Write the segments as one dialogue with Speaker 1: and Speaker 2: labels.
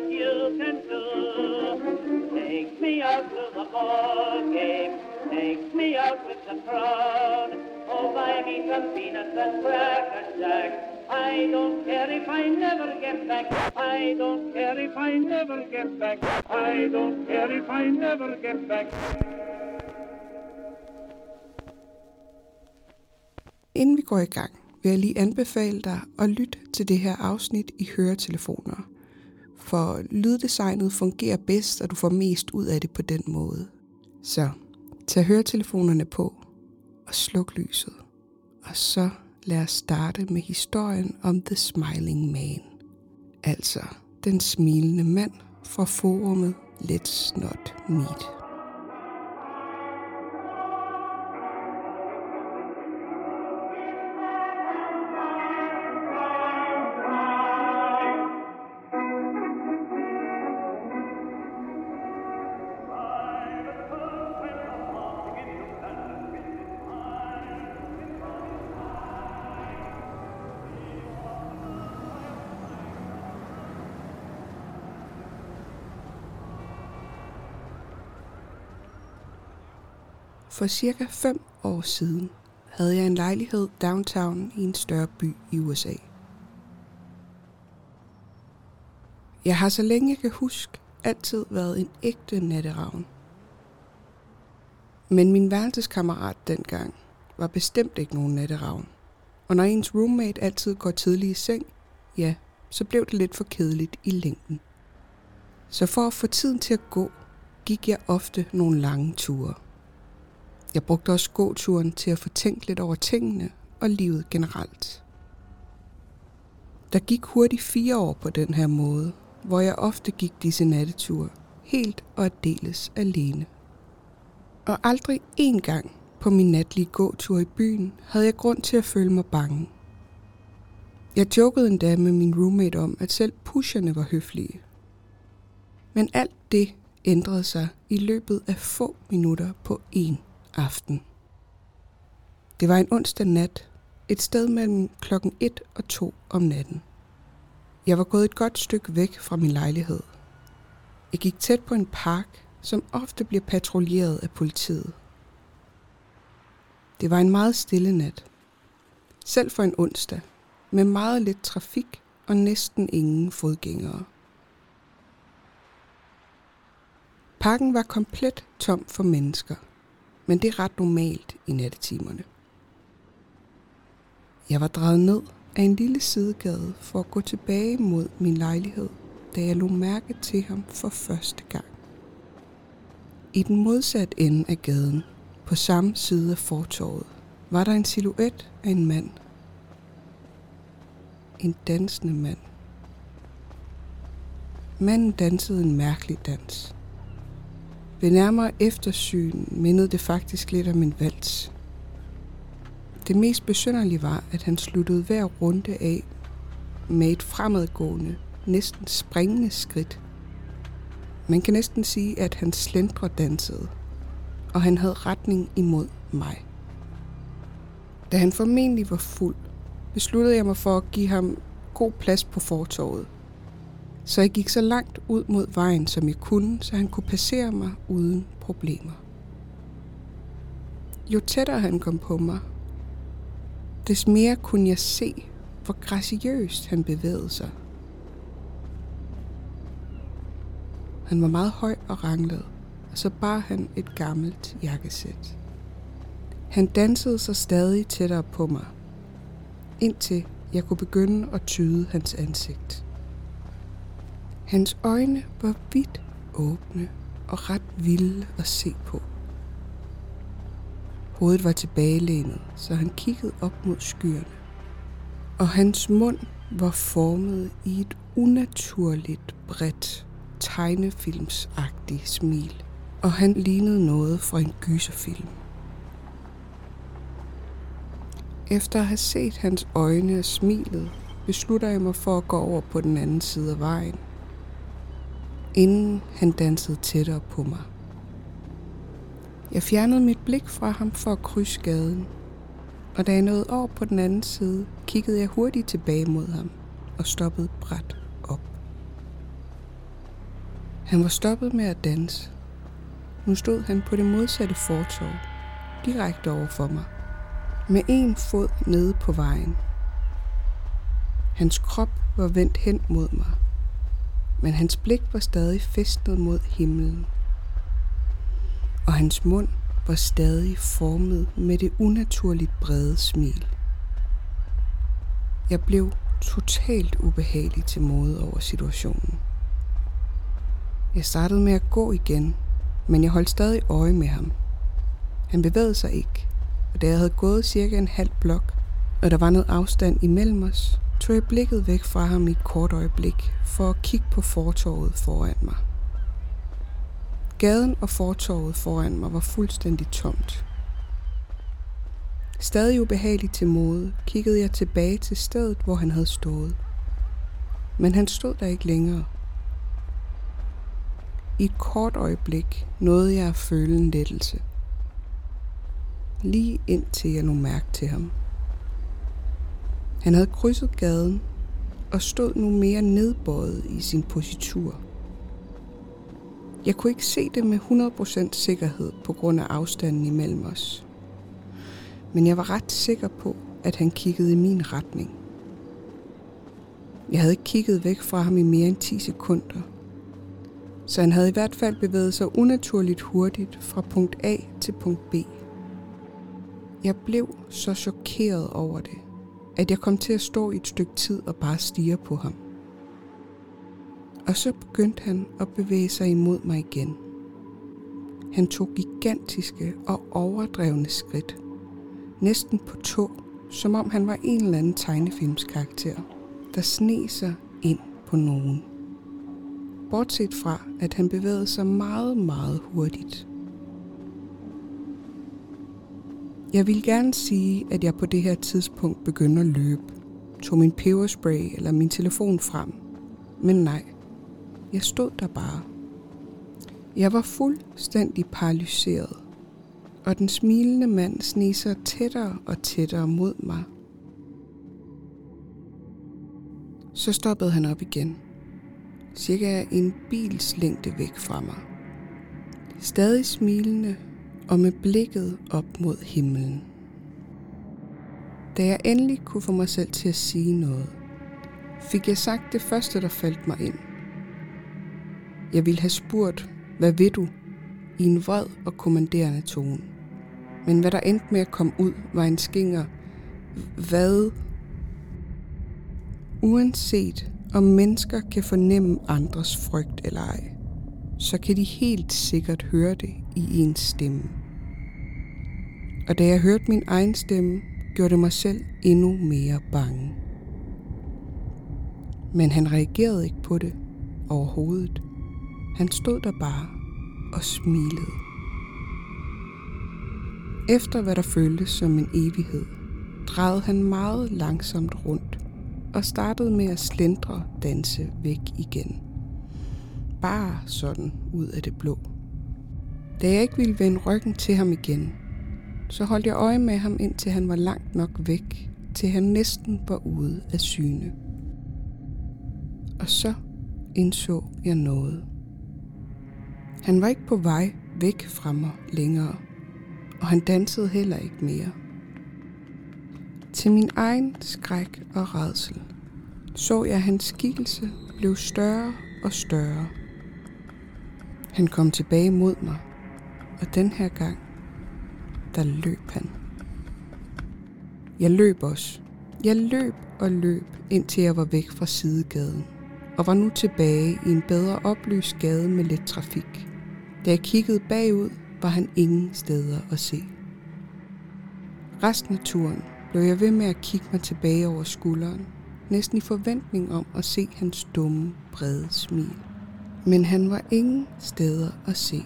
Speaker 1: what you can do. Take me out to the ball game. Take me out with the crowd. Oh, buy me some peanuts and cracker jack. I don't care if I never get back. I don't care if I never get back. I don't care if I never get back.
Speaker 2: Inden vi går i gang, vil jeg lige anbefale dig at lytte til det her afsnit i høretelefoner. For lyddesignet fungerer bedst, og du får mest ud af det på den måde. Så tag høretelefonerne på og sluk lyset. Og så lad os starte med historien om The Smiling Man. Altså den smilende mand fra forumet Let's Not Meet. For cirka 5 år siden havde jeg en lejlighed downtown i en større by i USA. Jeg har så længe jeg kan huske altid været en ægte natteravn. Men min værelseskammerat dengang var bestemt ikke nogen natteravn. Og når ens roommate altid går tidlig i seng, ja, så blev det lidt for kedeligt i længden. Så for at få tiden til at gå, gik jeg ofte nogle lange ture. Jeg brugte også gåturen til at få tænkt lidt over tingene og livet generelt. Der gik hurtigt fire år på den her måde, hvor jeg ofte gik disse natteture, helt og aldeles alene. Og aldrig én gang på min natlige gåtur i byen havde jeg grund til at føle mig bange. Jeg jokede endda med min roommate om, at selv pusherne var høflige. Men alt det ændrede sig i løbet af få minutter på én aften. Det var en onsdag nat, et sted mellem klokken 1 og 2 om natten. Jeg var gået et godt stykke væk fra min lejlighed. Jeg gik tæt på en park, som ofte bliver patruljeret af politiet. Det var en meget stille nat. Selv for en onsdag, med meget lidt trafik og næsten ingen fodgængere. Parken var komplet tom for mennesker, men det er ret normalt i nattetimerne. Jeg var drejet ned af en lille sidegade for at gå tilbage mod min lejlighed, da jeg lå mærke til ham for første gang. I den modsatte ende af gaden, på samme side af fortorvet, var der en silhuet af en mand. En dansende mand. Manden dansede en mærkelig dans. Ved nærmere eftersyn mindede det faktisk lidt om en vals. Det mest besynderlige var, at han sluttede hver runde af med et fremadgående, næsten springende skridt. Man kan næsten sige, at han slendre dansede, og han havde retning imod mig. Da han formentlig var fuld, besluttede jeg mig for at give ham god plads på fortorvet. Så jeg gik så langt ud mod vejen, som jeg kunne, så han kunne passere mig uden problemer. Jo tættere han kom på mig, des mere kunne jeg se, hvor graciøst han bevægede sig. Han var meget høj og ranglet, og så bar han et gammelt jakkesæt. Han dansede sig stadig tættere på mig, indtil jeg kunne begynde at tyde hans ansigt. Hans øjne var vidt åbne og ret vilde at se på. Hovedet var tilbagelænet, så han kiggede op mod skyerne. Og hans mund var formet i et unaturligt bredt, tegnefilmsagtigt smil. Og han lignede noget fra en gyserfilm. Efter at have set hans øjne og smilet, beslutter jeg mig for at gå over på den anden side af vejen. Inden han dansede tættere på mig. Jeg fjernede mit blik fra ham for at krydse gaden, og da jeg nåede over på den anden side, kiggede jeg hurtigt tilbage mod ham og stoppede bræt op. Han var stoppet med at danse. Nu stod han på det modsatte fortov, direkte over for mig, med en fod nede på vejen. Hans krop var vendt hen mod mig, men hans blik var stadig festet mod himlen. Og hans mund var stadig formet med det unaturligt brede smil. Jeg blev totalt ubehagelig til mode over situationen. Jeg startede med at gå igen, men jeg holdt stadig øje med ham. Han bevægede sig ikke, og da jeg havde gået cirka en halv blok, og der var noget afstand imellem os, tog jeg blikket væk fra ham i et kort øjeblik for at kigge på fortorvet foran mig. Gaden og fortorvet foran mig var fuldstændig tomt. Stadig ubehageligt til mode, kiggede jeg tilbage til stedet, hvor han havde stået. Men han stod der ikke længere. I et kort øjeblik nåede jeg at føle en lettelse. Lige indtil jeg nu mærke til ham. Han havde krydset gaden og stod nu mere nedbøjet i sin positur. Jeg kunne ikke se det med 100% sikkerhed på grund af afstanden imellem os. Men jeg var ret sikker på, at han kiggede i min retning. Jeg havde ikke kigget væk fra ham i mere end 10 sekunder. Så han havde i hvert fald bevæget sig unaturligt hurtigt fra punkt A til punkt B. Jeg blev så chokeret over det, at jeg kom til at stå i et stykke tid og bare stige på ham. Og så begyndte han at bevæge sig imod mig igen. Han tog gigantiske og overdrevne skridt. Næsten på tå, som om han var en eller anden tegnefilmskarakter, der sne sig ind på nogen. Bortset fra, at han bevægede sig meget, meget hurtigt. Jeg vil gerne sige, at jeg på det her tidspunkt begyndte at løbe. Tog min peberspray eller min telefon frem. Men nej, jeg stod der bare. Jeg var fuldstændig paralyseret, og den smilende mand sneg sig tættere og tættere mod mig. Så stoppede han op igen, cirka en bils længde væk fra mig. Stadig smilende og med blikket op mod himlen. Da jeg endelig kunne få mig selv til at sige noget, fik jeg sagt det første, der faldt mig ind. Jeg ville have spurgt, hvad ved du, i en vred og kommanderende tone. Men hvad der endte med at komme ud, var en skinger, hvad? Uanset om mennesker kan fornemme andres frygt eller ej, så kan de helt sikkert høre det i ens stemme. Og da jeg hørte min egen stemme, gjorde det mig selv endnu mere bange. Men han reagerede ikke på det overhovedet. Han stod der bare og smilede. Efter hvad der føltes som en evighed, drejede han meget langsomt rundt og startede med at slendre danse væk igen. Bare sådan ud af det blå. Da jeg ikke ville vende ryggen til ham igen, så holdt jeg øje med ham indtil han var langt nok væk, til han næsten var ude af syne. Og så indså jeg noget. Han var ikke på vej væk fra mig længere, og han dansede heller ikke mere. Til min egen skræk og redsel så jeg, at hans skikkelse blev større og større. Han kom tilbage mod mig, og den her gang, der løb han. Jeg løb også. Jeg løb og løb, indtil jeg var væk fra sidegaden, og var nu tilbage i en bedre oplyst gade med lidt trafik. Da jeg kiggede bagud, var han ingen steder at se. Resten af turen blev jeg ved med at kigge mig tilbage over skulderen, næsten i forventning om at se hans dumme, brede smil. Men han var ingen steder at se.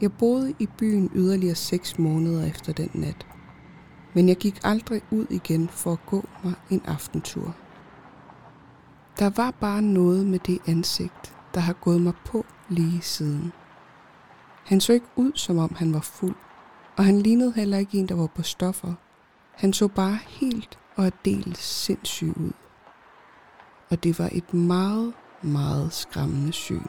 Speaker 2: Jeg boede i byen yderligere seks måneder efter den nat, men jeg gik aldrig ud igen for at gå mig en aftentur. Der var bare noget med det ansigt, der har gået mig på lige siden. Han så ikke ud, som om han var fuld, og han lignede heller ikke en, der var på stoffer. Han så bare helt og aldeles sindssyg ud. Og det var et meget, meget skræmmende syn.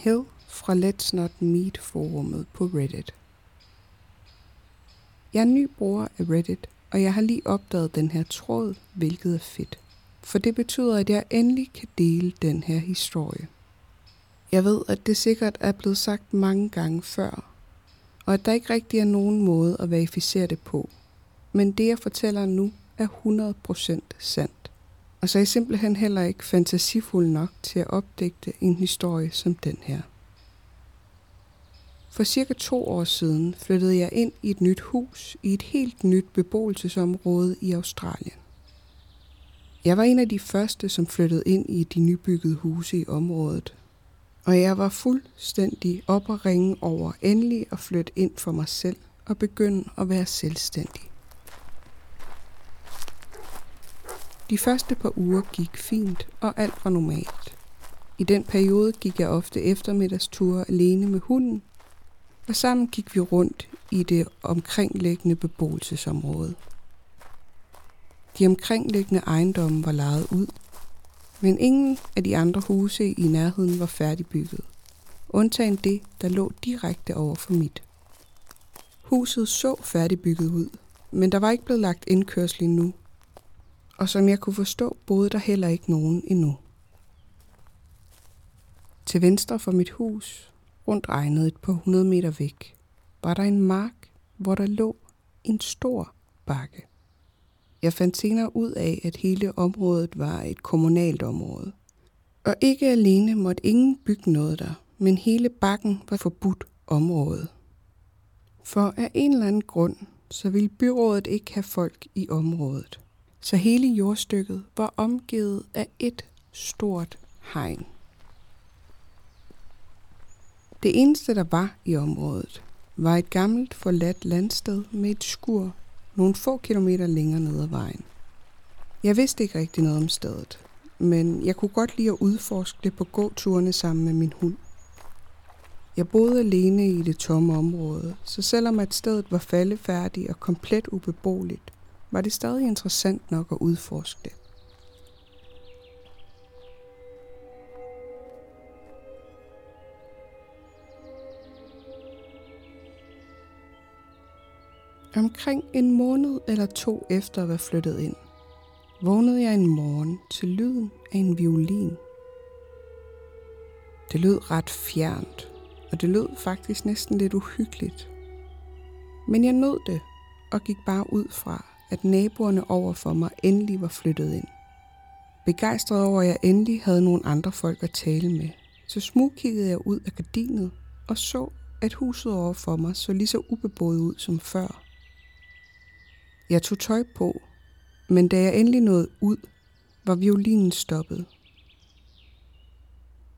Speaker 2: Hill fra Let's Not Meet forumet på Reddit. Jeg er ny bruger af Reddit, og jeg har lige opdaget den her tråd, hvilket er fedt. For det betyder, at jeg endelig kan dele den her historie. Jeg ved, at det sikkert er blevet sagt mange gange før, og at der ikke rigtig er nogen måde at verificere det på. Men det, jeg fortæller nu, er 100% sandt. Og så er jeg simpelthen heller ikke fantasifuld nok til at opdægte en historie som den her. For cirka to år siden flyttede jeg ind i et nyt hus i et helt nyt beboelsesområde i Australien. Jeg var en af de første, som flyttede ind i de nybyggede huse i området, og jeg var fuldstændig op og ringe over endelig at flytte ind for mig selv og begynde at være selvstændig. De første par uger gik fint, og alt var normalt. I den periode gik jeg ofte eftermiddagsture alene med hunden, og sammen gik vi rundt i det omkringliggende beboelsesområde. De omkringliggende ejendomme var lejet ud, men ingen af de andre huse i nærheden var færdigbygget, undtagen det, der lå direkte over for mit. Huset så færdigbygget ud, men der var ikke blevet lagt indkørsel endnu, og som jeg kunne forstå, boede der heller ikke nogen endnu. Til venstre for mit hus, rundt regnet et par hundrede meter væk, var der en mark, hvor der lå en stor bakke. Jeg fandt senere ud af, at hele området var et kommunalt område. Og ikke alene måtte ingen bygge noget der, men hele bakken var forbudt område. For af en eller anden grund, så ville byrådet ikke have folk i området så hele jordstykket var omgivet af et stort hegn. Det eneste, der var i området, var et gammelt forladt landsted med et skur nogle få kilometer længere ned ad vejen. Jeg vidste ikke rigtig noget om stedet, men jeg kunne godt lide at udforske det på gåturene sammen med min hund. Jeg boede alene i det tomme område, så selvom at stedet var faldefærdigt og komplet ubeboeligt, var det stadig interessant nok at udforske det. Omkring en måned eller to efter at være flyttet ind, vågnede jeg en morgen til lyden af en violin. Det lød ret fjernt, og det lød faktisk næsten lidt uhyggeligt. Men jeg nød det og gik bare ud fra, at naboerne over for mig endelig var flyttet ind. Begejstret over, at jeg endelig havde nogle andre folk at tale med, så smugkiggede jeg ud af gardinet og så, at huset over for mig så lige så ubeboet ud som før. Jeg tog tøj på, men da jeg endelig nåede ud, var violinen stoppet.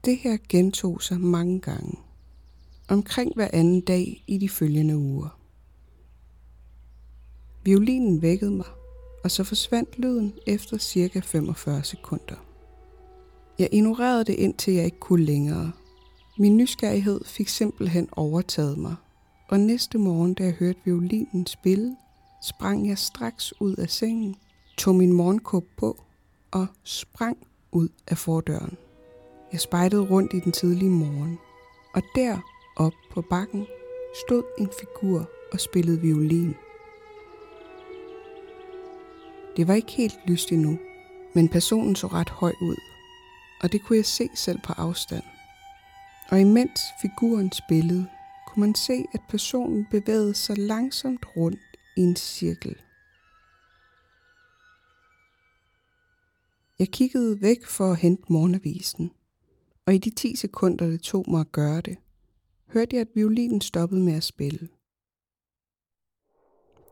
Speaker 2: Det her gentog sig mange gange, omkring hver anden dag i de følgende uger. Violinen vækkede mig, og så forsvandt lyden efter cirka 45 sekunder. Jeg ignorerede det indtil jeg ikke kunne længere. Min nysgerrighed fik simpelthen overtaget mig, og næste morgen, da jeg hørte violinen spille, sprang jeg straks ud af sengen, tog min morgenkåb på og sprang ud af fordøren. Jeg spejtede rundt i den tidlige morgen, og der op på bakken stod en figur og spillede violin. Det var ikke helt lyst endnu, men personen så ret høj ud, og det kunne jeg se selv på afstand. Og imens figuren spillede, kunne man se, at personen bevægede sig langsomt rundt i en cirkel. Jeg kiggede væk for at hente morgenavisen, og i de 10 sekunder, det tog mig at gøre det, hørte jeg, at violinen stoppede med at spille.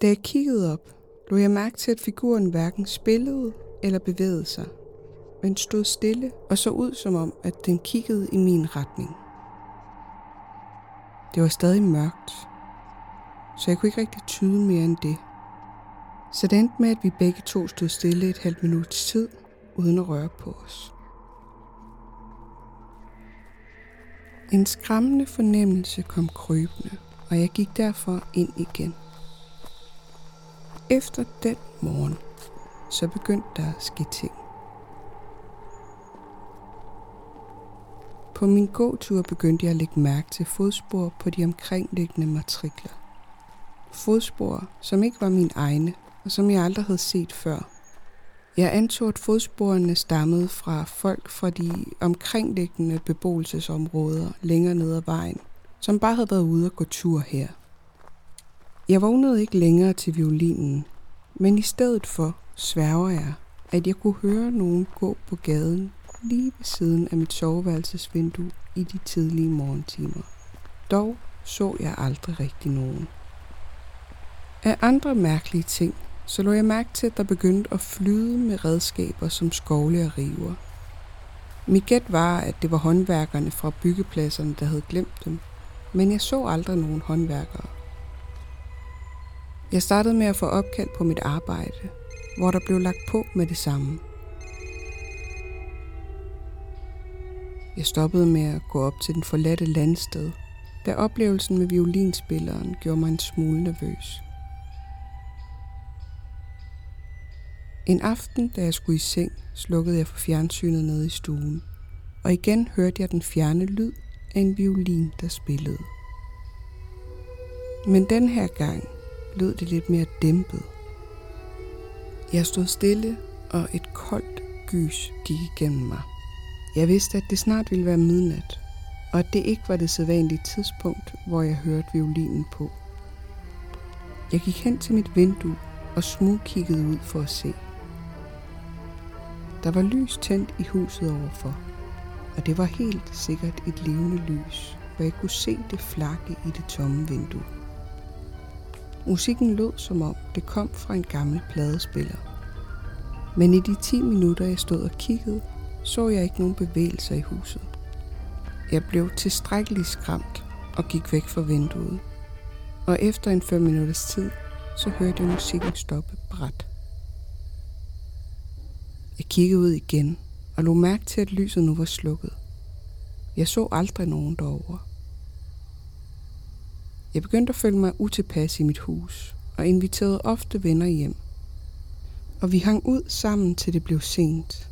Speaker 2: Da jeg kiggede op, lå jeg mærke til, at figuren hverken spillede eller bevægede sig, men stod stille og så ud som om, at den kiggede i min retning. Det var stadig mørkt, så jeg kunne ikke rigtig tyde mere end det. Så det endte med, at vi begge to stod stille et halvt minuts tid, uden at røre på os. En skræmmende fornemmelse kom krybende, og jeg gik derfor ind igen. Efter den morgen, så begyndte der at ske ting. På min gåtur begyndte jeg at lægge mærke til fodspor på de omkringliggende matrikler. Fodspor, som ikke var mine egne, og som jeg aldrig havde set før. Jeg antog, at fodsporene stammede fra folk fra de omkringliggende beboelsesområder længere ned ad vejen, som bare havde været ude og gå tur her. Jeg vågnede ikke længere til violinen, men i stedet for sværger jeg, at jeg kunne høre nogen gå på gaden lige ved siden af mit soveværelsesvindue i de tidlige morgentimer. Dog så jeg aldrig rigtig nogen. Af andre mærkelige ting, så lå jeg mærke til, at der begyndte at flyde med redskaber som skovle og river. Mit gæt var, at det var håndværkerne fra byggepladserne, der havde glemt dem, men jeg så aldrig nogen håndværkere. Jeg startede med at få opkald på mit arbejde, hvor der blev lagt på med det samme. Jeg stoppede med at gå op til den forladte landsted, da oplevelsen med violinspilleren gjorde mig en smule nervøs. En aften, da jeg skulle i seng, slukkede jeg for fjernsynet nede i stuen, og igen hørte jeg den fjerne lyd af en violin, der spillede. Men den her gang lød det lidt mere dæmpet. Jeg stod stille, og et koldt gys gik igennem mig. Jeg vidste, at det snart ville være midnat, og at det ikke var det sædvanlige tidspunkt, hvor jeg hørte violinen på. Jeg gik hen til mit vindue og smugkiggede ud for at se. Der var lys tændt i huset overfor, og det var helt sikkert et levende lys, hvor jeg kunne se det flakke i det tomme vindue. Musikken lød som om det kom fra en gammel pladespiller. Men i de 10 minutter, jeg stod og kiggede, så jeg ikke nogen bevægelser i huset. Jeg blev tilstrækkeligt skræmt og gik væk fra vinduet. Og efter en 5 minutters tid, så hørte jeg musikken stoppe bræt. Jeg kiggede ud igen og lå mærke til, at lyset nu var slukket. Jeg så aldrig nogen derovre. Jeg begyndte at føle mig utilpas i mit hus og inviterede ofte venner hjem. Og vi hang ud sammen, til det blev sent.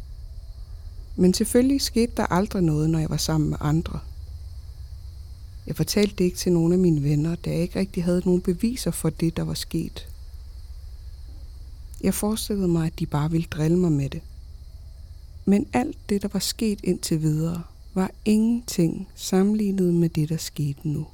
Speaker 2: Men selvfølgelig skete der aldrig noget, når jeg var sammen med andre. Jeg fortalte det ikke til nogen af mine venner, da jeg ikke rigtig havde nogen beviser for det, der var sket. Jeg forestillede mig, at de bare ville drille mig med det. Men alt det, der var sket indtil videre, var ingenting sammenlignet med det, der skete nu.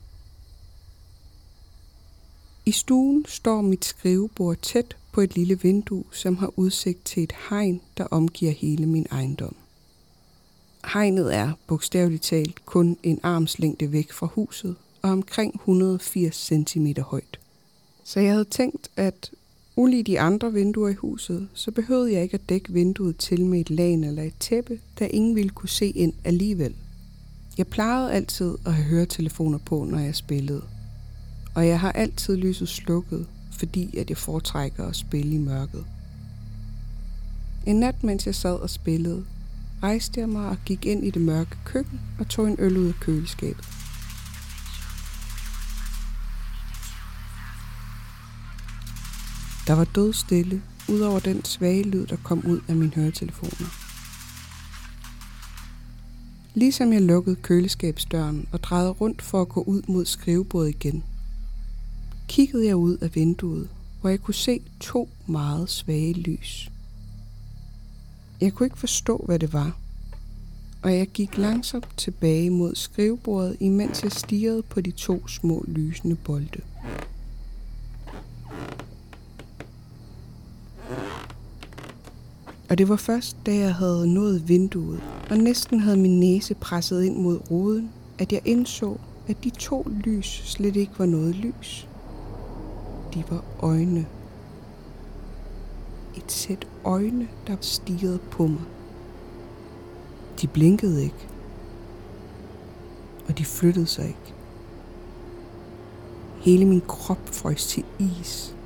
Speaker 2: I stuen står mit skrivebord tæt på et lille vindue, som har udsigt til et hegn, der omgiver hele min ejendom. Hegnet er bogstaveligt talt kun en armslængde væk fra huset og omkring 180 cm højt. Så jeg havde tænkt, at ulig de andre vinduer i huset, så behøvede jeg ikke at dække vinduet til med et lagen eller et tæppe, da ingen ville kunne se ind alligevel. Jeg plejede altid at have høretelefoner på, når jeg spillede. Og jeg har altid lyset slukket, fordi at jeg foretrækker at spille i mørket. En nat, mens jeg sad og spillede, rejste jeg mig og gik ind i det mørke køkken og tog en øl ud af køleskabet. Der var død stille, udover den svage lyd, der kom ud af mine høretelefoner. Ligesom jeg lukkede køleskabsdøren og drejede rundt for at gå ud mod skrivebordet igen, kiggede jeg ud af vinduet, hvor jeg kunne se to meget svage lys. Jeg kunne ikke forstå, hvad det var, og jeg gik langsomt tilbage mod skrivebordet, imens jeg stirrede på de to små lysende bolde. Og det var først, da jeg havde nået vinduet, og næsten havde min næse presset ind mod ruden, at jeg indså, at de to lys slet ikke var noget lys. De var øjne. Et sæt øjne, der stirrede på mig. De blinkede ikke. Og de flyttede sig ikke. Hele min krop frøs til is.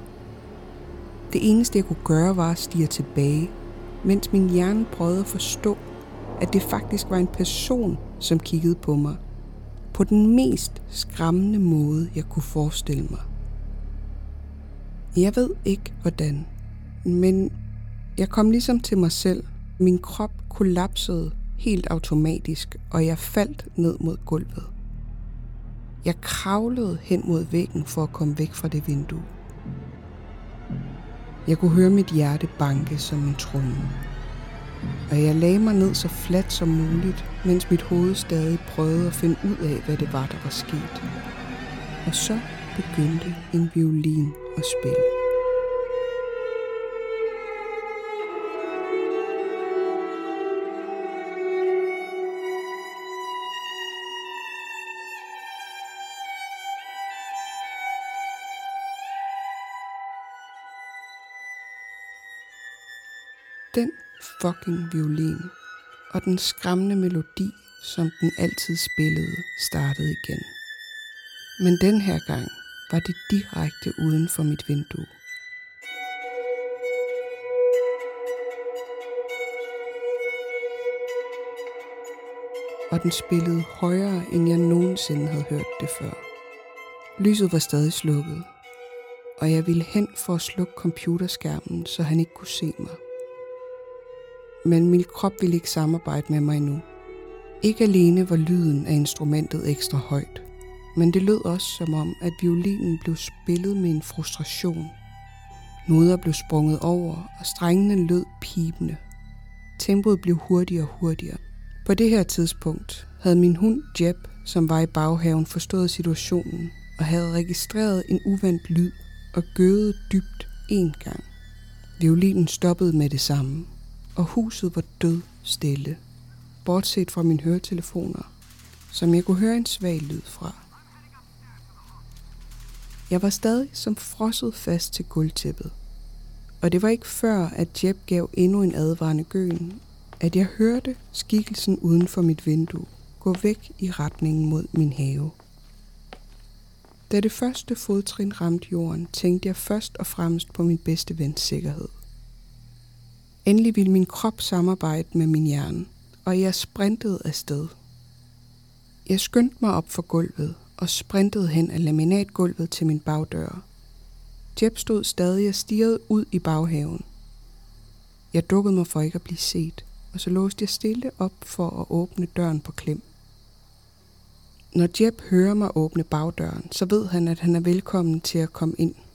Speaker 2: Det eneste, jeg kunne gøre, var at stige tilbage, mens min hjerne prøvede at forstå, at det faktisk var en person, som kiggede på mig. På den mest skræmmende måde, jeg kunne forestille mig. Jeg ved ikke hvordan, men jeg kom ligesom til mig selv. Min krop kollapsede helt automatisk, og jeg faldt ned mod gulvet. Jeg kravlede hen mod væggen for at komme væk fra det vindue. Jeg kunne høre mit hjerte banke som en tromme. Og jeg lagde mig ned så fladt som muligt, mens mit hoved stadig prøvede at finde ud af, hvad det var, der var sket. Og så begyndte en violin og spille. Den fucking violin og den skræmmende melodi, som den altid spillede, startede igen. Men den her gang var det direkte uden for mit vindue. Og den spillede højere, end jeg nogensinde havde hørt det før. Lyset var stadig slukket, og jeg ville hen for at slukke computerskærmen, så han ikke kunne se mig men min krop ville ikke samarbejde med mig endnu. Ikke alene var lyden af instrumentet ekstra højt, men det lød også som om, at violinen blev spillet med en frustration. Noder blev sprunget over, og strengene lød pibende. Tempoet blev hurtigere og hurtigere. På det her tidspunkt havde min hund Jeb, som var i baghaven, forstået situationen og havde registreret en uvandt lyd og gødet dybt en gang. Violinen stoppede med det samme, og huset var død stille, bortset fra mine høretelefoner, som jeg kunne høre en svag lyd fra. Jeg var stadig som frosset fast til gulvtæppet, og det var ikke før, at Jeb gav endnu en advarende gøen, at jeg hørte skikkelsen uden for mit vindue gå væk i retningen mod min have. Da det første fodtrin ramte jorden, tænkte jeg først og fremmest på min bedste vens sikkerhed. Endelig ville min krop samarbejde med min hjerne, og jeg sprintede afsted. Jeg skyndte mig op for gulvet og sprintede hen ad laminatgulvet til min bagdør. Jeb stod stadig og stirrede ud i baghaven. Jeg dukkede mig for ikke at blive set, og så låste jeg stille op for at åbne døren på klem. Når Jeb hører mig åbne bagdøren, så ved han, at han er velkommen til at komme ind –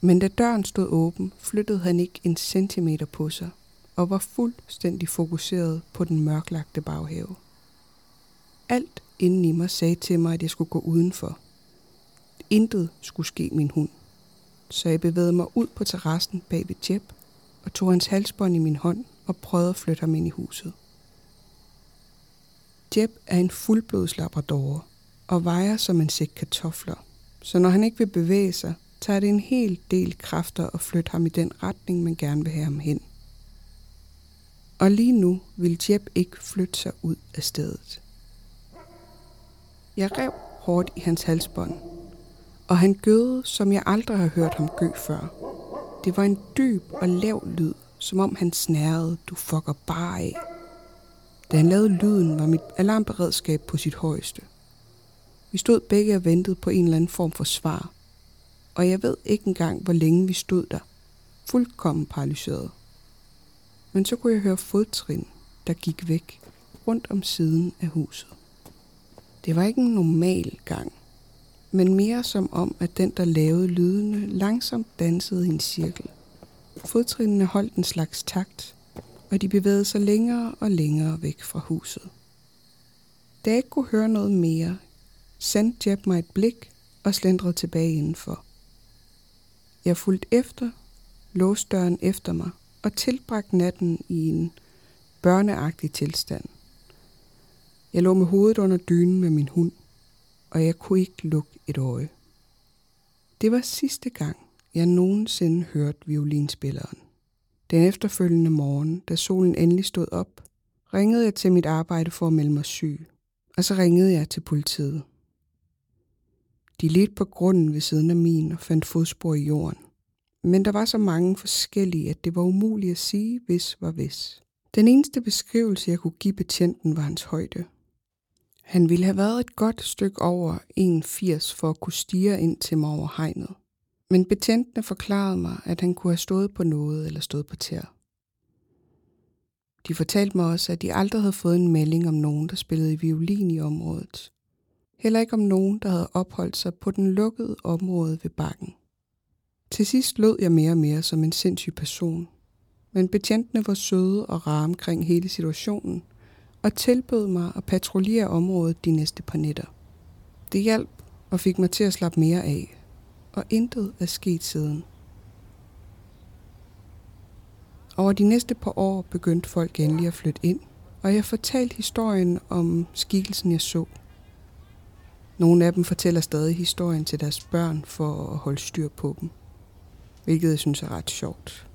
Speaker 2: men da døren stod åben, flyttede han ikke en centimeter på sig og var fuldstændig fokuseret på den mørklagte baghave. Alt inden i mig sagde til mig, at jeg skulle gå udenfor. Intet skulle ske min hund. Så jeg bevægede mig ud på terrassen bag ved Jeb og tog hans halsbånd i min hånd og prøvede at flytte ham ind i huset. Jeb er en fuldblods labrador og vejer som en sæk kartofler, så når han ikke vil bevæge sig, tager det en hel del kræfter at flytte ham i den retning, man gerne vil have ham hen. Og lige nu vil Jeb ikke flytte sig ud af stedet. Jeg rev hårdt i hans halsbånd, og han gøede, som jeg aldrig har hørt ham gø før. Det var en dyb og lav lyd, som om han snærede, du fucker bare af. Da han lavede lyden, var mit alarmberedskab på sit højeste. Vi stod begge og ventede på en eller anden form for svar, og jeg ved ikke engang, hvor længe vi stod der, fuldkommen paralyseret. Men så kunne jeg høre fodtrin, der gik væk rundt om siden af huset. Det var ikke en normal gang, men mere som om, at den, der lavede lydene, langsomt dansede i en cirkel. Fodtrinene holdt en slags takt, og de bevægede sig længere og længere væk fra huset. Da jeg ikke kunne høre noget mere, sendte Jeb mig et blik og slendrede tilbage indenfor. Jeg fulgte efter, låste døren efter mig og tilbragte natten i en børneagtig tilstand. Jeg lå med hovedet under dynen med min hund, og jeg kunne ikke lukke et øje. Det var sidste gang, jeg nogensinde hørte violinspilleren. Den efterfølgende morgen, da solen endelig stod op, ringede jeg til mit arbejde for at melde mig syg, og så ringede jeg til politiet. De ledte på grunden ved siden af min og fandt fodspor i jorden. Men der var så mange forskellige, at det var umuligt at sige, hvis var hvis. Den eneste beskrivelse, jeg kunne give betjenten, var hans højde. Han ville have været et godt stykke over 1,80 for at kunne stige ind til mig over hegnet. Men betjentene forklarede mig, at han kunne have stået på noget eller stået på tær. De fortalte mig også, at de aldrig havde fået en melding om nogen, der spillede violin i området. Heller ikke om nogen, der havde opholdt sig på den lukkede område ved bakken. Til sidst lød jeg mere og mere som en sindssyg person. Men betjentene var søde og rare omkring hele situationen, og tilbød mig at patruljere området de næste par nætter. Det hjalp og fik mig til at slappe mere af, og intet er sket siden. Over de næste par år begyndte folk endelig at flytte ind, og jeg fortalte historien om skikkelsen, jeg så. Nogle af dem fortæller stadig historien til deres børn for at holde styr på dem, hvilket jeg synes er ret sjovt.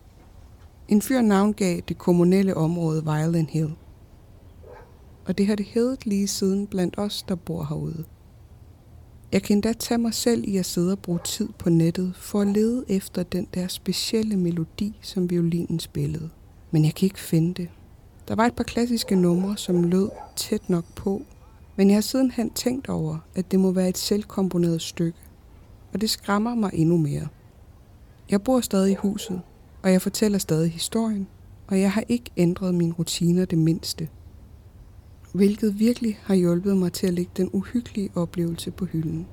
Speaker 2: En fyr navngav det kommunale område Violent Hill, og det har det heddet lige siden blandt os, der bor herude. Jeg kan endda tage mig selv i at sidde og bruge tid på nettet for at lede efter den der specielle melodi, som violinen spillede. Men jeg kan ikke finde det. Der var et par klassiske numre, som lød tæt nok på, men jeg har sidenhen tænkt over, at det må være et selvkomponeret stykke, og det skræmmer mig endnu mere. Jeg bor stadig i huset, og jeg fortæller stadig historien, og jeg har ikke ændret mine rutiner det mindste – hvilket virkelig har hjulpet mig til at lægge den uhyggelige oplevelse på hylden.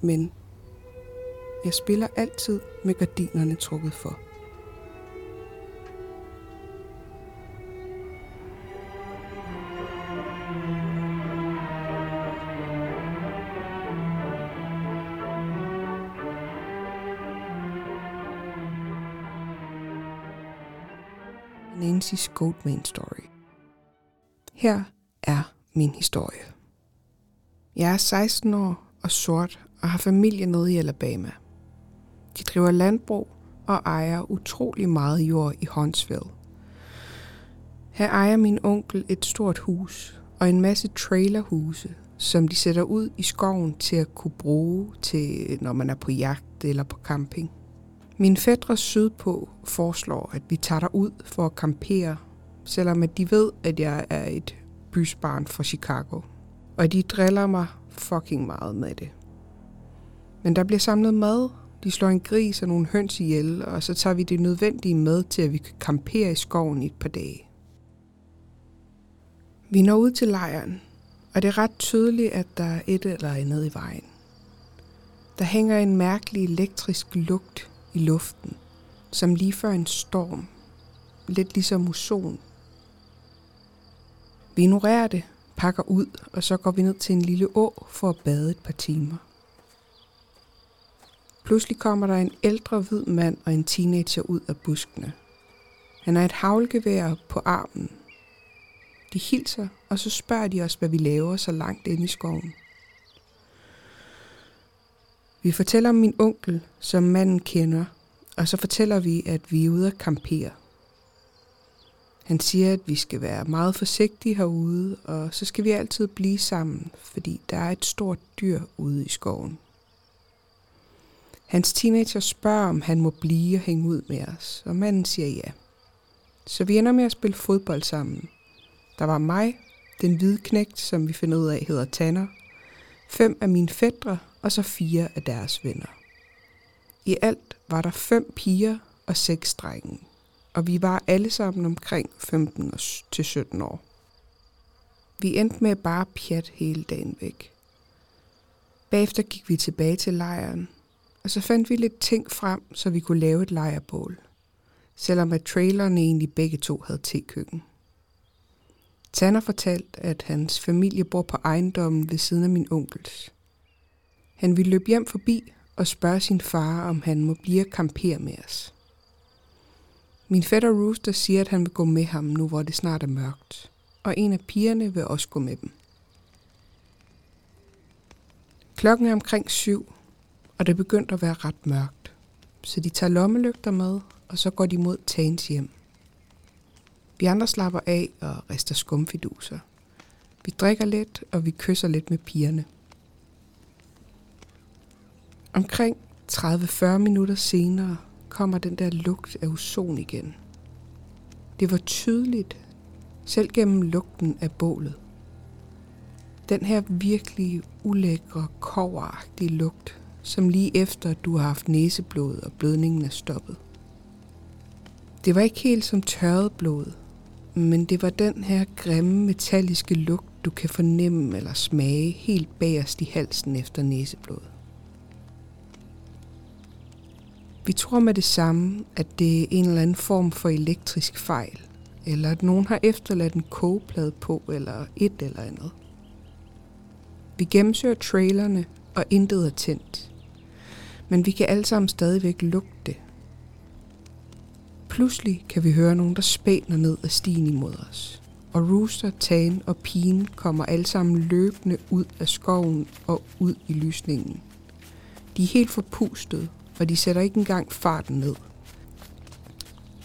Speaker 2: Men jeg spiller altid med gardinerne trukket for. Nancy's Goldman Story. Her er min historie. Jeg er 16 år og sort og har familie nede i Alabama. De driver landbrug og ejer utrolig meget jord i Huntsville. Her ejer min onkel et stort hus og en masse trailerhuse, som de sætter ud i skoven til at kunne bruge til, når man er på jagt eller på camping. Min fætter sydpå foreslår, at vi tager derud for at campere selvom at de ved, at jeg er et bysbarn fra Chicago. Og de driller mig fucking meget med det. Men der bliver samlet mad, de slår en gris og nogle høns ihjel, og så tager vi det nødvendige med til, at vi kan campere i skoven i et par dage. Vi når ud til lejren, og det er ret tydeligt, at der er et eller andet i vejen. Der hænger en mærkelig elektrisk lugt i luften, som lige før en storm. Lidt ligesom muson vi ignorerer det, pakker ud, og så går vi ned til en lille å for at bade et par timer. Pludselig kommer der en ældre hvid mand og en teenager ud af buskene. Han har et havlgevær på armen. De hilser, og så spørger de os, hvad vi laver så langt inde i skoven. Vi fortæller om min onkel, som manden kender, og så fortæller vi, at vi er ude at kampere. Han siger, at vi skal være meget forsigtige herude, og så skal vi altid blive sammen, fordi der er et stort dyr ude i skoven. Hans teenager spørger, om han må blive og hænge ud med os, og manden siger ja. Så vi ender med at spille fodbold sammen. Der var mig, den hvide knægt, som vi finder ud af hedder Tanner, fem af mine fædre og så fire af deres venner. I alt var der fem piger og seks drenge og vi var alle sammen omkring 15 til 17 år. Vi endte med bare pjat hele dagen væk. Bagefter gik vi tilbage til lejren, og så fandt vi lidt ting frem, så vi kunne lave et lejrbål, selvom at trailerne egentlig begge to havde tekøkken. Tanner fortalte, at hans familie bor på ejendommen ved siden af min onkels. Han ville løbe hjem forbi og spørge sin far, om han må blive og campere med os. Min fætter Rooster siger, at han vil gå med ham nu, hvor det snart er mørkt. Og en af pigerne vil også gå med dem. Klokken er omkring syv, og det begynder at være ret mørkt. Så de tager lommelygter med, og så går de mod Tans hjem. Vi andre slapper af og rister skumfiduser. Vi drikker lidt, og vi kysser lidt med pigerne. Omkring 30-40 minutter senere kommer den der lugt af ozon igen. Det var tydeligt, selv gennem lugten af bålet. Den her virkelig ulækre, koveragtige lugt, som lige efter du har haft næseblod og blødningen er stoppet. Det var ikke helt som tørret blod, men det var den her grimme metalliske lugt, du kan fornemme eller smage helt bagerst i halsen efter næseblod. Vi tror med det samme, at det er en eller anden form for elektrisk fejl, eller at nogen har efterladt en kogeplade på, eller et eller andet. Vi gennemsøger trailerne, og intet er tændt. Men vi kan alle sammen stadigvæk lugte det. Pludselig kan vi høre nogen, der spæner ned ad stien imod os. Og Rooster, Tan og Pigen kommer alle sammen løbende ud af skoven og ud i lysningen. De er helt forpustede og de sætter ikke engang farten ned.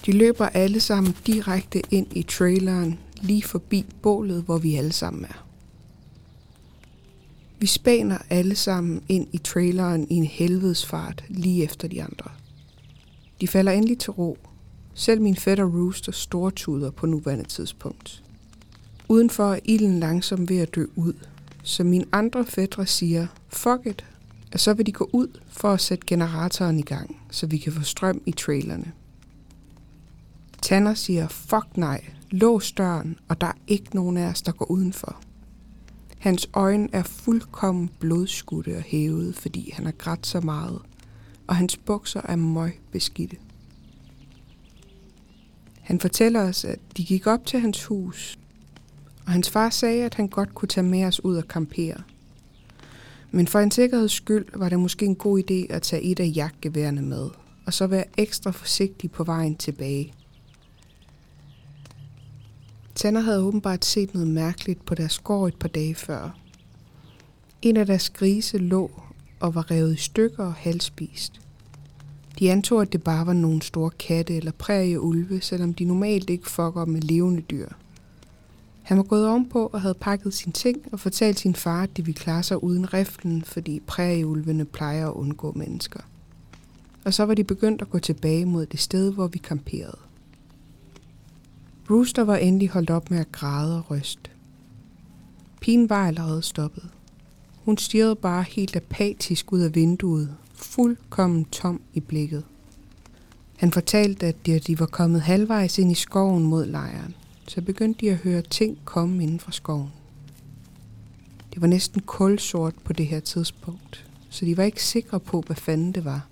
Speaker 2: De løber alle sammen direkte ind i traileren, lige forbi bålet, hvor vi alle sammen er. Vi spaner alle sammen ind i traileren i en helvedes fart lige efter de andre. De falder endelig til ro. Selv min fætter Rooster stortuder på nuværende tidspunkt. Udenfor er ilden langsomt ved at dø ud, så mine andre fætter siger, fuck it, og så vil de gå ud for at sætte generatoren i gang, så vi kan få strøm i trailerne. Tanner siger, fuck nej, lås døren, og der er ikke nogen af os, der går udenfor. Hans øjne er fuldkommen blodskudte og hævet, fordi han har grædt så meget, og hans bukser er møg beskidte. Han fortæller os, at de gik op til hans hus, og hans far sagde, at han godt kunne tage med os ud og campere – men for en sikkerheds skyld var det måske en god idé at tage et af jagtgeværene med, og så være ekstra forsigtig på vejen tilbage. Tanner havde åbenbart set noget mærkeligt på deres gård et par dage før. En af deres grise lå og var revet i stykker og halvspist. De antog, at det bare var nogle store katte eller prærieulve, selvom de normalt ikke fucker med levende dyr – han var gået ovenpå og havde pakket sine ting og fortalt sin far, at de ville klare sig uden riflen, fordi prærieulvene plejer at undgå mennesker. Og så var de begyndt at gå tilbage mod det sted, hvor vi kamperede. Rooster var endelig holdt op med at græde og ryste. Pigen var allerede stoppet. Hun stirrede bare helt apatisk ud af vinduet, fuldkommen tom i blikket. Han fortalte, at de var kommet halvvejs ind i skoven mod lejren så begyndte de at høre ting komme inden fra skoven. Det var næsten kulsort på det her tidspunkt, så de var ikke sikre på, hvad fanden det var.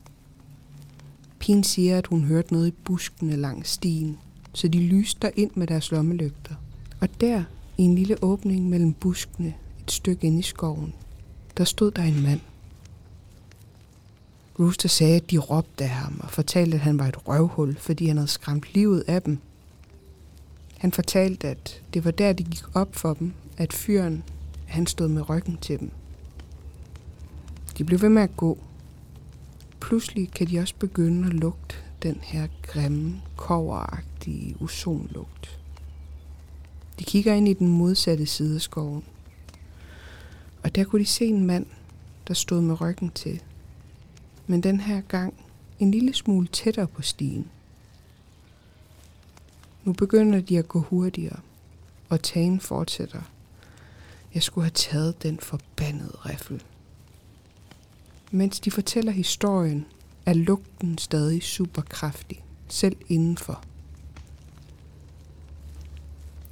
Speaker 2: Pigen siger, at hun hørte noget i buskene langs stien, så de lyste ind med deres lommelygter. Og der, i en lille åbning mellem buskene, et stykke ind i skoven, der stod der en mand. Rooster sagde, at de råbte af ham og fortalte, at han var et røvhul, fordi han havde skræmt livet af dem han fortalte, at det var der, det gik op for dem, at fyren, han stod med ryggen til dem. De blev ved med at gå. Pludselig kan de også begynde at lugte den her grimme, koveragtige ozonlugt. De kigger ind i den modsatte side af skoven. Og der kunne de se en mand, der stod med ryggen til. Men den her gang en lille smule tættere på stien. Nu begynder de at gå hurtigere, og tagen fortsætter. Jeg skulle have taget den forbandede riffel. Mens de fortæller historien, er lugten stadig super kraftig, selv indenfor.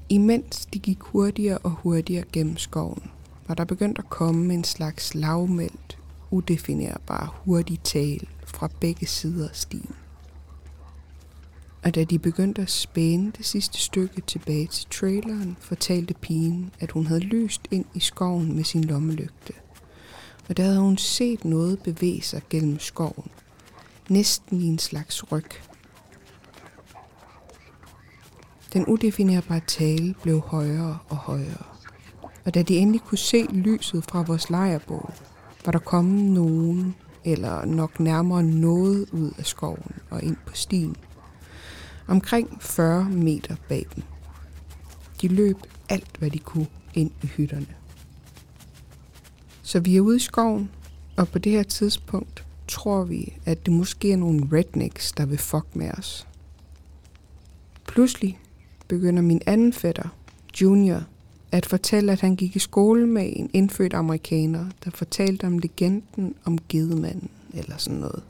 Speaker 2: Imens de gik hurtigere og hurtigere gennem skoven, var der begyndt at komme en slags lavmældt, udefinerbar hurtig tale fra begge sider af stien. Og da de begyndte at spænde det sidste stykke tilbage til traileren, fortalte pigen, at hun havde lyst ind i skoven med sin lommelygte. Og der havde hun set noget bevæge sig gennem skoven. Næsten i en slags ryg. Den udefinerbare tale blev højere og højere. Og da de endelig kunne se lyset fra vores lejrbål, var der kommet nogen, eller nok nærmere noget ud af skoven og ind på stien. Omkring 40 meter bag dem. De løb alt, hvad de kunne ind i hytterne. Så vi er ude i skoven, og på det her tidspunkt tror vi, at det måske er nogle rednecks, der vil fuck med os. Pludselig begynder min anden fætter, Junior, at fortælle, at han gik i skole med en indfødt amerikaner, der fortalte om legenden om gedemanden eller sådan noget.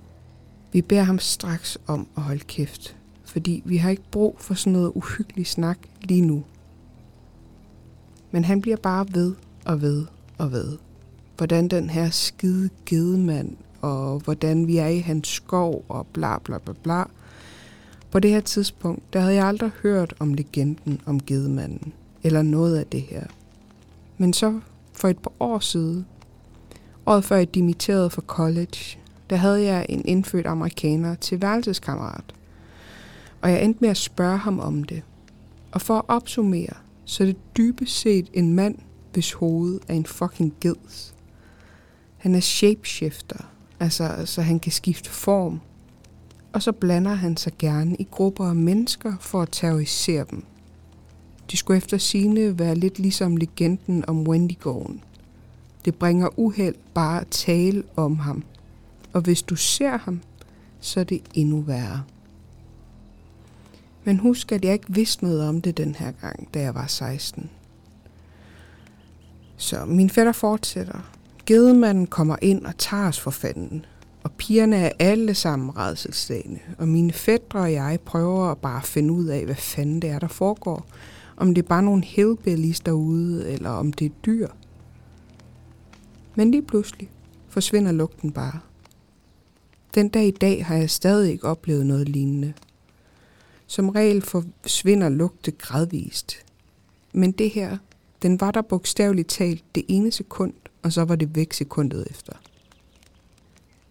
Speaker 2: Vi beder ham straks om at holde kæft, fordi vi har ikke brug for sådan noget uhyggelig snak lige nu. Men han bliver bare ved og ved og ved. Hvordan den her skide gedemand, og hvordan vi er i hans skov, og bla bla bla bla. På det her tidspunkt, der havde jeg aldrig hørt om legenden om gedemanden, eller noget af det her. Men så for et par år siden, året før jeg dimitterede fra college, der havde jeg en indfødt amerikaner til værelseskammerat. Og jeg endte med at spørge ham om det. Og for at opsummere, så er det dybest set en mand, hvis hoved er en fucking geds. Han er shapeshifter, altså så han kan skifte form. Og så blander han sig gerne i grupper af mennesker for at terrorisere dem. De skulle efter sine være lidt ligesom legenden om Wendigoen. Det bringer uheld bare at tale om ham. Og hvis du ser ham, så er det endnu værre. Men husk, at jeg ikke vidste noget om det den her gang, da jeg var 16. Så min fætter fortsætter. Gedemanden kommer ind og tager os for fanden. Og pigerne er alle sammen redselslagende. Og mine fætter og jeg prøver at bare finde ud af, hvad fanden det er, der foregår. Om det er bare nogle hillbillies derude, eller om det er dyr. Men lige pludselig forsvinder lugten bare. Den dag i dag har jeg stadig ikke oplevet noget lignende. Som regel forsvinder lugte gradvist. Men det her, den var der bogstaveligt talt det ene sekund, og så var det væk sekundet efter.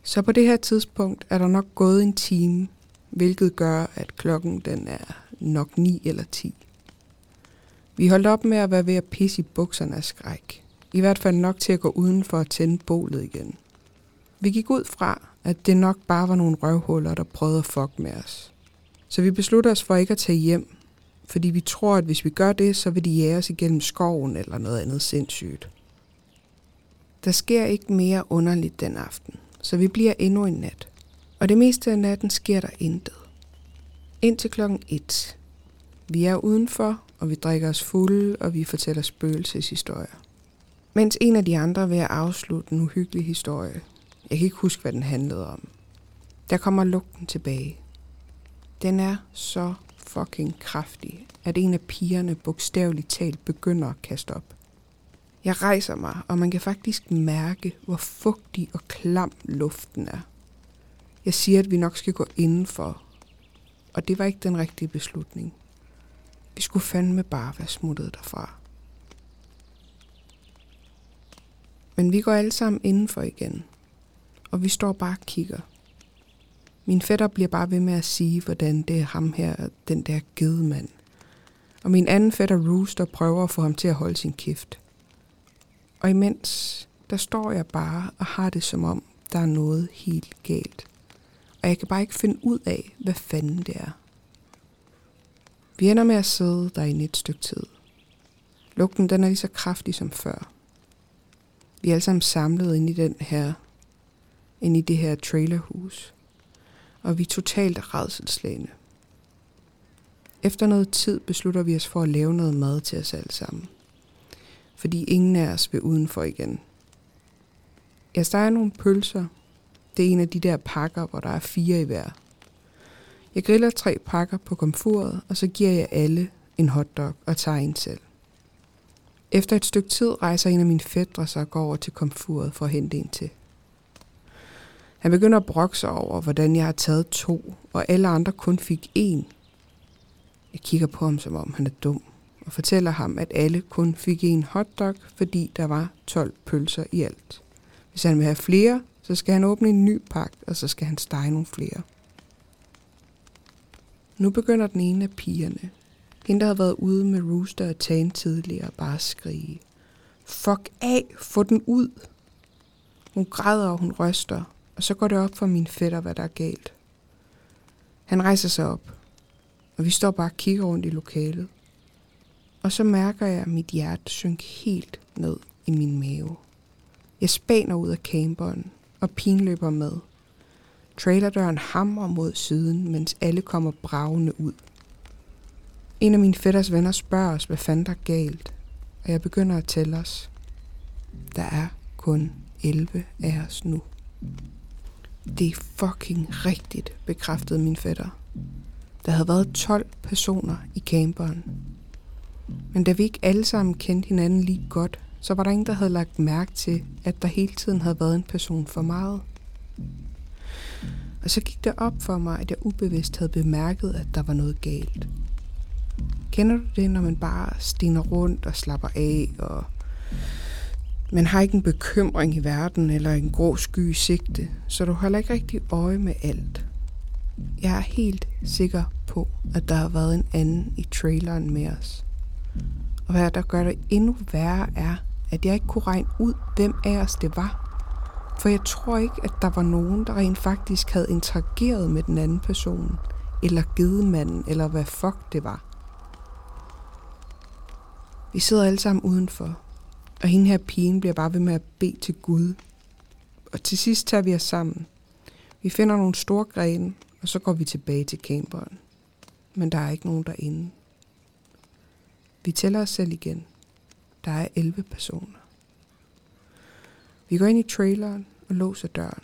Speaker 2: Så på det her tidspunkt er der nok gået en time, hvilket gør, at klokken den er nok 9 eller 10. Vi holdt op med at være ved at pisse i bukserne af skræk. I hvert fald nok til at gå udenfor og tænde bålet igen. Vi gik ud fra, at det nok bare var nogle røvhuller, der prøvede at fuck med os. Så vi besluttede os for ikke at tage hjem, fordi vi tror, at hvis vi gør det, så vil de jage os igennem skoven eller noget andet sindssygt. Der sker ikke mere underligt den aften, så vi bliver endnu en nat. Og det meste af natten sker der intet. Indtil klokken 1. Vi er udenfor, og vi drikker os fulde, og vi fortæller spøgelseshistorier. Mens en af de andre vil afslutte en uhyggelig historie. Jeg kan ikke huske, hvad den handlede om. Der kommer lugten tilbage. Den er så fucking kraftig, at en af pigerne bogstaveligt talt begynder at kaste op. Jeg rejser mig, og man kan faktisk mærke, hvor fugtig og klam luften er. Jeg siger, at vi nok skal gå indenfor, og det var ikke den rigtige beslutning. Vi skulle fandme bare være smuttet derfra. Men vi går alle sammen indenfor igen, og vi står bare og kigger. Min fætter bliver bare ved med at sige, hvordan det er ham her, den der gedemand. Og min anden fætter Rooster prøver at få ham til at holde sin kæft. Og imens, der står jeg bare og har det som om, der er noget helt galt. Og jeg kan bare ikke finde ud af, hvad fanden det er. Vi ender med at sidde der i et stykke tid. Lugten den er lige så kraftig som før. Vi er alle sammen samlet ind i den her, ind i det her trailerhus. Og vi er totalt redselslagende. Efter noget tid beslutter vi os for at lave noget mad til os alle sammen. Fordi ingen af os vil udenfor igen. Jeg steger nogle pølser. Det er en af de der pakker, hvor der er fire i hver. Jeg griller tre pakker på komfuret, og så giver jeg alle en hotdog og tager en selv. Efter et stykke tid rejser en af mine fædre sig og går over til komfuret for at hente en til. Han begynder at brokke sig over, hvordan jeg har taget to, og alle andre kun fik en. Jeg kigger på ham, som om han er dum, og fortæller ham, at alle kun fik en hotdog, fordi der var 12 pølser i alt. Hvis han vil have flere, så skal han åbne en ny pakke, og så skal han stege nogle flere. Nu begynder den ene af pigerne, Hende, der havde været ude med Rooster og Tan tidligere, bare skrige. Fuck af, få den ud. Hun græder og hun ryster, og så går det op for min fætter, hvad der er galt. Han rejser sig op, og vi står bare og kigger rundt i lokalet. Og så mærker jeg, at mit hjerte synker helt ned i min mave. Jeg spaner ud af camperen, og pinløber med. Trailerdøren hamrer mod siden, mens alle kommer bravende ud. En af mine fætters venner spørger os, hvad fanden der er galt, og jeg begynder at tælle os. Der er kun 11 af os nu. Det er fucking rigtigt, bekræftede min fætter. Der havde været 12 personer i camperen. Men da vi ikke alle sammen kendte hinanden lige godt, så var der ingen, der havde lagt mærke til, at der hele tiden havde været en person for meget. Og så gik det op for mig, at jeg ubevidst havde bemærket, at der var noget galt. Kender du det, når man bare stiner rundt og slapper af, og man har ikke en bekymring i verden eller en grå sky i sigte, så du holder ikke rigtig øje med alt. Jeg er helt sikker på, at der har været en anden i traileren med os. Og hvad der gør det endnu værre er, at jeg ikke kunne regne ud, hvem af os det var. For jeg tror ikke, at der var nogen, der rent faktisk havde interageret med den anden person, eller gedemanden, eller hvad fuck det var. Vi sidder alle sammen udenfor, og hende her pigen bliver bare ved med at bede til Gud. Og til sidst tager vi os sammen. Vi finder nogle store grene, og så går vi tilbage til camperen. Men der er ikke nogen derinde. Vi tæller os selv igen. Der er 11 personer. Vi går ind i traileren og låser døren.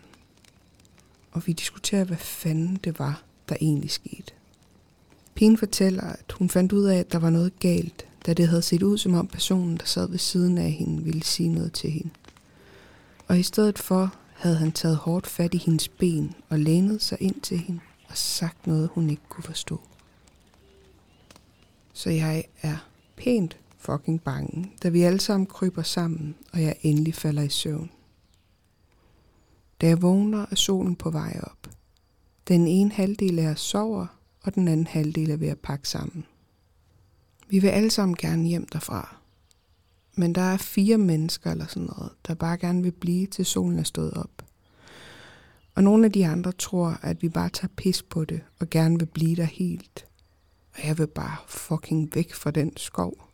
Speaker 2: Og vi diskuterer, hvad fanden det var, der egentlig skete. Pigen fortæller, at hun fandt ud af, at der var noget galt, da det havde set ud som om personen, der sad ved siden af hende, ville sige noget til hende. Og i stedet for havde han taget hårdt fat i hendes ben og lænet sig ind til hende og sagt noget, hun ikke kunne forstå. Så jeg er pænt fucking bange, da vi alle sammen kryber sammen, og jeg endelig falder i søvn. Da jeg vågner, er solen på vej op. Den ene halvdel af os sover, og den anden halvdel er ved at pakke sammen. Vi vil alle sammen gerne hjem derfra. Men der er fire mennesker eller sådan noget, der bare gerne vil blive til solen er stået op. Og nogle af de andre tror, at vi bare tager pis på det og gerne vil blive der helt. Og jeg vil bare fucking væk fra den skov.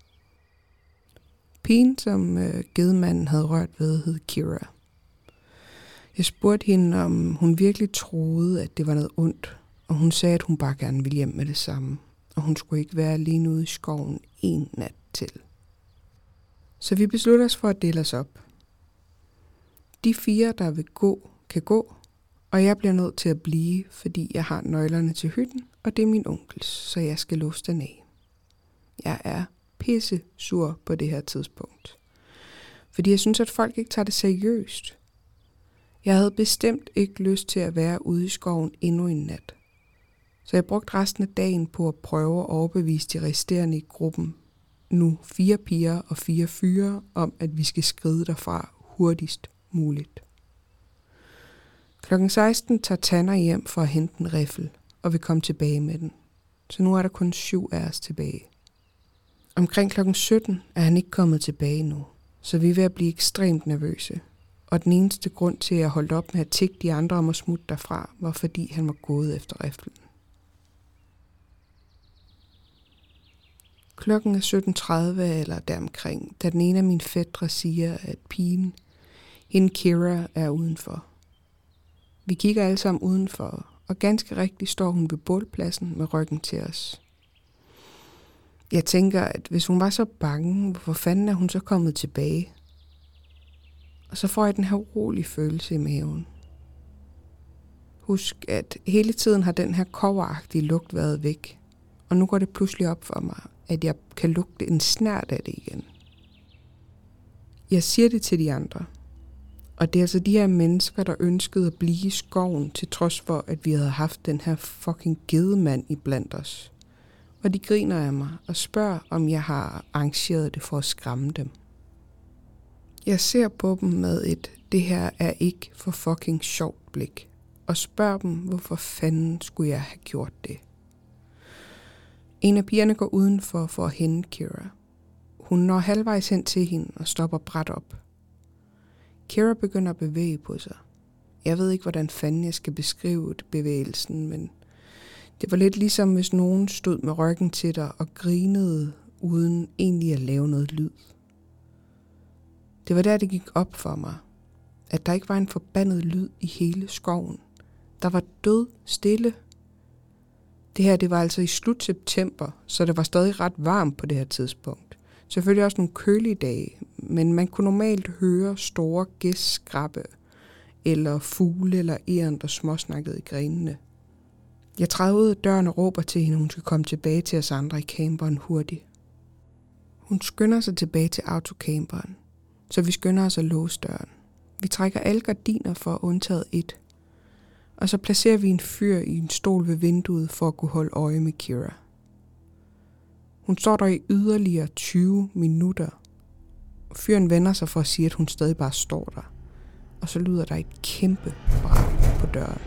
Speaker 2: Pigen, som øh, gedemanden havde rørt ved, hed Kira. Jeg spurgte hende, om hun virkelig troede, at det var noget ondt, og hun sagde, at hun bare gerne ville hjem med det samme, og hun skulle ikke være alene ude i skoven en nat til. Så vi beslutter os for at dele os op. De fire, der vil gå, kan gå, og jeg bliver nødt til at blive, fordi jeg har nøglerne til hytten, og det er min onkels, så jeg skal låse den af. Jeg er pisse sur på det her tidspunkt. Fordi jeg synes, at folk ikke tager det seriøst. Jeg havde bestemt ikke lyst til at være ude i skoven endnu en nat. Så jeg brugte resten af dagen på at prøve at overbevise de resterende i gruppen, nu fire piger og fire fyre, om at vi skal skride derfra hurtigst muligt. Klokken 16 tager Tanner hjem for at hente en riffel, og vil komme tilbage med den. Så nu er der kun syv af os tilbage. Omkring klokken 17 er han ikke kommet tilbage nu, så vi er ved at blive ekstremt nervøse. Og den eneste grund til, at jeg holdt op med at tikke de andre om at smutte derfra, var fordi han var gået efter riflen. Klokken er 17.30 eller deromkring, da den ene af mine fædre siger, at pigen, hende Kira, er udenfor. Vi kigger alle sammen udenfor, og ganske rigtigt står hun ved bålpladsen med ryggen til os. Jeg tænker, at hvis hun var så bange, hvorfor fanden er hun så kommet tilbage? Og så får jeg den her urolige følelse i maven. Husk, at hele tiden har den her koveragtige lugt været væk. Og nu går det pludselig op for mig, at jeg kan lugte en snært af det igen. Jeg siger det til de andre. Og det er altså de her mennesker, der ønskede at blive i skoven, til trods for, at vi havde haft den her fucking gedemand i blandt os. Og de griner af mig og spørger, om jeg har arrangeret det for at skræmme dem. Jeg ser på dem med et, det her er ikke for fucking sjovt blik, og spørger dem, hvorfor fanden skulle jeg have gjort det. En af pigerne går udenfor for at hente Kira. Hun når halvvejs hen til hende og stopper bræt op. Kira begynder at bevæge på sig. Jeg ved ikke, hvordan fanden jeg skal beskrive bevægelsen, men det var lidt ligesom, hvis nogen stod med ryggen til dig og grinede, uden egentlig at lave noget lyd. Det var der, det gik op for mig, at der ikke var en forbandet lyd i hele skoven. Der var død stille. Det her, det var altså i slut september, så det var stadig ret varmt på det her tidspunkt. Selvfølgelig også nogle kølige dage, men man kunne normalt høre store gæstskrabbe eller fugle eller æren, der småsnakkede i grenene. Jeg træder ud af døren og råber til hende, hun skal komme tilbage til os andre i camperen hurtigt. Hun skynder sig tilbage til autocamperen, så vi skynder os at låse døren. Vi trækker alle gardiner for undtaget et, og så placerer vi en fyr i en stol ved vinduet for at kunne holde øje med Kira. Hun står der i yderligere 20 minutter, og fyren vender sig for at sige, at hun stadig bare står der. Og så lyder der et kæmpe brag på døren.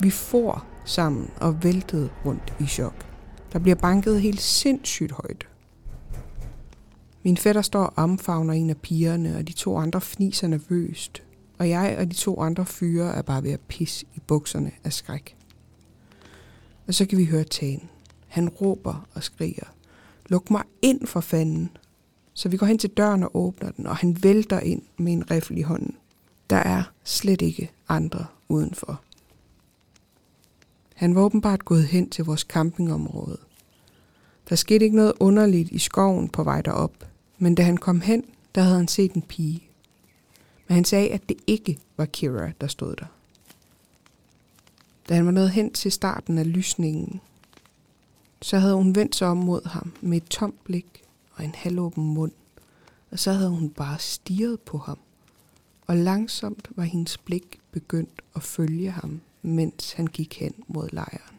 Speaker 2: Vi får sammen og væltede rundt i chok. Der bliver banket helt sindssygt højt. Min fætter står og omfavner en af pigerne, og de to andre fniser nervøst. Og jeg og de to andre fyre er bare ved at pisse i bukserne af skræk. Og så kan vi høre tagen. Han råber og skriger. Luk mig ind for fanden. Så vi går hen til døren og åbner den, og han vælter ind med en riffel i hånden. Der er slet ikke andre udenfor. Han var åbenbart gået hen til vores campingområde. Der skete ikke noget underligt i skoven på vej derop, men da han kom hen, der havde han set en pige. Men han sagde, at det ikke var Kira, der stod der. Da han var nået hen til starten af lysningen, så havde hun vendt sig om mod ham med et tomt blik og en halvåben mund, og så havde hun bare stirret på ham. Og langsomt var hendes blik begyndt at følge ham, mens han gik hen mod lejren.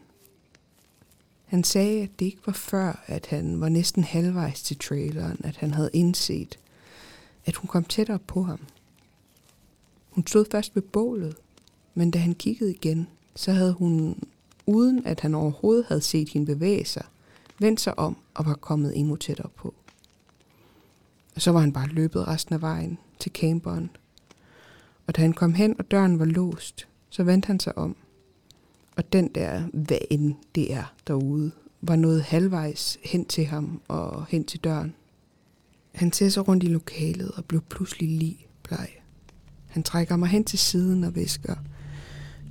Speaker 2: Han sagde, at det ikke var før, at han var næsten halvvejs til traileren, at han havde indset, at hun kom tættere på ham. Hun stod først ved bålet, men da han kiggede igen, så havde hun, uden at han overhovedet havde set hende bevæge sig, vendt sig om og var kommet endnu tættere på. Og så var han bare løbet resten af vejen til camperen. Og da han kom hen, og døren var låst, så vendte han sig om. Og den der, hvad end det er derude, var noget halvvejs hen til ham og hen til døren. Han ser sig rundt i lokalet og blev pludselig lige bleg. Han trækker mig hen til siden og visker,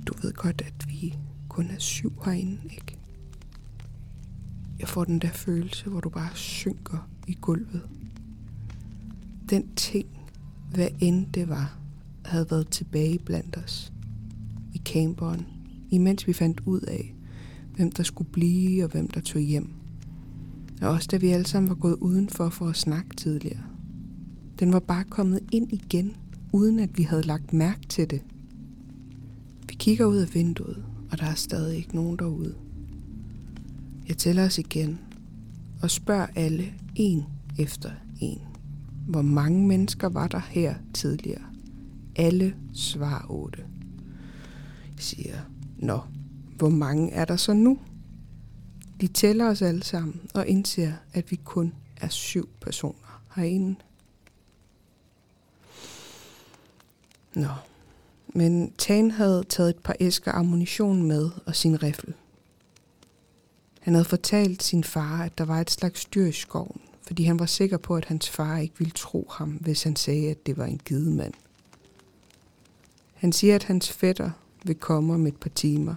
Speaker 2: du ved godt, at vi kun er syv herinde, ikke? Jeg får den der følelse, hvor du bare synker i gulvet. Den ting, hvad end det var, havde været tilbage blandt os. I camperen, imens vi fandt ud af, hvem der skulle blive og hvem der tog hjem. Og også da vi alle sammen var gået udenfor for at snakke tidligere. Den var bare kommet ind igen, uden at vi havde lagt mærke til det. Vi kigger ud af vinduet, og der er stadig ikke nogen derude. Jeg tæller os igen og spørger alle en efter en. Hvor mange mennesker var der her tidligere? Alle svarer 8. Jeg siger, nå, hvor mange er der så nu? De tæller os alle sammen og indser, at vi kun er syv personer herinde. Nå, men Tan havde taget et par æsker ammunition med og sin riffel. Han havde fortalt sin far, at der var et slags dyr i skoven, fordi han var sikker på, at hans far ikke ville tro ham, hvis han sagde, at det var en gidemand. Han siger, at hans fætter vil komme om et par timer,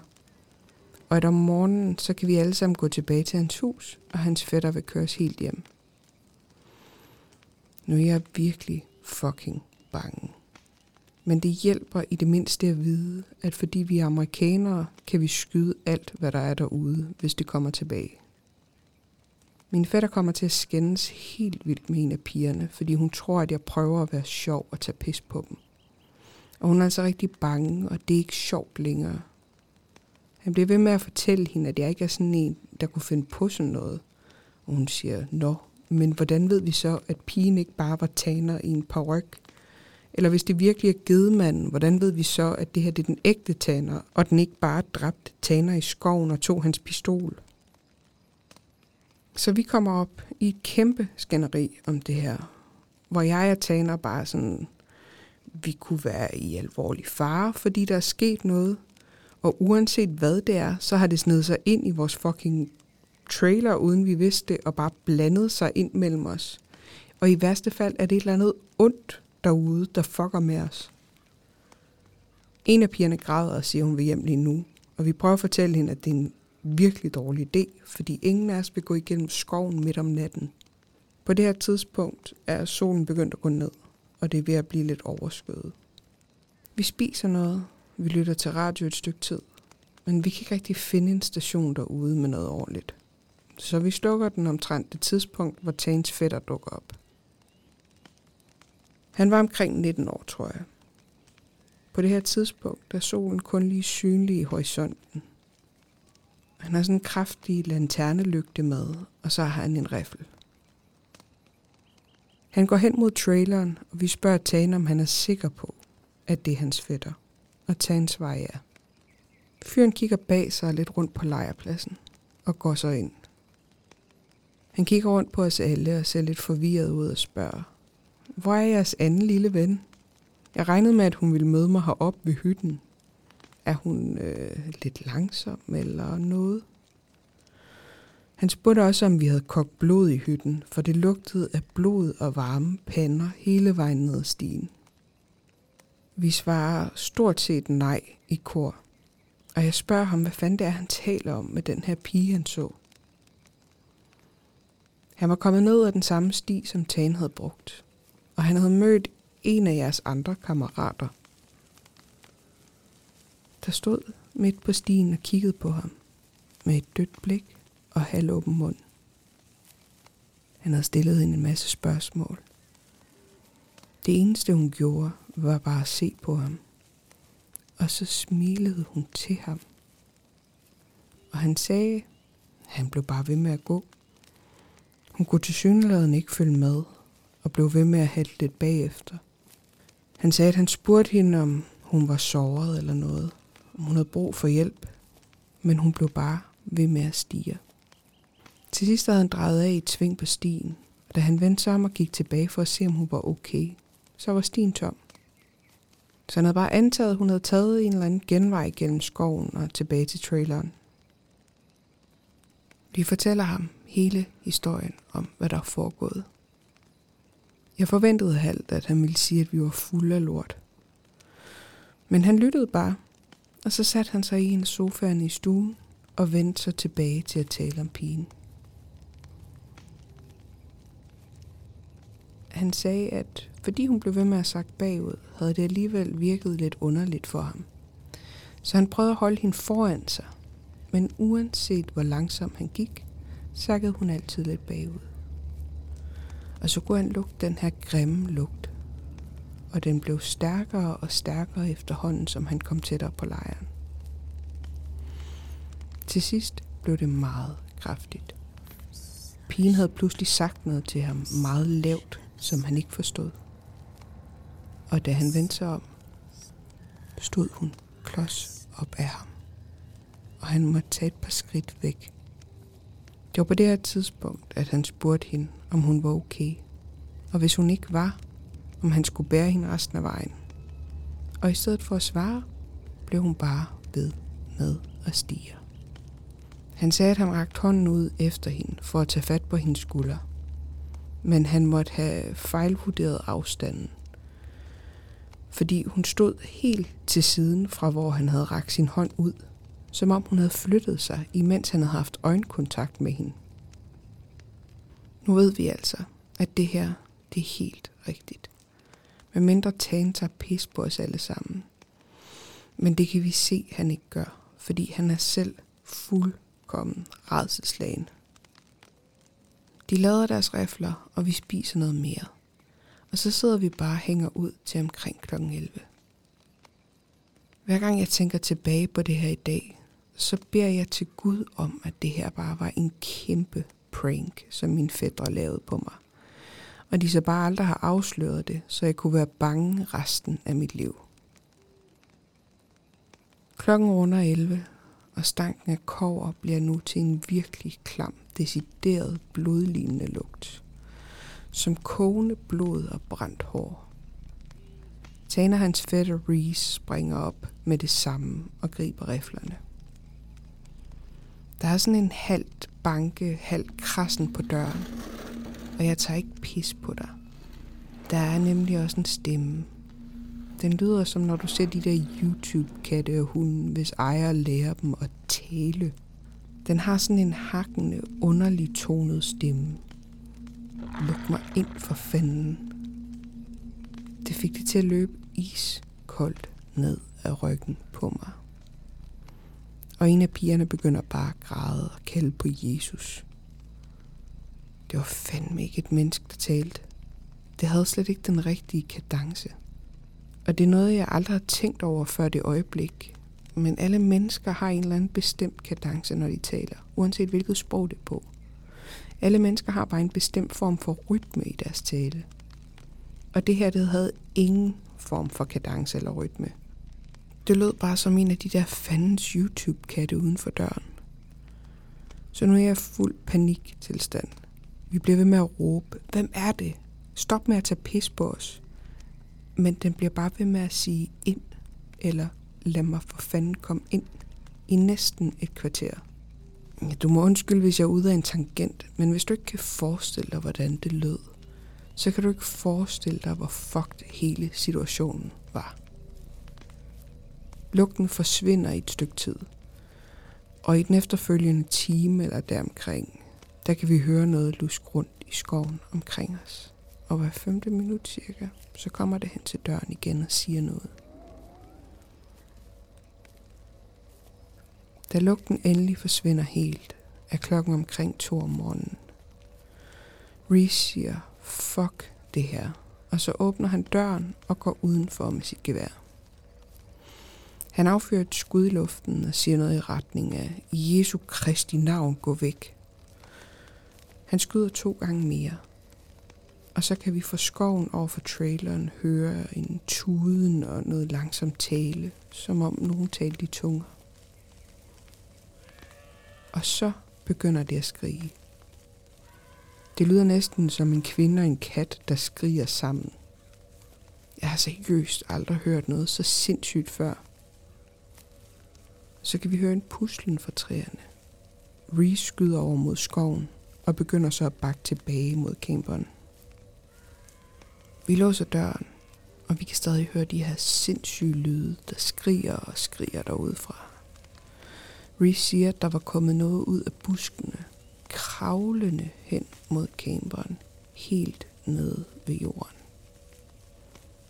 Speaker 2: og at om morgenen, så kan vi alle sammen gå tilbage til hans hus, og hans fætter vil køres helt hjem. Nu er jeg virkelig fucking bange. Men det hjælper i det mindste at vide, at fordi vi er amerikanere, kan vi skyde alt, hvad der er derude, hvis det kommer tilbage. Min fætter kommer til at skændes helt vildt med en af pigerne, fordi hun tror, at jeg prøver at være sjov og tage pis på dem. Og hun er altså rigtig bange, og det er ikke sjovt længere. Han bliver ved med at fortælle hende, at jeg ikke er sådan en, der kunne finde på sådan noget. Og hun siger, nå, men hvordan ved vi så, at pigen ikke bare var taner i en ryg? Eller hvis det virkelig er gedemanden, hvordan ved vi så, at det her det er den ægte taner, og den ikke bare dræbte taner i skoven og tog hans pistol? Så vi kommer op i et kæmpe skænderi om det her, hvor jeg og Taner bare sådan, vi kunne være i alvorlig fare, fordi der er sket noget. Og uanset hvad det er, så har det snedet sig ind i vores fucking trailer, uden vi vidste det, og bare blandet sig ind mellem os. Og i værste fald er det et eller andet ondt derude, der fucker med os. En af pigerne græder og siger, hun vil hjem lige nu. Og vi prøver at fortælle hende, at det er en virkelig dårlig idé, fordi ingen af os vil gå igennem skoven midt om natten. På det her tidspunkt er solen begyndt at gå ned, og det er ved at blive lidt overskyet. Vi spiser noget, vi lytter til radio et stykke tid, men vi kan ikke rigtig finde en station derude med noget ordentligt. Så vi slukker den omtrent det tidspunkt, hvor Tanes fætter dukker op. Han var omkring 19 år, tror jeg. På det her tidspunkt er solen kun lige synlig i horisonten. Han har sådan en kraftig lanternelygte med, og så har han en riffel. Han går hen mod traileren, og vi spørger Tane, om han er sikker på, at det er hans fætter. Og Tane svarer ja. Fyren kigger bag sig lidt rundt på lejrpladsen og går så ind. Han kigger rundt på os alle og ser lidt forvirret ud og spørger, hvor er jeres anden lille ven? Jeg regnede med, at hun ville møde mig heroppe ved hytten. Er hun øh, lidt langsom eller noget? Han spurgte også, om vi havde kogt blod i hytten, for det lugtede af blod og varme pander hele vejen ned ad stien. Vi svarer stort set nej i kor, og jeg spørger ham, hvad fanden det er, han taler om med den her pige, han så. Han var kommet ned ad den samme sti, som Tan havde brugt, og han havde mødt en af jeres andre kammerater. Der stod midt på stien og kiggede på ham med et dødt blik og halvåben mund. Han havde stillet hende en masse spørgsmål. Det eneste hun gjorde, var bare at se på ham. Og så smilede hun til ham. Og han sagde, at han blev bare ved med at gå. Hun kunne til synligheden ikke følge med, og blev ved med at halte lidt bagefter. Han sagde, at han spurgte hende, om hun var såret eller noget, om hun havde brug for hjælp, men hun blev bare ved med at stige. Til sidst havde han drejet af i et sving på stien, og da han vendte sig om og gik tilbage for at se, om hun var okay, så var stien tom. Så han havde bare antaget, at hun havde taget en eller anden genvej gennem skoven og tilbage til traileren. Vi fortæller ham hele historien om, hvad der er foregået. Jeg forventede halvt, at han ville sige, at vi var fulde af lort. Men han lyttede bare, og så satte han sig i en sofaen i stuen og vendte sig tilbage til at tale om pigen. Han sagde, at fordi hun blev ved med at sagt bagud, havde det alligevel virket lidt underligt for ham. Så han prøvede at holde hende foran sig, men uanset hvor langsomt han gik, sakkede hun altid lidt bagud. Og så kunne han lugte den her grimme lugt. Og den blev stærkere og stærkere efterhånden, som han kom tættere på lejren. Til sidst blev det meget kraftigt. Pigen havde pludselig sagt noget til ham meget lavt, som han ikke forstod. Og da han vendte sig om, stod hun klods op af ham, og han måtte tage et par skridt væk. Det var på det her tidspunkt, at han spurgte hende, om hun var okay, og hvis hun ikke var, om han skulle bære hende resten af vejen. Og i stedet for at svare, blev hun bare ved med at stige. Han sagde, at han rakte hånden ud efter hende for at tage fat på hendes skulder. Men han måtte have fejlvurderet afstanden. Fordi hun stod helt til siden fra, hvor han havde rakt sin hånd ud. Som om hun havde flyttet sig, imens han havde haft øjenkontakt med hende. Nu ved vi altså, at det her, det er helt rigtigt. Med mindre Tan tager pis på os alle sammen. Men det kan vi se, at han ikke gør, fordi han er selv fuldkommen redselslagen. De lader deres rifler, og vi spiser noget mere. Og så sidder vi bare og hænger ud til omkring kl. 11. Hver gang jeg tænker tilbage på det her i dag, så beder jeg til Gud om, at det her bare var en kæmpe prank, som min fædre lavede på mig. Og de så bare aldrig har afsløret det, så jeg kunne være bange resten af mit liv. Klokken runder 11, og stanken af kover bliver nu til en virkelig klam, decideret blodlignende lugt. Som kogende blod og brændt hår. Tana hans fætter Reese springer op med det samme og griber riflerne. Der er sådan en halvt banke, halvt krassen på døren, og jeg tager ikke pis på dig. Der er nemlig også en stemme. Den lyder som når du ser de der YouTube-katte og hunde, hvis ejer lærer dem at tale. Den har sådan en hakkende, underlig tonet stemme. Luk mig ind for fanden. Det fik det til at løbe iskoldt ned ad ryggen på mig. Og en af pigerne begynder bare at græde og kalde på Jesus. Det var fandme ikke et menneske, der talte. Det havde slet ikke den rigtige kadence. Og det er noget, jeg aldrig har tænkt over før det øjeblik. Men alle mennesker har en eller anden bestemt kadence, når de taler, uanset hvilket sprog det er på. Alle mennesker har bare en bestemt form for rytme i deres tale. Og det her, det havde ingen form for kadence eller rytme. Det lød bare som en af de der fandens YouTube-katte uden for døren. Så nu er jeg fuld paniktilstand. Vi bliver ved med at råbe, hvem er det? Stop med at tage pis på os. Men den bliver bare ved med at sige ind, eller lad mig for fanden komme ind i næsten et kvarter. Du må undskylde, hvis jeg er ude af en tangent, men hvis du ikke kan forestille dig, hvordan det lød, så kan du ikke forestille dig, hvor fucked hele situationen var. Lugten forsvinder i et stykke tid, og i den efterfølgende time eller deromkring, der kan vi høre noget lusk rundt i skoven omkring os. Og hver femte minut cirka, så kommer det hen til døren igen og siger noget. Da lugten endelig forsvinder helt, er klokken omkring to om morgenen. Reese siger, fuck det her, og så åbner han døren og går udenfor med sit gevær. Han affyrer et skud i luften og siger noget i retning af, i Jesu Kristi navn, gå væk. Han skyder to gange mere, og så kan vi fra skoven over for traileren høre en tuden og noget langsomt tale, som om nogen talte i tunger. Og så begynder det at skrige. Det lyder næsten som en kvinde og en kat, der skriger sammen. Jeg har seriøst aldrig hørt noget så sindssygt før. Så kan vi høre en puslen fra træerne. Reese skyder over mod skoven og begynder så at bakke tilbage mod camperen. Vi låser døren, og vi kan stadig høre de her sindssyge lyde, der skriger og skriger derudefra. Reese siger, at der var kommet noget ud af buskene, kravlende hen mod camperen, helt ned ved jorden.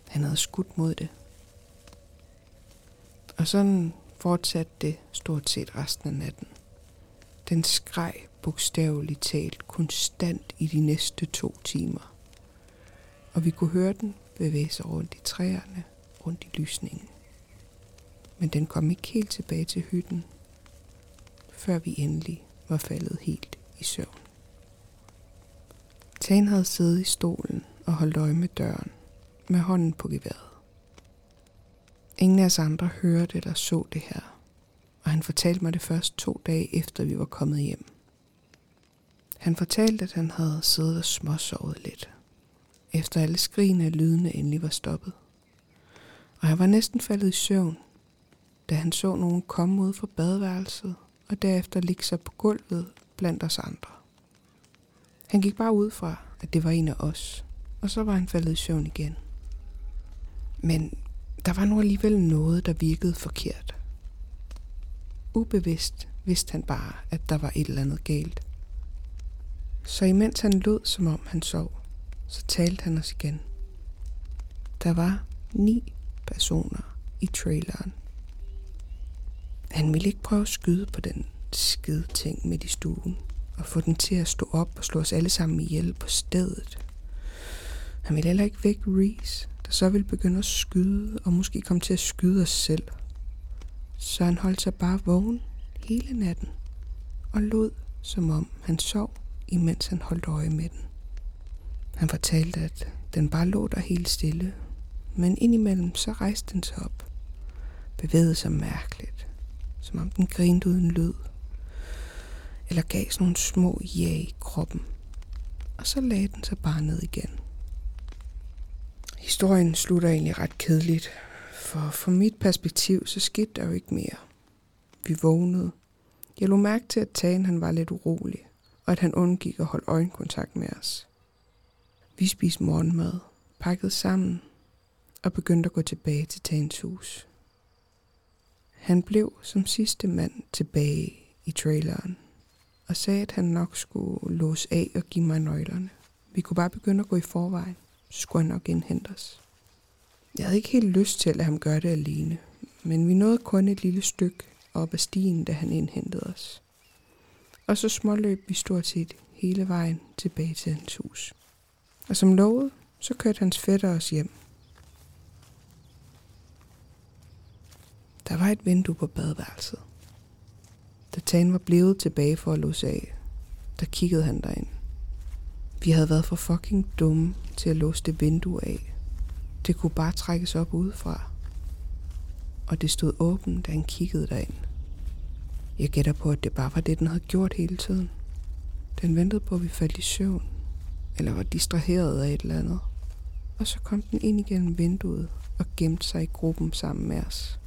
Speaker 2: Han havde skudt mod det. Og sådan fortsatte det stort set resten af natten. Den skreg bogstaveligt talt konstant i de næste to timer. Og vi kunne høre den bevæge sig rundt i træerne, rundt i lysningen. Men den kom ikke helt tilbage til hytten, før vi endelig var faldet helt i søvn. Tan havde siddet i stolen og holdt øje med døren, med hånden på geværet. Ingen af os andre hørte eller så det her, og han fortalte mig det først to dage efter vi var kommet hjem. Han fortalte, at han havde siddet og småsovet lidt, efter alle skrigene og lydene endelig var stoppet. Og han var næsten faldet i søvn, da han så nogen komme ud fra badeværelset og derefter ligge sig på gulvet blandt os andre. Han gik bare ud fra, at det var en af os, og så var han faldet i søvn igen. Men der var nu alligevel noget, der virkede forkert. Ubevidst vidste han bare, at der var et eller andet galt. Så imens han lød, som om han sov, så talte han os igen. Der var ni personer i traileren. Han ville ikke prøve at skyde på den skide ting midt i stuen og få den til at stå op og slå os alle sammen ihjel på stedet. Han ville heller ikke væk Reese, så ville begynde at skyde og måske komme til at skyde os selv. Så han holdt sig bare vågen hele natten og lod, som om han sov, imens han holdt øje med den. Han fortalte, at den bare lå der helt stille, men indimellem så rejste den sig op, bevægede sig mærkeligt, som om den grinte uden lyd. Eller gav sådan nogle små ja i kroppen. Og så lagde den sig bare ned igen. Historien slutter egentlig ret kedeligt, for fra mit perspektiv, så skete der jo ikke mere. Vi vågnede. Jeg lå mærke til, at Tagen han var lidt urolig, og at han undgik at holde øjenkontakt med os. Vi spiste morgenmad, pakkede sammen og begyndte at gå tilbage til Tagens hus. Han blev som sidste mand tilbage i traileren og sagde, at han nok skulle låse af og give mig nøglerne. Vi kunne bare begynde at gå i forvejen, skulle han nok indhente os. Jeg havde ikke helt lyst til at lade ham gøre det alene, men vi nåede kun et lille stykke op ad stien, da han indhentede os. Og så småløb vi stort set hele vejen tilbage til hans hus. Og som lovet, så kørte hans fætter os hjem. Der var et vindue på badeværelset. Da Tan var blevet tilbage for at låse af, der kiggede han derind. Vi havde været for fucking dumme til at låse det vindue af. Det kunne bare trækkes op udefra. Og det stod åbent, da han kiggede derind. Jeg gætter på, at det bare var det, den havde gjort hele tiden. Den ventede på, at vi faldt i søvn, eller var distraheret af et eller andet. Og så kom den ind igennem vinduet og gemte sig i gruppen sammen med os.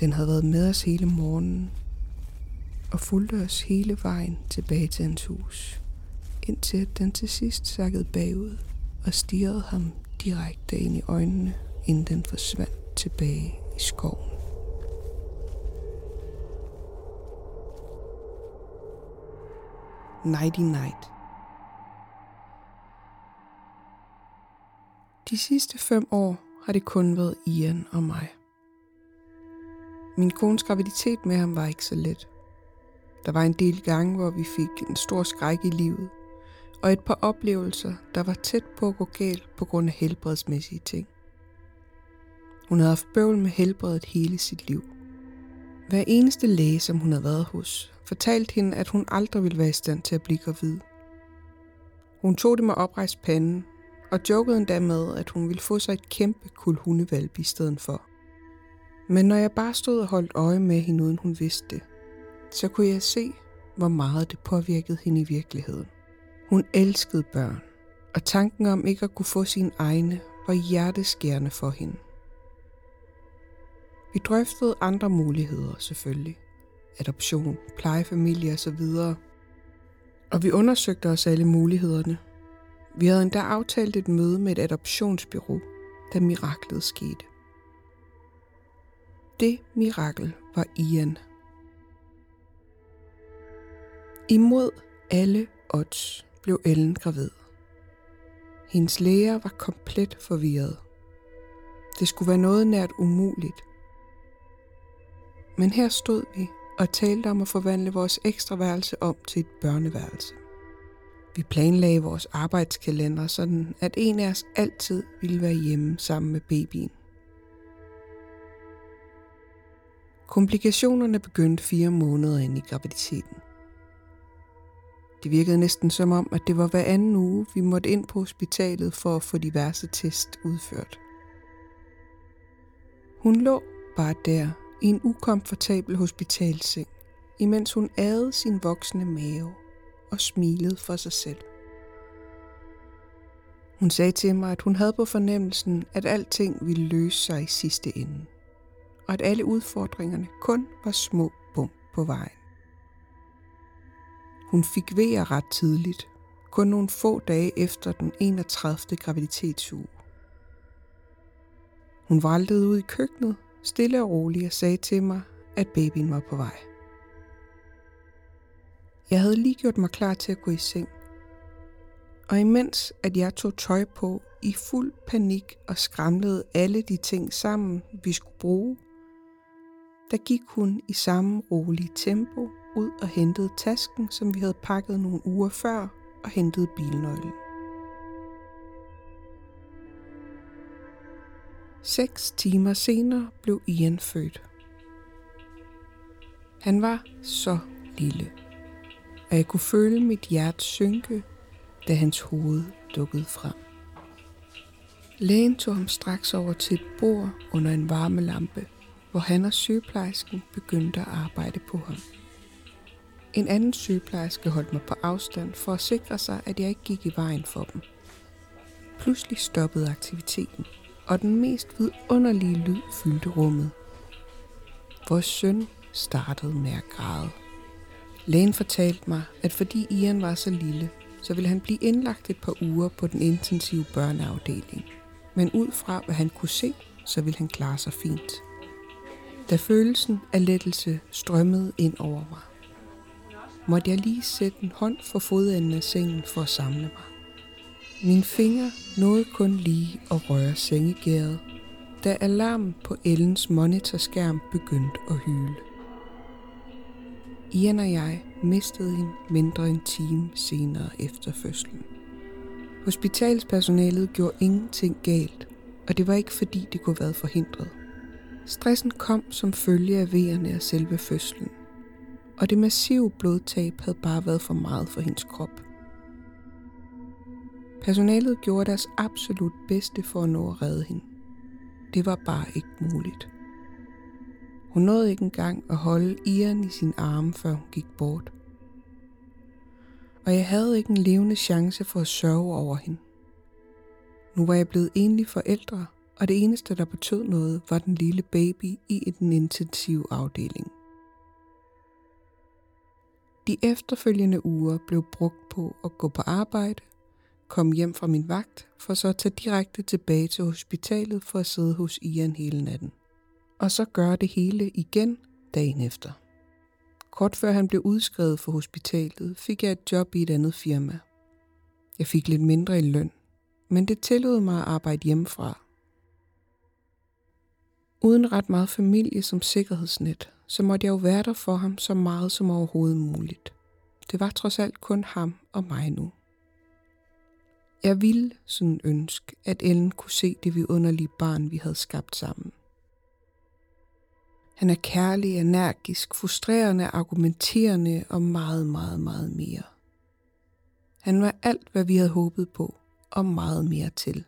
Speaker 2: Den havde været med os hele morgenen og fulgte os hele vejen tilbage til hans hus, indtil den til sidst sakkede bagud og stirrede ham direkte ind i øjnene, inden den forsvandt tilbage i skoven. Nighty Night. De sidste fem år har det kun været Ian og mig. Min kones graviditet med ham var ikke så let. Der var en del gange, hvor vi fik en stor skræk i livet, og et par oplevelser, der var tæt på at gå galt på grund af helbredsmæssige ting. Hun havde haft bøvl med helbredet hele sit liv. Hver eneste læge, som hun havde været hos, fortalte hende, at hun aldrig ville være i stand til at blive gravid. Hun tog det med oprejst panden, og jokede endda med, at hun ville få sig et kæmpe kul hundevalp i stedet for. Men når jeg bare stod og holdt øje med hende, uden hun vidste det, så kunne jeg se, hvor meget det påvirkede hende i virkeligheden. Hun elskede børn, og tanken om ikke at kunne få sine egne var hjerteskærende for hende. Vi drøftede andre muligheder selvfølgelig. Adoption, plejefamilie osv. Og vi undersøgte os alle mulighederne. Vi havde endda aftalt et møde med et adoptionsbyrå, da miraklet skete. Det mirakel var Ian. Imod alle odds blev Ellen gravid. Hendes læger var komplet forvirret. Det skulle være noget nært umuligt. Men her stod vi og talte om at forvandle vores ekstraværelse om til et børneværelse. Vi planlagde vores arbejdskalender sådan, at en af os altid ville være hjemme sammen med babyen. Komplikationerne begyndte fire måneder ind i graviditeten. Det virkede næsten som om, at det var hver anden uge, vi måtte ind på hospitalet for at få diverse test udført. Hun lå bare der i en ukomfortabel hospitalseng, imens hun adede sin voksne mave og smilede for sig selv. Hun sagde til mig, at hun havde på fornemmelsen, at alting ville løse sig i sidste ende, og at alle udfordringerne kun var små bump på vejen. Hun fik vejer ret tidligt, kun nogle få dage efter den 31. graviditetsuge. Hun vraltede ud i køkkenet, stille og roligt, og sagde til mig, at babyen var på vej. Jeg havde lige gjort mig klar til at gå i seng. Og imens at jeg tog tøj på i fuld panik og skramlede alle de ting sammen, vi skulle bruge, der gik hun i samme rolige tempo ud og hentede tasken, som vi havde pakket nogle uger før, og hentede bilnøglen. Seks timer senere blev Ian født. Han var så lille, og jeg kunne føle mit hjerte synke, da hans hoved dukkede frem. Lægen tog ham straks over til et bord under en varmelampe hvor han og sygeplejersken begyndte at arbejde på ham. En anden sygeplejerske holdt mig på afstand for at sikre sig, at jeg ikke gik i vejen for dem. Pludselig stoppede aktiviteten, og den mest vidunderlige lyd fyldte rummet. Vores søn startede med at græde. Lægen fortalte mig, at fordi Ian var så lille, så ville han blive indlagt et par uger på den intensive børneafdeling. Men ud fra hvad han kunne se, så ville han klare sig fint. Da følelsen af lettelse strømmede ind over mig, måtte jeg lige sætte en hånd for fodenden af sengen for at samle mig. Min finger nåede kun lige at røre sengegæret, da alarmen på Ellens monitorskærm begyndte at hyle. Ian og jeg mistede hende mindre end en time senere efter fødslen. Hospitalspersonalet gjorde ingenting galt, og det var ikke fordi det kunne have været forhindret. Stressen kom som følge af vejerne af selve fødslen, og det massive blodtab havde bare været for meget for hendes krop. Personalet gjorde deres absolut bedste for at nå at redde hende. Det var bare ikke muligt. Hun nåede ikke engang at holde Ian i sin arme, før hun gik bort. Og jeg havde ikke en levende chance for at sørge over hende. Nu var jeg blevet enlig forældre, og det eneste, der betød noget, var den lille baby i den intensive afdeling. De efterfølgende uger blev brugt på at gå på arbejde, komme hjem fra min vagt, for så at tage direkte tilbage til hospitalet for at sidde hos Ian hele natten. Og så gøre det hele igen dagen efter. Kort før han blev udskrevet fra hospitalet, fik jeg et job i et andet firma. Jeg fik lidt mindre i løn, men det tillod mig at arbejde hjemmefra. Uden ret meget familie som sikkerhedsnet, så måtte jeg jo være der for ham så meget som overhovedet muligt. Det var trods alt kun ham og mig nu. Jeg ville sådan ønske, at Ellen kunne se det vidunderlige barn, vi havde skabt sammen. Han er kærlig, energisk, frustrerende, argumenterende og meget, meget, meget mere. Han var alt, hvad vi havde håbet på, og meget mere til.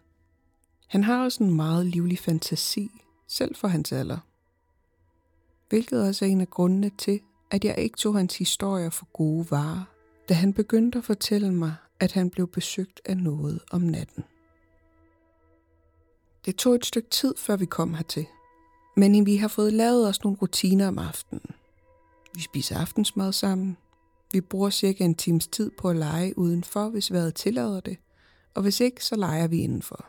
Speaker 2: Han har også en meget livlig fantasi, selv for hans alder. Hvilket også er en af grundene til, at jeg ikke tog hans historier for gode varer, da han begyndte at fortælle mig, at han blev besøgt af noget om natten. Det tog et stykke tid, før vi kom hertil. Men vi har fået lavet os nogle rutiner om aftenen. Vi spiser aftensmad sammen. Vi bruger cirka en times tid på at lege udenfor, hvis vejret tillader det. Og hvis ikke, så leger vi indenfor.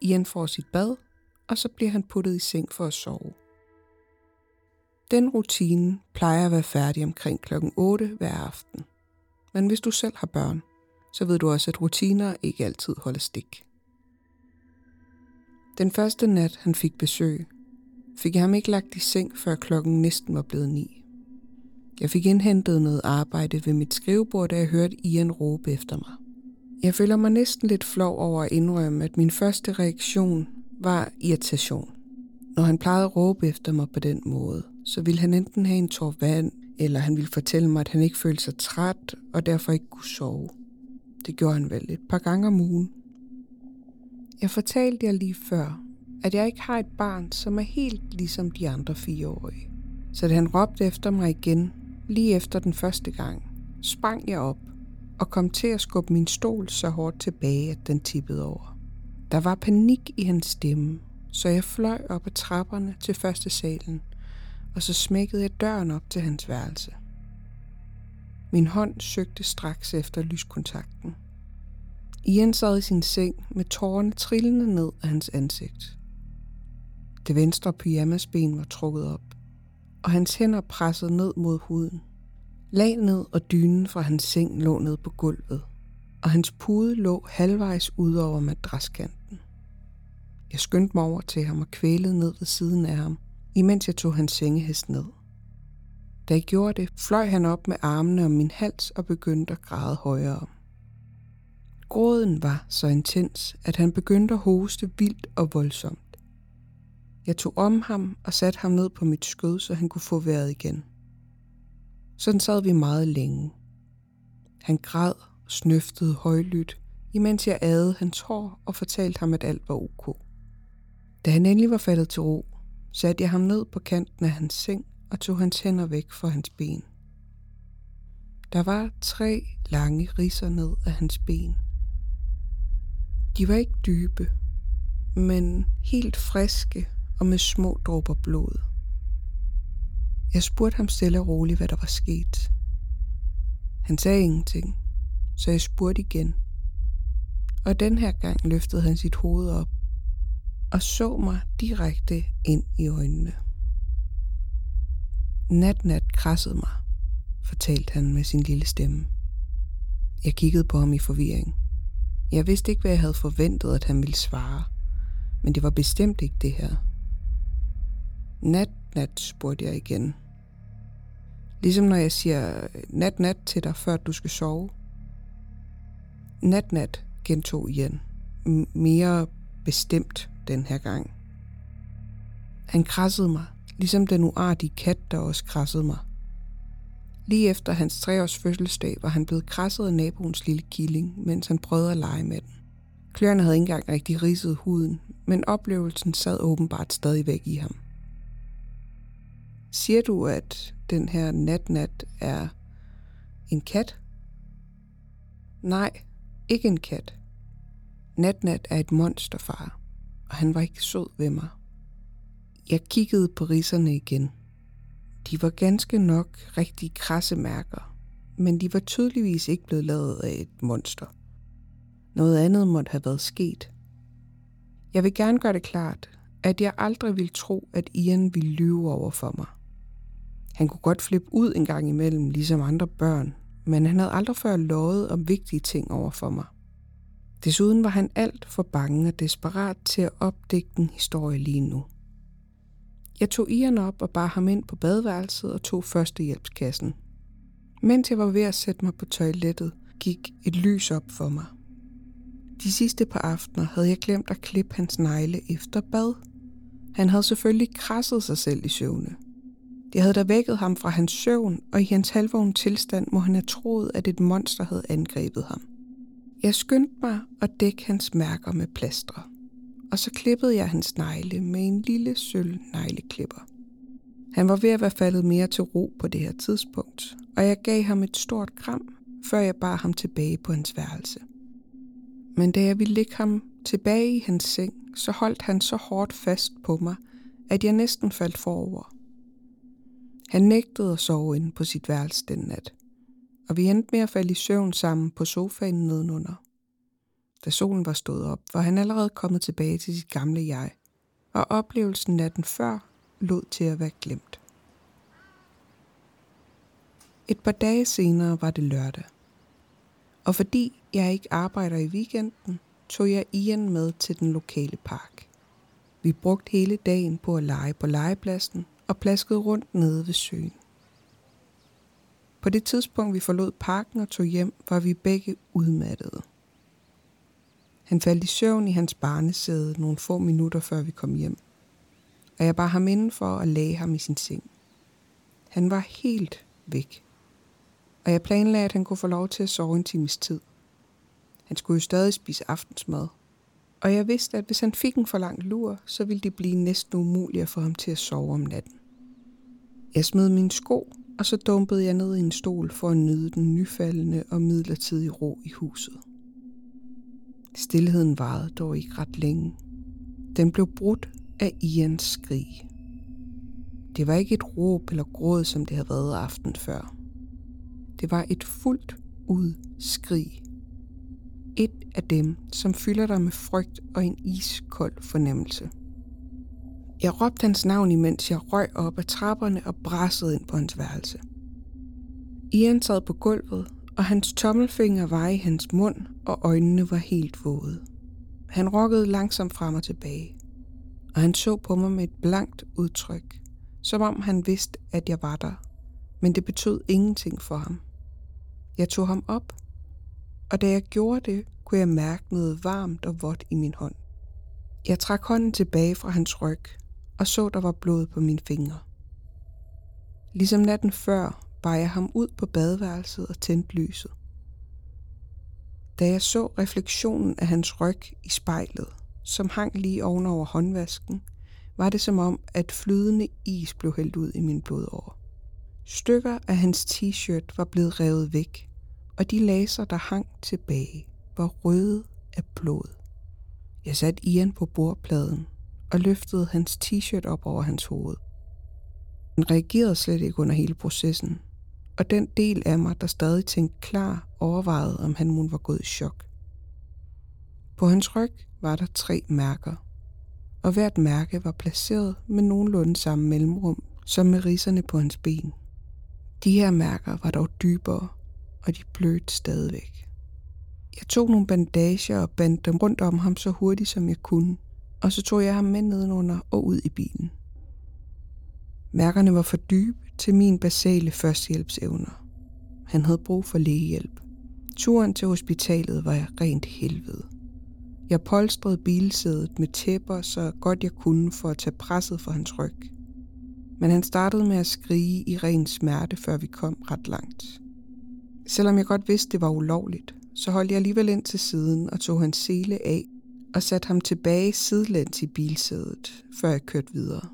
Speaker 2: Ian får sit bad, og så bliver han puttet i seng for at sove. Den rutine plejer at være færdig omkring klokken 8 hver aften. Men hvis du selv har børn, så ved du også, at rutiner ikke altid holder stik. Den første nat, han fik besøg, fik jeg ham ikke lagt i seng, før klokken næsten var blevet ni. Jeg fik indhentet noget arbejde ved mit skrivebord, da jeg hørte Ian råbe efter mig. Jeg føler mig næsten lidt flov over at indrømme, at min første reaktion var irritation. Når han plejede at råbe efter mig på den måde, så ville han enten have en tår vand, eller han ville fortælle mig, at han ikke følte sig træt, og derfor ikke kunne sove. Det gjorde han vel et par gange om ugen. Jeg fortalte jer lige før, at jeg ikke har et barn, som er helt ligesom de andre fireårige. Så da han råbte efter mig igen, lige efter den første gang, sprang jeg op og kom til at skubbe min stol så hårdt tilbage, at den tippede over. Der var panik i hans stemme, så jeg fløj op ad trapperne til første salen, og så smækkede jeg døren op til hans værelse. Min hånd søgte straks efter lyskontakten. Ian sad i sin seng med tårerne trillende ned af hans ansigt. Det venstre pyjamasben var trukket op, og hans hænder pressede ned mod huden. Lagnet og dynen fra hans seng lå ned på gulvet, og hans pude lå halvvejs ud over madraskanten. Jeg skyndte mig over til ham og kvælede ned ved siden af ham, imens jeg tog hans sengehest ned. Da jeg gjorde det, fløj han op med armene om min hals og begyndte at græde højere. Gråden var så intens, at han begyndte at hoste vildt og voldsomt. Jeg tog om ham og satte ham ned på mit skød, så han kunne få vejret igen. Sådan sad vi meget længe. Han græd og snøftede højlydt, imens jeg adede hans hår og fortalte ham, at alt var ok. Da han endelig var faldet til ro, satte jeg ham ned på kanten af hans seng og tog hans hænder væk fra hans ben. Der var tre lange riser ned af hans ben. De var ikke dybe, men helt friske og med små dråber blod. Jeg spurgte ham stille og roligt, hvad der var sket. Han sagde ingenting, så jeg spurgte igen. Og den her gang løftede han sit hoved op og så mig direkte ind i øjnene. Nat-nat krassede mig, fortalte han med sin lille stemme. Jeg kiggede på ham i forvirring. Jeg vidste ikke, hvad jeg havde forventet, at han ville svare, men det var bestemt ikke det her. Nat-nat, spurgte jeg igen. Ligesom når jeg siger nat-nat til dig, før du skal sove. Nat-nat gentog igen. M- mere bestemt den her gang. Han krassede mig, ligesom den uartige kat, der også krassede mig. Lige efter hans treårs fødselsdag var han blevet krasset af naboens lille killing, mens han prøvede at lege med den. Kløerne havde ikke engang rigtig ridset huden, men oplevelsen sad åbenbart stadigvæk i ham. Siger du, at den her natnat er en kat? Nej, ikke en kat. Natnat er et monster, far, og han var ikke sød ved mig. Jeg kiggede på riserne igen. De var ganske nok rigtig krasse mærker, men de var tydeligvis ikke blevet lavet af et monster. Noget andet måtte have været sket. Jeg vil gerne gøre det klart, at jeg aldrig ville tro, at Ian ville lyve over for mig. Han kunne godt flippe ud en gang imellem, ligesom andre børn, men han havde aldrig før lovet om vigtige ting over for mig. Desuden var han alt for bange og desperat til at opdække en historie lige nu. Jeg tog Ian op og bar ham ind på badeværelset og tog førstehjælpskassen. Mens jeg var ved at sætte mig på toilettet, gik et lys op for mig. De sidste par aftener havde jeg glemt at klippe hans negle efter bad. Han havde selvfølgelig krasset sig selv i søvne. Det havde da vækket ham fra hans søvn, og i hans halvvågen tilstand må han have troet, at et monster havde angrebet ham. Jeg skyndte mig at dække hans mærker med plastre, og så klippede jeg hans negle med en lille sølv negleklipper. Han var ved at være faldet mere til ro på det her tidspunkt, og jeg gav ham et stort kram, før jeg bar ham tilbage på hans værelse. Men da jeg ville lægge ham tilbage i hans seng, så holdt han så hårdt fast på mig, at jeg næsten faldt forover. Han nægtede at sove inde på sit værelse den nat, og vi endte med at falde i søvn sammen på sofaen nedenunder. Da solen var stået op, var han allerede kommet tilbage til sit gamle jeg, og oplevelsen natten før lod til at være glemt. Et par dage senere var det lørdag, og fordi jeg ikke arbejder i weekenden, tog jeg Ian med til den lokale park. Vi brugte hele dagen på at lege på legepladsen og plaskede rundt nede ved søen. På det tidspunkt, vi forlod parken og tog hjem, var vi begge udmattede. Han faldt i søvn i hans barnesæde nogle få minutter før vi kom hjem, og jeg bar ham indenfor og lagde ham i sin seng. Han var helt væk, og jeg planlagde, at han kunne få lov til at sove en times tid. Han skulle jo stadig spise aftensmad, og jeg vidste, at hvis han fik en for lang lur, så ville det blive næsten umuligt at få ham til at sove om natten. Jeg smed mine sko, og så dumpede jeg ned i en stol for at nyde den nyfaldende og midlertidige ro i huset. Stilheden varede dog ikke ret længe. Den blev brudt af Ians skrig. Det var ikke et råb eller gråd, som det havde været aften før. Det var et fuldt ud skrig. Et af dem, som fylder dig med frygt og en iskold fornemmelse. Jeg råbte hans navn, imens jeg røg op ad trapperne og brassede ind på hans værelse. Ian sad på gulvet, og hans tommelfinger var i hans mund, og øjnene var helt våde. Han rokkede langsomt frem og tilbage, og han så på mig med et blankt udtryk, som om han vidste, at jeg var der, men det betød ingenting for ham. Jeg tog ham op, og da jeg gjorde det, kunne jeg mærke noget varmt og vådt i min hånd. Jeg trak hånden tilbage fra hans ryg og så, der var blod på mine fingre. Ligesom natten før bar jeg ham ud på badeværelset og tændte lyset. Da jeg så refleksionen af hans ryg i spejlet, som hang lige ovenover håndvasken, var det som om, at flydende is blev hældt ud i min blodår. Stykker af hans t-shirt var blevet revet væk, og de laser, der hang tilbage, var røde af blod. Jeg satte Ian på bordpladen og løftede hans t-shirt op over hans hoved. Han reagerede slet ikke under hele processen, og den del af mig, der stadig tænkte klar, overvejede, om han mun var gået i chok. På hans ryg var der tre mærker, og hvert mærke var placeret med nogenlunde samme mellemrum som med riserne på hans ben. De her mærker var dog dybere, og de blødte stadigvæk. Jeg tog nogle bandager og bandt dem rundt om ham så hurtigt som jeg kunne, og så tog jeg ham med nedenunder og ud i bilen. Mærkerne var for dybe til min basale førstehjælpsevner. Han havde brug for lægehjælp. Turen til hospitalet var rent helvede. Jeg polstrede bilsædet med tæpper så godt jeg kunne for at tage presset fra hans ryg. Men han startede med at skrige i ren smerte, før vi kom ret langt. Selvom jeg godt vidste, det var ulovligt, så holdt jeg alligevel ind til siden og tog hans sele af og satte ham tilbage sidelæns i bilsædet, før jeg kørte videre.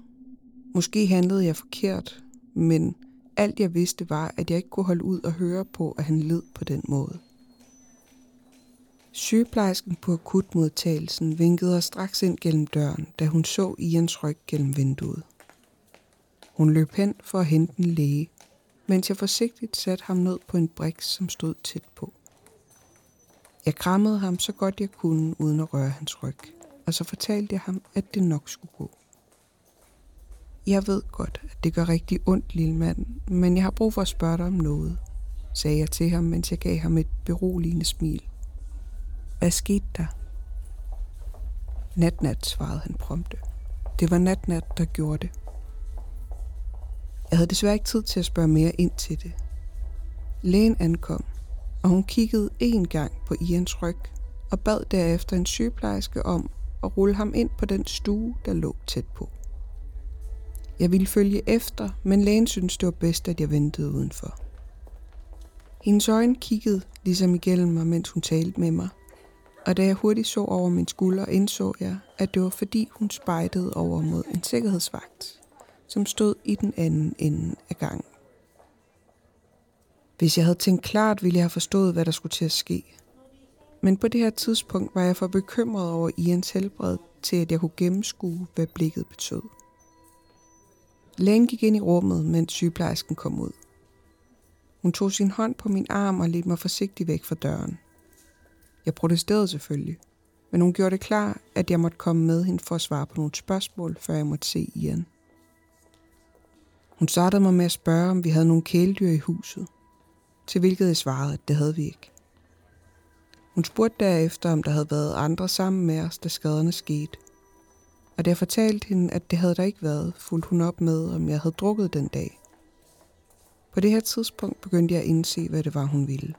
Speaker 2: Måske handlede jeg forkert, men alt jeg vidste var, at jeg ikke kunne holde ud og høre på, at han led på den måde. Sygeplejersken på akutmodtagelsen vinkede os straks ind gennem døren, da hun så Ians ryg gennem vinduet. Hun løb hen for at hente en læge, mens jeg forsigtigt satte ham ned på en brik, som stod tæt på. Jeg krammede ham så godt jeg kunne, uden at røre hans ryg, og så fortalte jeg ham, at det nok skulle gå. Jeg ved godt, at det gør rigtig ondt, lille mand, men jeg har brug for at spørge dig om noget, sagde jeg til ham, mens jeg gav ham et beroligende smil. Hvad skete der? Natnat, svarede han prompte. Det var natnat, der gjorde det. Jeg havde desværre ikke tid til at spørge mere ind til det. Lægen ankom, og hun kiggede én gang på Ians ryg og bad derefter en sygeplejerske om at rulle ham ind på den stue, der lå tæt på. Jeg ville følge efter, men lægen syntes, det var bedst, at jeg ventede udenfor. Hendes øjne kiggede ligesom igennem mig, mens hun talte med mig, og da jeg hurtigt så over min skulder, indså jeg, at det var fordi hun spejtede over mod en sikkerhedsvagt, som stod i den anden ende af gangen. Hvis jeg havde tænkt klart, ville jeg have forstået, hvad der skulle til at ske. Men på det her tidspunkt var jeg for bekymret over Ians helbred til, at jeg kunne gennemskue, hvad blikket betød. Lægen gik ind i rummet, mens sygeplejersken kom ud. Hun tog sin hånd på min arm og ledte mig forsigtigt væk fra døren. Jeg protesterede selvfølgelig, men hun gjorde det klar, at jeg måtte komme med hende for at svare på nogle spørgsmål, før jeg måtte se Ian. Hun startede mig med at spørge, om vi havde nogle kæledyr i huset, til hvilket jeg svarede, at det havde vi ikke. Hun spurgte derefter, om der havde været andre sammen med os, da skaderne skete. Og da jeg fortalte hende, at det havde der ikke været, fulgte hun op med, om jeg havde drukket den dag. På det her tidspunkt begyndte jeg at indse, hvad det var, hun ville.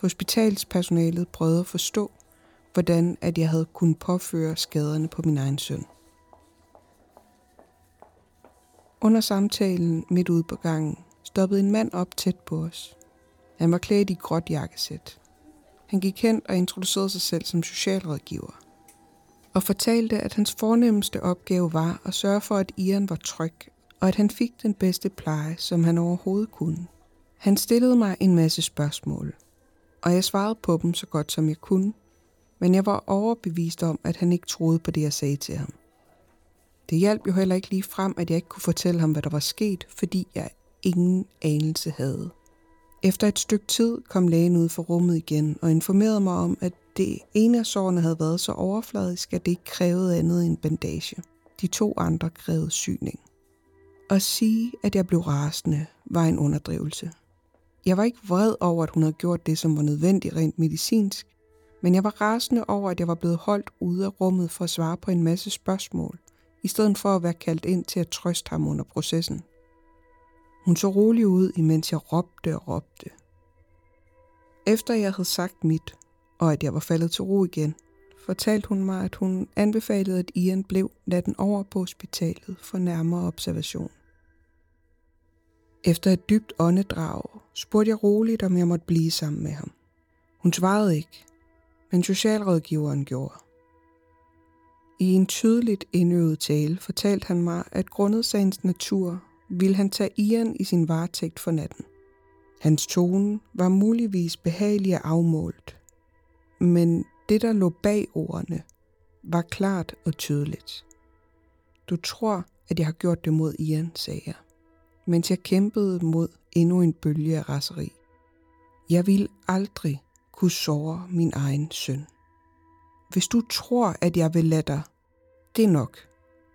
Speaker 2: Hospitalspersonalet prøvede at forstå, hvordan at jeg havde kunnet påføre skaderne på min egen søn. Under samtalen midt ude på gangen stoppede en mand op tæt på os. Han var klædt i gråt jakkesæt. Han gik hen og introducerede sig selv som socialrådgiver og fortalte, at hans fornemmeste opgave var at sørge for, at Ian var tryg, og at han fik den bedste pleje, som han overhovedet kunne. Han stillede mig en masse spørgsmål, og jeg svarede på dem så godt som jeg kunne, men jeg var overbevist om, at han ikke troede på det, jeg sagde til ham. Det hjalp jo heller ikke lige frem, at jeg ikke kunne fortælle ham, hvad der var sket, fordi jeg ingen anelse havde. Efter et stykke tid kom lægen ud for rummet igen og informerede mig om, at det ene af sårene havde været så overfladisk, at det ikke krævede andet end bandage. De to andre krævede syning. At sige, at jeg blev rasende, var en underdrivelse. Jeg var ikke vred over, at hun havde gjort det, som var nødvendigt rent medicinsk, men jeg var rasende over, at jeg var blevet holdt ude af rummet for at svare på en masse spørgsmål, i stedet for at være kaldt ind til at trøste ham under processen. Hun så rolig ud, imens jeg råbte og råbte. Efter jeg havde sagt mit, og at jeg var faldet til ro igen, fortalte hun mig, at hun anbefalede, at Ian blev natten over på hospitalet for nærmere observation. Efter et dybt åndedrag spurgte jeg roligt, om jeg måtte blive sammen med ham. Hun svarede ikke, men socialrådgiveren gjorde. I en tydeligt indøvet tale fortalte han mig, at grundet sagens natur ville han tage Ian i sin varetægt for natten. Hans tone var muligvis behagelig og afmålt, men det, der lå bag ordene, var klart og tydeligt. Du tror, at jeg har gjort det mod Ian, sagde jeg, mens jeg kæmpede mod endnu en bølge af raseri. Jeg vil aldrig kunne såre min egen søn. Hvis du tror, at jeg vil lade dig, det er nok,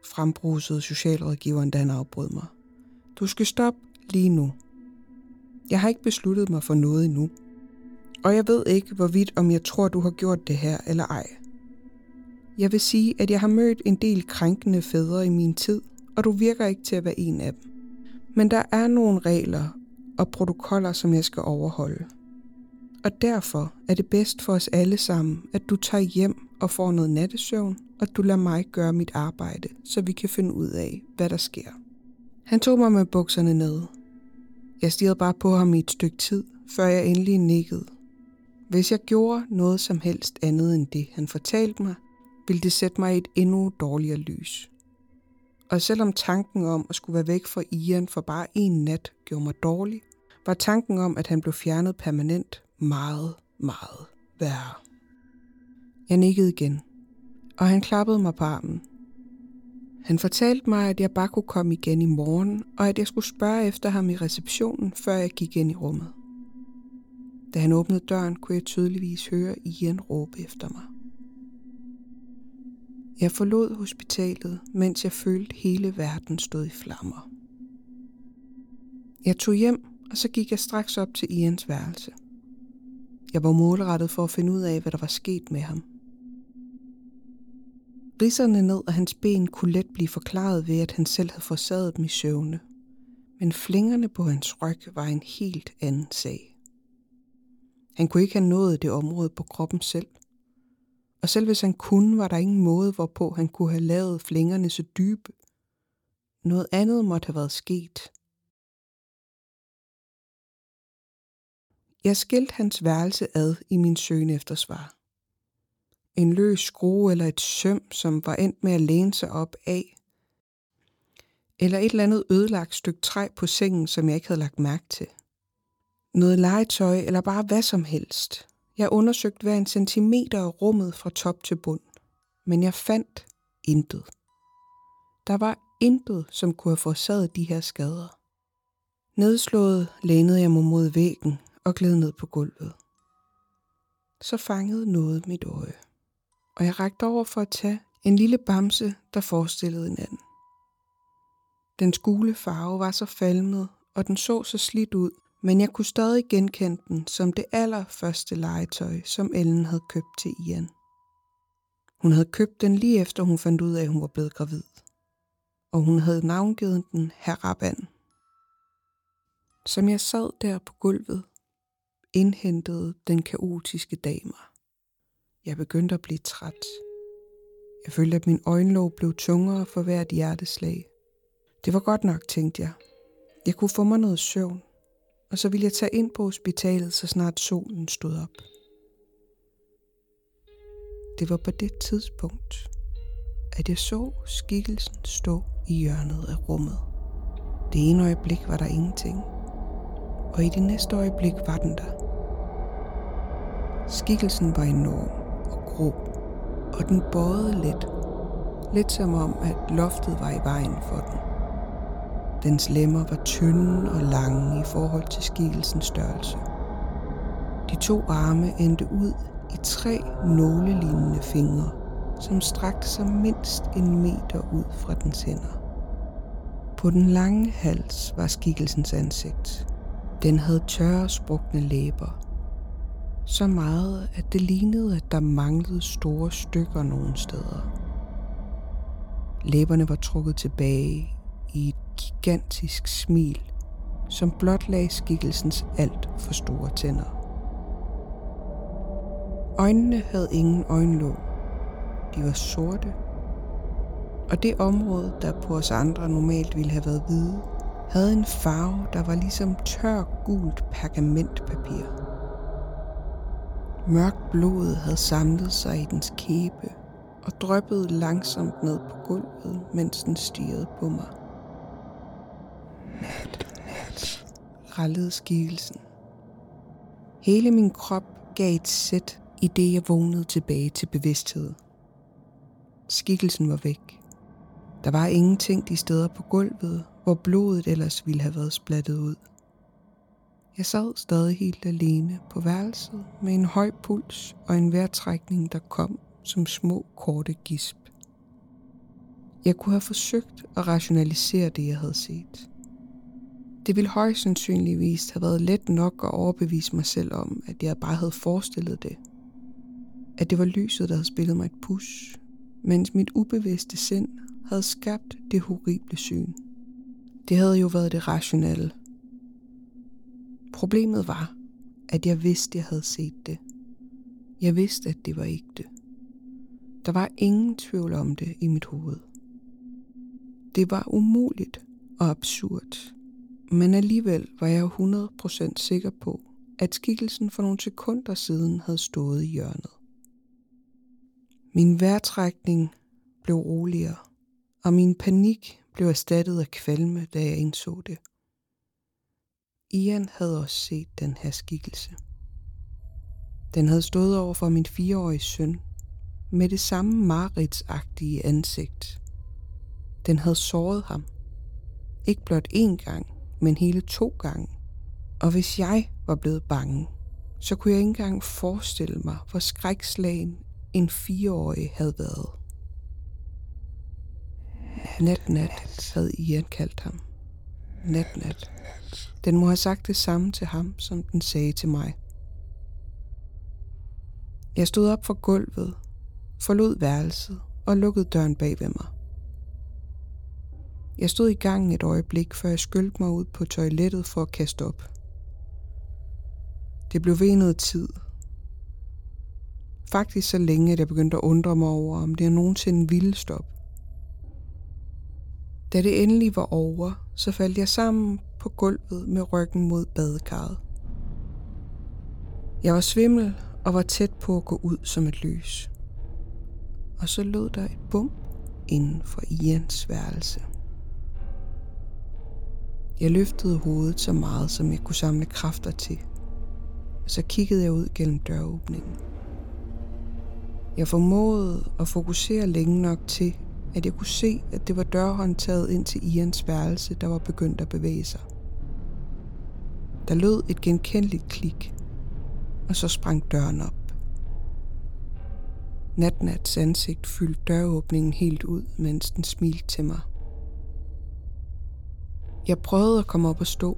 Speaker 2: frembrusede socialrådgiveren, da han afbrød mig. Du skal stoppe lige nu. Jeg har ikke besluttet mig for noget endnu. Og jeg ved ikke, hvorvidt om jeg tror, du har gjort det her eller ej. Jeg vil sige, at jeg har mødt en del krænkende fædre i min tid, og du virker ikke til at være en af dem. Men der er nogle regler og protokoller, som jeg skal overholde. Og derfor er det bedst for os alle sammen, at du tager hjem og får noget nattesøvn, og du lader mig gøre mit arbejde, så vi kan finde ud af, hvad der sker. Han tog mig med bukserne ned. Jeg stirrede bare på ham i et stykke tid, før jeg endelig nikkede. Hvis jeg gjorde noget som helst andet end det, han fortalte mig, ville det sætte mig i et endnu dårligere lys. Og selvom tanken om at skulle være væk fra Ian for bare en nat gjorde mig dårlig, var tanken om, at han blev fjernet permanent meget, meget værre. Jeg nikkede igen, og han klappede mig på armen. Han fortalte mig, at jeg bare kunne komme igen i morgen, og at jeg skulle spørge efter ham i receptionen, før jeg gik ind i rummet. Da han åbnede døren, kunne jeg tydeligvis høre Ian råbe efter mig. Jeg forlod hospitalet, mens jeg følte hele verden stod i flammer. Jeg tog hjem, og så gik jeg straks op til Ians værelse. Jeg var målrettet for at finde ud af, hvad der var sket med ham. Risserne ned af hans ben kunne let blive forklaret ved, at han selv havde forsaget dem i søvne. Men flingerne på hans ryg var en helt anden sag. Han kunne ikke have nået det område på kroppen selv. Og selv hvis han kunne, var der ingen måde, hvorpå han kunne have lavet flingerne så dybe. Noget andet måtte have været sket. Jeg skilte hans værelse ad i min søgen efter svar. En løs skrue eller et søm, som var endt med at læne sig op af. Eller et eller andet ødelagt stykke træ på sengen, som jeg ikke havde lagt mærke til. Noget legetøj eller bare hvad som helst. Jeg undersøgte hver en centimeter af rummet fra top til bund. Men jeg fandt intet. Der var intet, som kunne have forårsaget de her skader. Nedslået lænede jeg mig mod væggen og gled ned på gulvet. Så fangede noget mit øje, og jeg rakte over for at tage en lille bamse, der forestillede en anden. Den gule farve var så falmet, og den så så slidt ud, men jeg kunne stadig genkende den som det allerførste legetøj, som Ellen havde købt til Ian. Hun havde købt den lige efter hun fandt ud af, at hun var blevet gravid. Og hun havde navngivet den Haraban. Som jeg sad der på gulvet, indhentede den kaotiske dag mig. Jeg begyndte at blive træt. Jeg følte, at min øjenlåg blev tungere for hvert hjerteslag. Det var godt nok, tænkte jeg. Jeg kunne få mig noget søvn, og så ville jeg tage ind på hospitalet, så snart solen stod op. Det var på det tidspunkt, at jeg så skikkelsen stå i hjørnet af rummet. Det ene øjeblik var der ingenting, og i det næste øjeblik var den der. Skikkelsen var enorm og og den bøjede let. Lidt som om, at loftet var i vejen for den. Dens lemmer var tynde og lange i forhold til skikkelsens størrelse. De to arme endte ud i tre nålelignende fingre, som strakte sig mindst en meter ud fra dens hænder. På den lange hals var skikkelsens ansigt. Den havde tørre, sprukne læber. Så meget, at det lignede, at der manglede store stykker nogle steder. Læberne var trukket tilbage i et gigantisk smil, som blot lagde skikkelsens alt for store tænder. Øjnene havde ingen øjenlåg. De var sorte. Og det område, der på os andre normalt ville have været hvide, havde en farve, der var ligesom tør gult pergamentpapir. Mørkt blod havde samlet sig i dens kæbe, og drøbbede langsomt ned på gulvet, mens den stirrede på mig. Nat, nat, rallede skikkelsen. Hele min krop gav et sæt, i det jeg vågnede tilbage til bevidsthed. Skikkelsen var væk. Der var ingenting de steder på gulvet, hvor blodet ellers ville have været splattet ud. Jeg sad stadig helt alene på værelset med en høj puls og en vejrtrækning, der kom som små korte gisp. Jeg kunne have forsøgt at rationalisere det, jeg havde set. Det ville højst sandsynligvis have været let nok at overbevise mig selv om, at jeg bare havde forestillet det. At det var lyset, der havde spillet mig et push, mens mit ubevidste sind havde skabt det horrible syn. Det havde jo været det rationelle. Problemet var, at jeg vidste, jeg havde set det. Jeg vidste, at det var ægte. Der var ingen tvivl om det i mit hoved. Det var umuligt og absurd, men alligevel var jeg 100% sikker på, at skikkelsen for nogle sekunder siden havde stået i hjørnet. Min vejrtrækning blev roligere, og min panik blev erstattet af kvalme, da jeg indså det. Ian havde også set den her skikkelse. Den havde stået over for min fireårige søn, med det samme maritsagtige ansigt. Den havde såret ham. Ikke blot én gang, men hele to gange. Og hvis jeg var blevet bange, så kunne jeg ikke engang forestille mig, hvor skrækslagen en fireårig havde været. Nat, nat, havde Ian kaldt ham. Nat, nat. Den må have sagt det samme til ham, som den sagde til mig. Jeg stod op fra gulvet, forlod værelset og lukkede døren bag ved mig. Jeg stod i gangen et øjeblik, før jeg skyldte mig ud på toilettet for at kaste op. Det blev ved noget tid. Faktisk så længe, at jeg begyndte at undre mig over, om det nogensinde ville stoppe. Da det endelig var over, så faldt jeg sammen på gulvet med ryggen mod badekarret. Jeg var svimmel og var tæt på at gå ud som et lys. Og så lød der et bum inden for Ians værelse. Jeg løftede hovedet så meget, som jeg kunne samle kræfter til. Og så kiggede jeg ud gennem døråbningen. Jeg formåede at fokusere længe nok til, at jeg kunne se, at det var dørhåndtaget ind til Ians værelse, der var begyndt at bevæge sig. Der lød et genkendeligt klik, og så sprang døren op. Natnats ansigt fyldte døråbningen helt ud, mens den smilte til mig. Jeg prøvede at komme op og stå,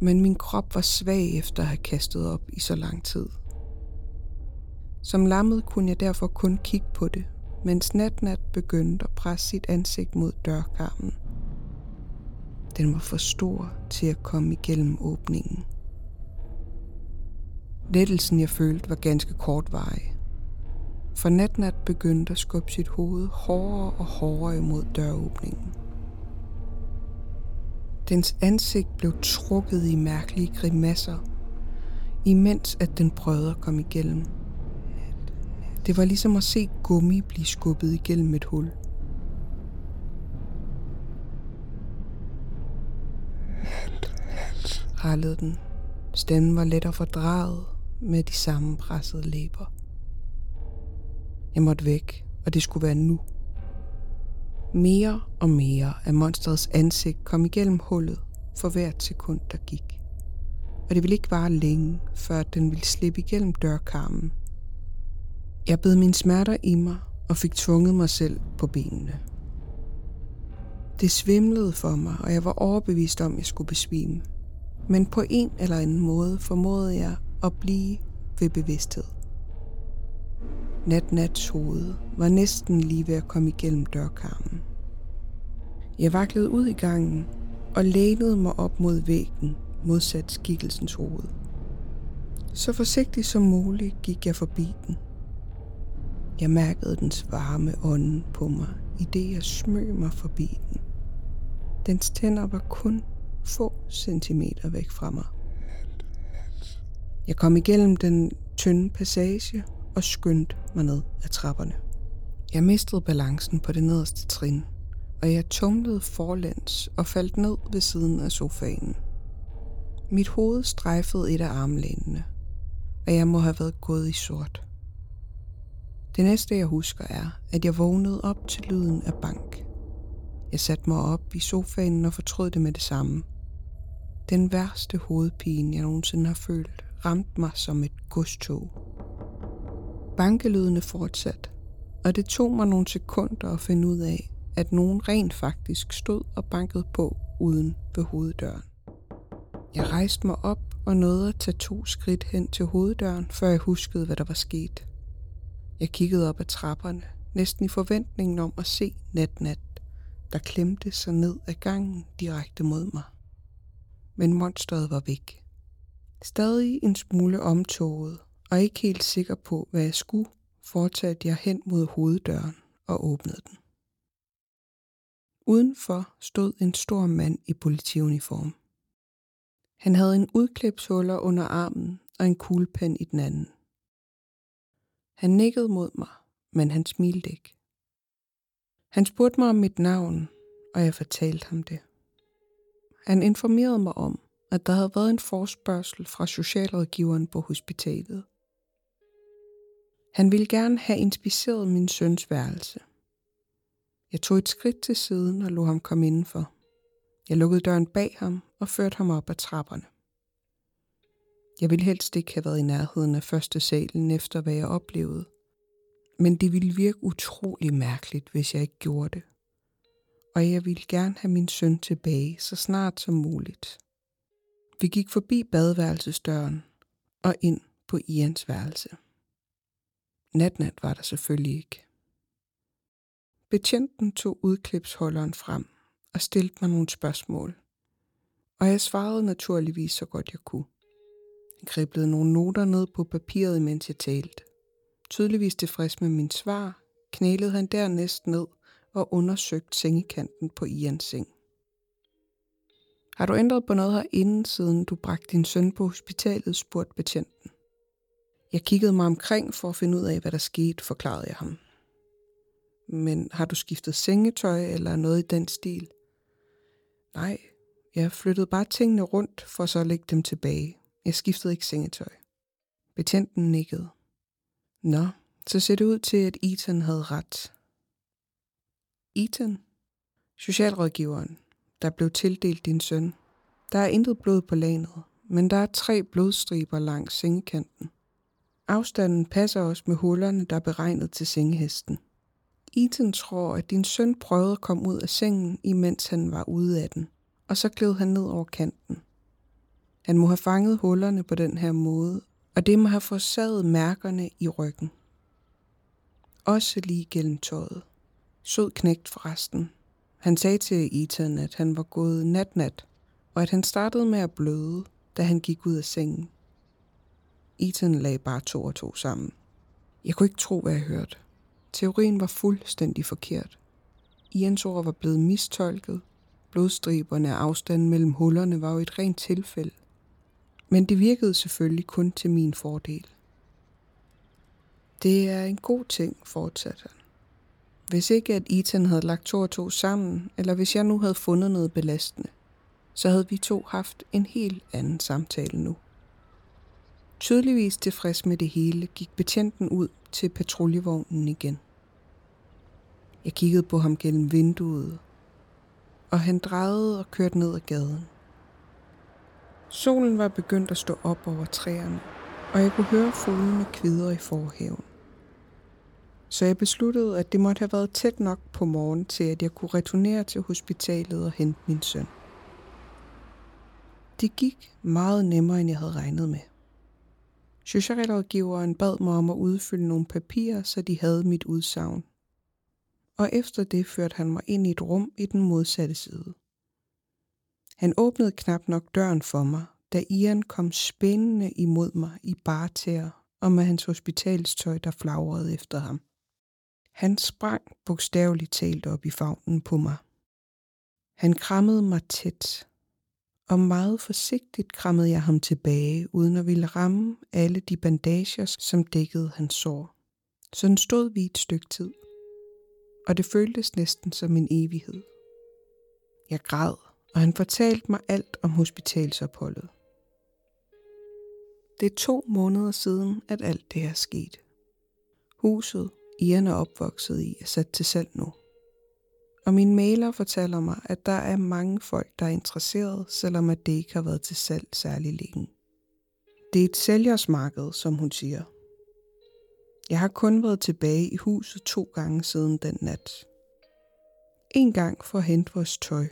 Speaker 2: men min krop var svag efter at have kastet op i så lang tid. Som lammet kunne jeg derfor kun kigge på det, mens Natnat begyndte at presse sit ansigt mod dørkarmen. Den var for stor til at komme igennem åbningen. Lettelsen jeg følte var ganske kortvarig, for Natnat begyndte at skubbe sit hoved hårdere og hårdere imod døråbningen. Dens ansigt blev trukket i mærkelige grimasser, imens at den prøvede at komme igennem. Det var ligesom at se gummi blive skubbet igennem et hul. Hallede den. Stemmen var let og fordraget med de samme pressede læber. Jeg måtte væk, og det skulle være nu. Mere og mere af monstrets ansigt kom igennem hullet for hvert sekund, der gik. Og det ville ikke vare længe, før den ville slippe igennem dørkarmen. Jeg bed mine smerter i mig og fik tvunget mig selv på benene. Det svimlede for mig, og jeg var overbevist om, at jeg skulle besvime. Men på en eller anden måde formåede jeg at blive ved bevidsthed. Nat-Nats hoved var næsten lige ved at komme igennem dørkarmen. Jeg vaklede ud i gangen og lænede mig op mod væggen modsat skikkelsens hoved. Så forsigtigt som muligt gik jeg forbi den. Jeg mærkede dens varme ånde på mig, i det jeg smøg mig forbi den. Dens tænder var kun få centimeter væk fra mig. Jeg kom igennem den tynde passage og skyndte mig ned ad trapperne. Jeg mistede balancen på det nederste trin, og jeg tumlede forlæns og faldt ned ved siden af sofaen. Mit hoved strejfede et af armlænene, og jeg må have været gået i sort. Det næste jeg husker er, at jeg vågnede op til lyden af bank. Jeg satte mig op i sofaen og fortrød det med det samme. Den værste hovedpine, jeg nogensinde har følt, ramte mig som et godstog. Bankelydene fortsatte, og det tog mig nogle sekunder at finde ud af, at nogen rent faktisk stod og bankede på uden ved hoveddøren. Jeg rejste mig op og nåede at tage to skridt hen til hoveddøren, før jeg huskede, hvad der var sket. Jeg kiggede op ad trapperne, næsten i forventningen om at se nat-nat, der klemte sig ned ad gangen direkte mod mig. Men monsteret var væk. Stadig en smule omtoget, og ikke helt sikker på, hvad jeg skulle, fortsatte jeg hen mod hoveddøren og åbnede den. Udenfor stod en stor mand i politiuniform. Han havde en udklipshuller under armen og en kuglepen i den anden. Han nikkede mod mig, men han smilte ikke. Han spurgte mig om mit navn, og jeg fortalte ham det. Han informerede mig om, at der havde været en forspørgsel fra socialrådgiveren på hospitalet. Han ville gerne have inspiceret min søns værelse. Jeg tog et skridt til siden og lod ham komme indenfor. Jeg lukkede døren bag ham og førte ham op ad trapperne. Jeg ville helst ikke have været i nærheden af første salen efter, hvad jeg oplevede. Men det ville virke utrolig mærkeligt, hvis jeg ikke gjorde det. Og jeg ville gerne have min søn tilbage så snart som muligt. Vi gik forbi badeværelsesdøren og ind på Ians værelse. Natnat var der selvfølgelig ikke. Betjenten tog udklipsholderen frem og stillede mig nogle spørgsmål. Og jeg svarede naturligvis så godt jeg kunne. Jeg kriblede nogle noter ned på papiret, mens jeg talte. Tydeligvis tilfreds med min svar, knælede han dernæst ned og undersøgte sengekanten på Ians seng. Har du ændret på noget herinde, siden du bragte din søn på hospitalet, spurgte betjenten. Jeg kiggede mig omkring for at finde ud af, hvad der skete, forklarede jeg ham. Men har du skiftet sengetøj eller noget i den stil? Nej, jeg flyttede bare tingene rundt for så at lægge dem tilbage. Jeg skiftede ikke sengetøj. Betjenten nikkede. Nå, så ser det ud til, at Ethan havde ret. Ethan? Socialrådgiveren, der blev tildelt din søn. Der er intet blod på lanet, men der er tre blodstriber langs sengekanten. Afstanden passer også med hullerne, der er beregnet til sengehesten. Ethan tror, at din søn prøvede at komme ud af sengen, imens han var ude af den, og så gled han ned over kanten. Han må have fanget hullerne på den her måde, og det må have forsaget mærkerne i ryggen. Også lige gennem tøjet. Sød knægt forresten. Han sagde til Ethan, at han var gået nat-nat, og at han startede med at bløde, da han gik ud af sengen. Ethan lagde bare to og to sammen. Jeg kunne ikke tro, hvad jeg hørte. Teorien var fuldstændig forkert. Ians ord var blevet mistolket. Blodstriberne og afstanden mellem hullerne var jo et rent tilfælde. Men det virkede selvfølgelig kun til min fordel. Det er en god ting, fortsatte han. Hvis ikke at Ethan havde lagt to og to sammen, eller hvis jeg nu havde fundet noget belastende, så havde vi to haft en helt anden samtale nu. Tydeligvis tilfreds med det hele, gik betjenten ud til patruljevognen igen. Jeg kiggede på ham gennem vinduet, og han drejede og kørte ned ad gaden. Solen var begyndt at stå op over træerne, og jeg kunne høre fuglene kvidre i forhaven. Så jeg besluttede, at det måtte have været tæt nok på morgen til, at jeg kunne returnere til hospitalet og hente min søn. Det gik meget nemmere, end jeg havde regnet med. Socialrådgiveren bad mig om at udfylde nogle papirer, så de havde mit udsagn. Og efter det førte han mig ind i et rum i den modsatte side. Han åbnede knap nok døren for mig, da Ian kom spændende imod mig i bare og med hans hospitalstøj, der flagrede efter ham. Han sprang bogstaveligt talt op i favnen på mig. Han krammede mig tæt, og meget forsigtigt krammede jeg ham tilbage, uden at ville ramme alle de bandager, som dækkede hans sår. Sådan stod vi et stykke tid. og det føltes næsten som en evighed. Jeg græd, og han fortalte mig alt om hospitalsopholdet. Det er to måneder siden, at alt det her sket. Huset, Ian er opvokset i, er sat til salg nu. Og min mailer fortæller mig, at der er mange folk, der er interesseret, selvom at det ikke har været til salg særlig længe. Det er et sælgersmarked, som hun siger. Jeg har kun været tilbage i huset to gange siden den nat. En gang for at hente vores tøj,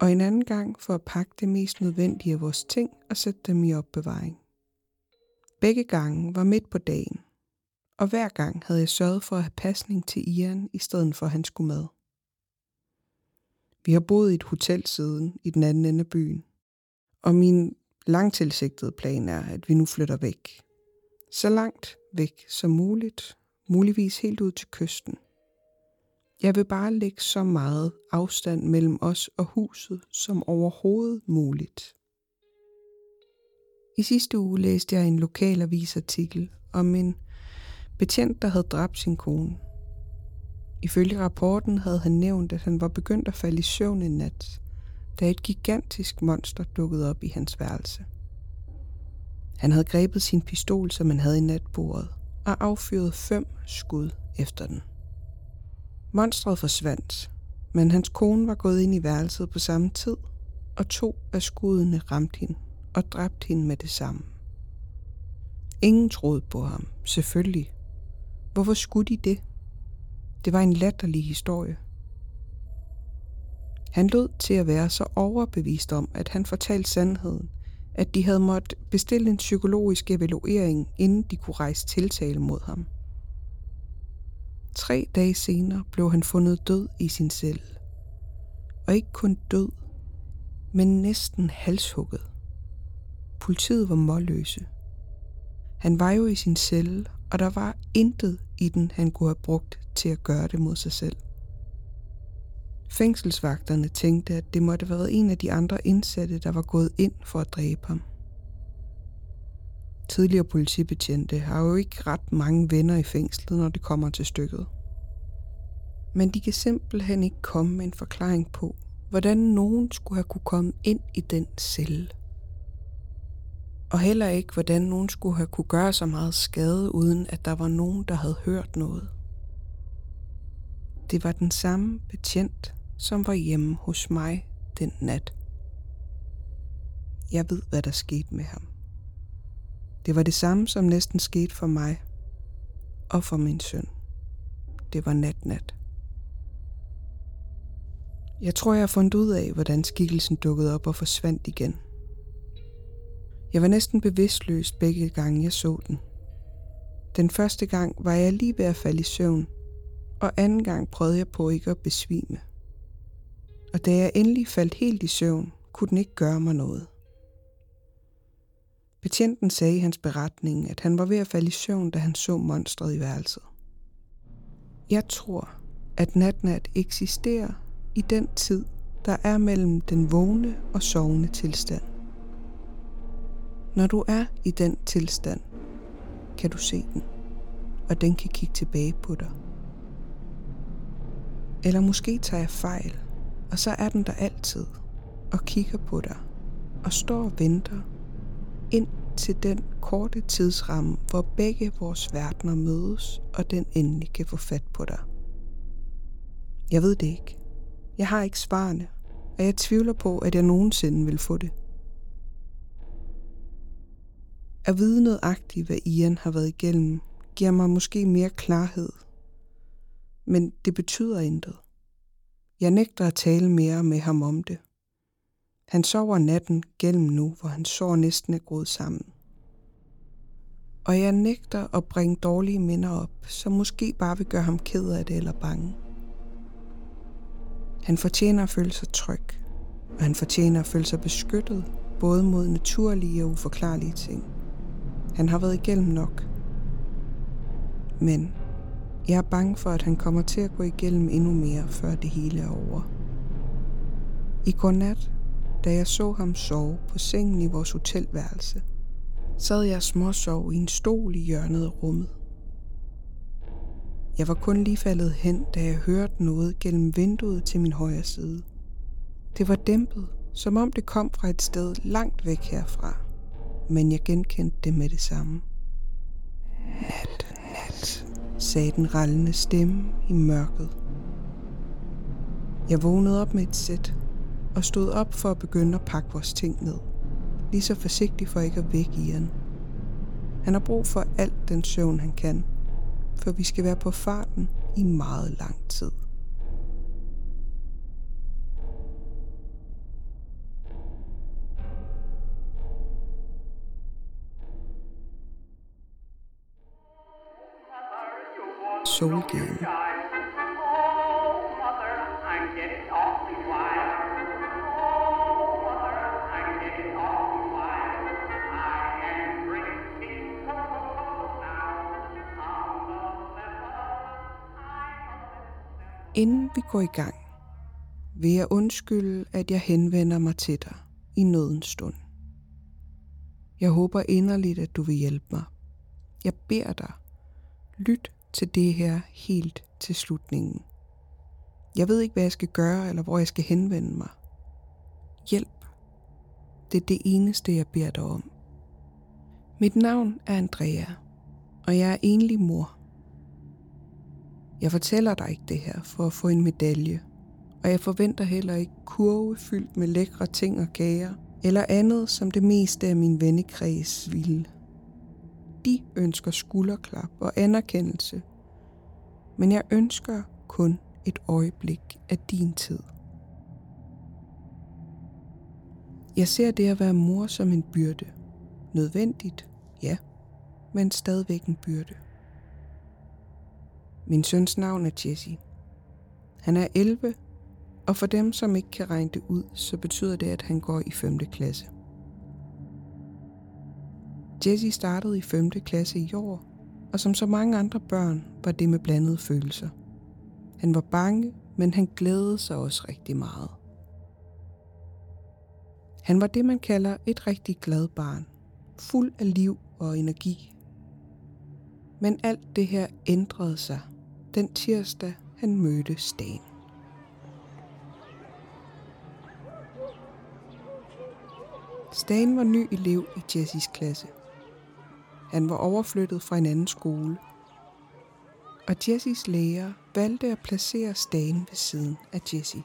Speaker 2: og en anden gang for at pakke det mest nødvendige af vores ting og sætte dem i opbevaring. Begge gange var midt på dagen, og hver gang havde jeg sørget for at have pasning til Ian, i stedet for at han skulle med. Vi har boet i et hotel siden i den anden ende af byen, og min langtilsigtede plan er, at vi nu flytter væk. Så langt væk som muligt, muligvis helt ud til kysten. Jeg vil bare lægge så meget afstand mellem os og huset som overhovedet muligt. I sidste uge læste jeg en lokal avisartikel om en betjent, der havde dræbt sin kone. Ifølge rapporten havde han nævnt, at han var begyndt at falde i søvn en nat, da et gigantisk monster dukkede op i hans værelse. Han havde grebet sin pistol, som han havde i natbordet, og affyret fem skud efter den. Monstret forsvandt, men hans kone var gået ind i værelset på samme tid, og to af skuddene ramte hende og dræbte hende med det samme. Ingen troede på ham, selvfølgelig. Hvorfor skulle de det? Det var en latterlig historie. Han lød til at være så overbevist om, at han fortalte sandheden, at de havde måttet bestille en psykologisk evaluering, inden de kunne rejse tiltale mod ham. Tre dage senere blev han fundet død i sin celle. Og ikke kun død, men næsten halshugget. Politiet var målløse. Han var jo i sin celle, og der var intet i den, han kunne have brugt til at gøre det mod sig selv. Fængselsvagterne tænkte, at det måtte have været en af de andre indsatte, der var gået ind for at dræbe ham. Tidligere politibetjente har jo ikke ret mange venner i fængslet, når det kommer til stykket. Men de kan simpelthen ikke komme med en forklaring på, hvordan nogen skulle have kunne komme ind i den celle. Og heller ikke, hvordan nogen skulle have kunne gøre så meget skade, uden at der var nogen, der havde hørt noget. Det var den samme betjent, som var hjemme hos mig den nat. Jeg ved, hvad der skete med ham. Det var det samme, som næsten skete for mig og for min søn. Det var nat-nat. Jeg tror, jeg har fundet ud af, hvordan skikkelsen dukkede op og forsvandt igen. Jeg var næsten bevidstløs begge gange, jeg så den. Den første gang var jeg lige ved at falde i søvn, og anden gang prøvede jeg på ikke at besvime. Og da jeg endelig faldt helt i søvn, kunne den ikke gøre mig noget. Betjenten sagde i hans beretning, at han var ved at falde i søvn, da han så monstret i værelset. Jeg tror, at natnat eksisterer i den tid, der er mellem den vågne og sovende tilstand. Når du er i den tilstand, kan du se den, og den kan kigge tilbage på dig. Eller måske tager jeg fejl, og så er den der altid og kigger på dig og står og venter ind til den korte tidsramme, hvor begge vores verdener mødes, og den endelig kan få fat på dig. Jeg ved det ikke. Jeg har ikke svarene, og jeg tvivler på, at jeg nogensinde vil få det. At vide nødagtigt, hvad Ian har været igennem, giver mig måske mere klarhed. Men det betyder intet. Jeg nægter at tale mere med ham om det. Han sover natten gennem nu, hvor han sår næsten er groet sammen. Og jeg nægter at bringe dårlige minder op, som måske bare vil gøre ham ked af det eller bange. Han fortjener at føle sig tryg, og han fortjener at føle sig beskyttet, både mod naturlige og uforklarlige ting. Han har været igennem nok. Men jeg er bange for, at han kommer til at gå igennem endnu mere, før det hele er over. I går nat, da jeg så ham sove på sengen i vores hotelværelse, sad jeg småsov i en stol i hjørnet af rummet. Jeg var kun lige faldet hen, da jeg hørte noget gennem vinduet til min højre side. Det var dæmpet, som om det kom fra et sted langt væk herfra, men jeg genkendte det med det samme. Nat, nat, sagde den rallende stemme i mørket. Jeg vågnede op med et sæt og stod op for at begynde at pakke vores ting ned. Lige så forsigtigt for ikke at vække Ian. Han har brug for alt den søvn, han kan, for vi skal være på farten i meget lang tid. Soul Game. Inden vi går i gang, vil jeg undskylde, at jeg henvender mig til dig i nødens stund. Jeg håber inderligt, at du vil hjælpe mig. Jeg beder dig, lyt til det her helt til slutningen. Jeg ved ikke, hvad jeg skal gøre, eller hvor jeg skal henvende mig. Hjælp. Det er det eneste, jeg beder dig om. Mit navn er Andrea, og jeg er enlig mor. Jeg fortæller dig ikke det her for at få en medalje, og jeg forventer heller ikke kurve fyldt med lækre ting og kager, eller andet, som det meste af min vennekreds ville. De ønsker skulderklap og anerkendelse, men jeg ønsker kun et øjeblik af din tid. Jeg ser det at være mor som en byrde. Nødvendigt, ja, men stadigvæk en byrde. Min søns navn er Jesse. Han er 11, og for dem, som ikke kan regne det ud, så betyder det, at han går i 5. klasse. Jesse startede i 5. klasse i år, og som så mange andre børn var det med blandede følelser. Han var bange, men han glædede sig også rigtig meget. Han var det, man kalder et rigtig glad barn, fuld af liv og energi. Men alt det her ændrede sig, den tirsdag han mødte Stan. Stan var ny elev i Jessys klasse. Han var overflyttet fra en anden skole. Og Jessys lærer valgte at placere Stan ved siden af Jessie.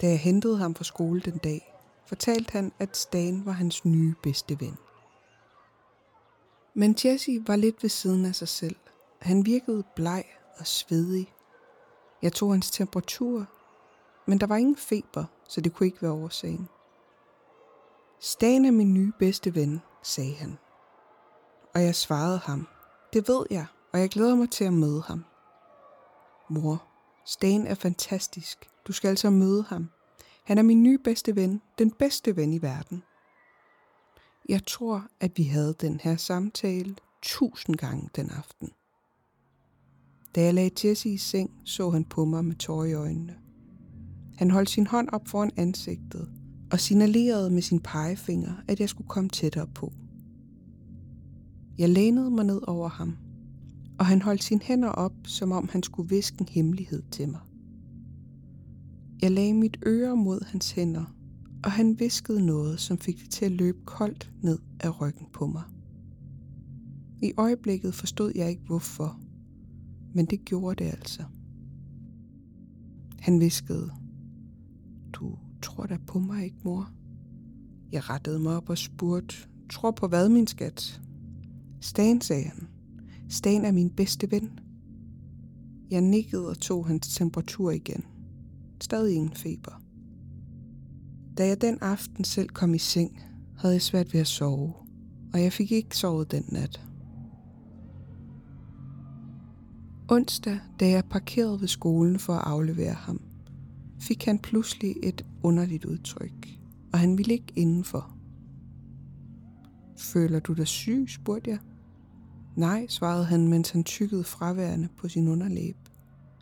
Speaker 2: Da jeg hentede ham fra skole den dag, fortalte han, at Stan var hans nye bedste ven. Men Jessie var lidt ved siden af sig selv. Han virkede bleg og svedig. Jeg tog hans temperatur, men der var ingen feber, så det kunne ikke være årsagen. Stan er min nye bedste ven, sagde han. Og jeg svarede ham, det ved jeg, og jeg glæder mig til at møde ham. Mor, Stan er fantastisk. Du skal altså møde ham. Han er min nye bedste ven, den bedste ven i verden. Jeg tror, at vi havde den her samtale tusind gange den aften. Da jeg lagde Jesse i seng, så han på mig med tårer i øjnene. Han holdt sin hånd op foran ansigtet og signalerede med sin pegefinger, at jeg skulle komme tættere på. Jeg lænede mig ned over ham, og han holdt sine hænder op, som om han skulle viske en hemmelighed til mig. Jeg lagde mit øre mod hans hænder, og han viskede noget, som fik det til at løbe koldt ned af ryggen på mig. I øjeblikket forstod jeg ikke hvorfor, men det gjorde det altså. Han viskede, du tror da på mig ikke, mor? Jeg rettede mig op og spurgte, tror på hvad, min skat? Stan, sagde han. Stan er min bedste ven. Jeg nikkede og tog hans temperatur igen. Stadig ingen feber. Da jeg den aften selv kom i seng, havde jeg svært ved at sove, og jeg fik ikke sovet den nat. Onsdag, da jeg parkerede ved skolen for at aflevere ham, fik han pludselig et underligt udtryk, og han ville ikke indenfor. Føler du dig syg, spurgte jeg. Nej, svarede han, mens han tykkede fraværende på sin underlæb.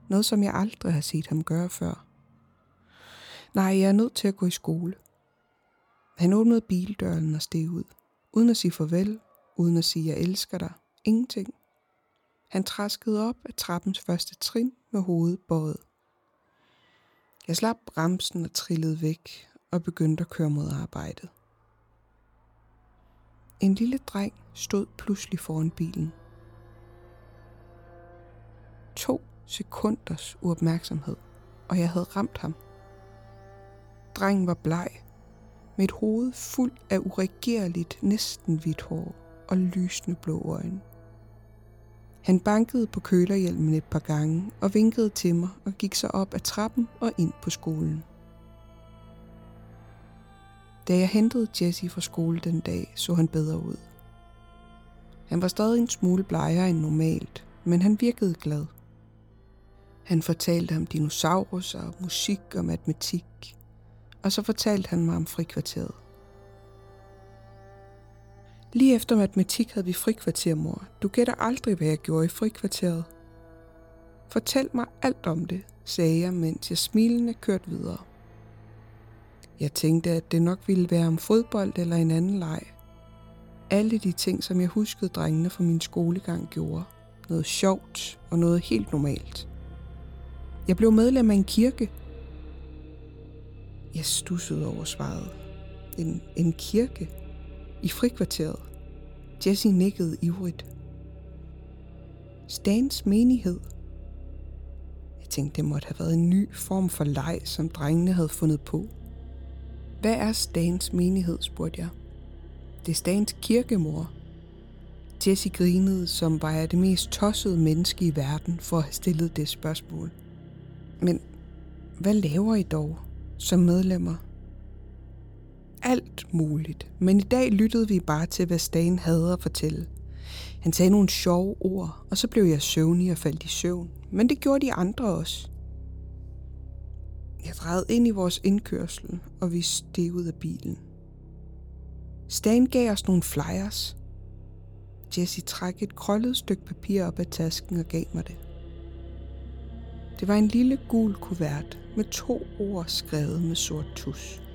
Speaker 2: Noget, som jeg aldrig har set ham gøre før. Nej, jeg er nødt til at gå i skole. Han åbnede bildøren og steg ud, uden at sige farvel, uden at sige, jeg elsker dig. Ingenting. Han traskede op af trappens første trin med hovedet bøjet. Jeg slap bremsen og trillede væk og begyndte at køre mod arbejdet. En lille dreng stod pludselig foran bilen. To sekunders uopmærksomhed, og jeg havde ramt ham. Drengen var bleg, med et hoved fuld af uregerligt, næsten hvidt hår og lysende blå øjne. Han bankede på kølerhjelmen et par gange og vinkede til mig og gik så op ad trappen og ind på skolen. Da jeg hentede Jesse fra skole den dag, så han bedre ud. Han var stadig en smule blegere end normalt, men han virkede glad. Han fortalte om dinosaurer, musik og matematik, og så fortalte han mig om frikvarteret. Lige efter matematik havde vi frikvarter, mor. Du gætter aldrig, hvad jeg gjorde i frikvarteret. Fortæl mig alt om det, sagde jeg, mens jeg smilende kørte videre. Jeg tænkte, at det nok ville være om fodbold eller en anden leg. Alle de ting, som jeg huskede drengene fra min skolegang gjorde. Noget sjovt og noget helt normalt. Jeg blev medlem af en kirke. Jeg stussede over svaret. En, en kirke? I frikvarteret. Jesse nikkede ivrigt. Stans menighed. Jeg tænkte, det måtte have været en ny form for leg, som drengene havde fundet på. Hvad er Stans menighed, spurgte jeg. Det er Stans kirkemor. Jesse grinede, som var jeg det mest tossede menneske i verden for at have stillet det spørgsmål. Men hvad laver I dog som medlemmer? Alt muligt, men i dag lyttede vi bare til, hvad Stan havde at fortælle. Han sagde nogle sjove ord, og så blev jeg søvnig og faldt i søvn. Men det gjorde de andre også. Jeg drejede ind i vores indkørsel, og vi steg ud af bilen. Stan gav os nogle flyers. Jesse trak et krøllet stykke papir op af tasken og gav mig det. Det var en lille gul kuvert med to ord skrevet med sort tusch.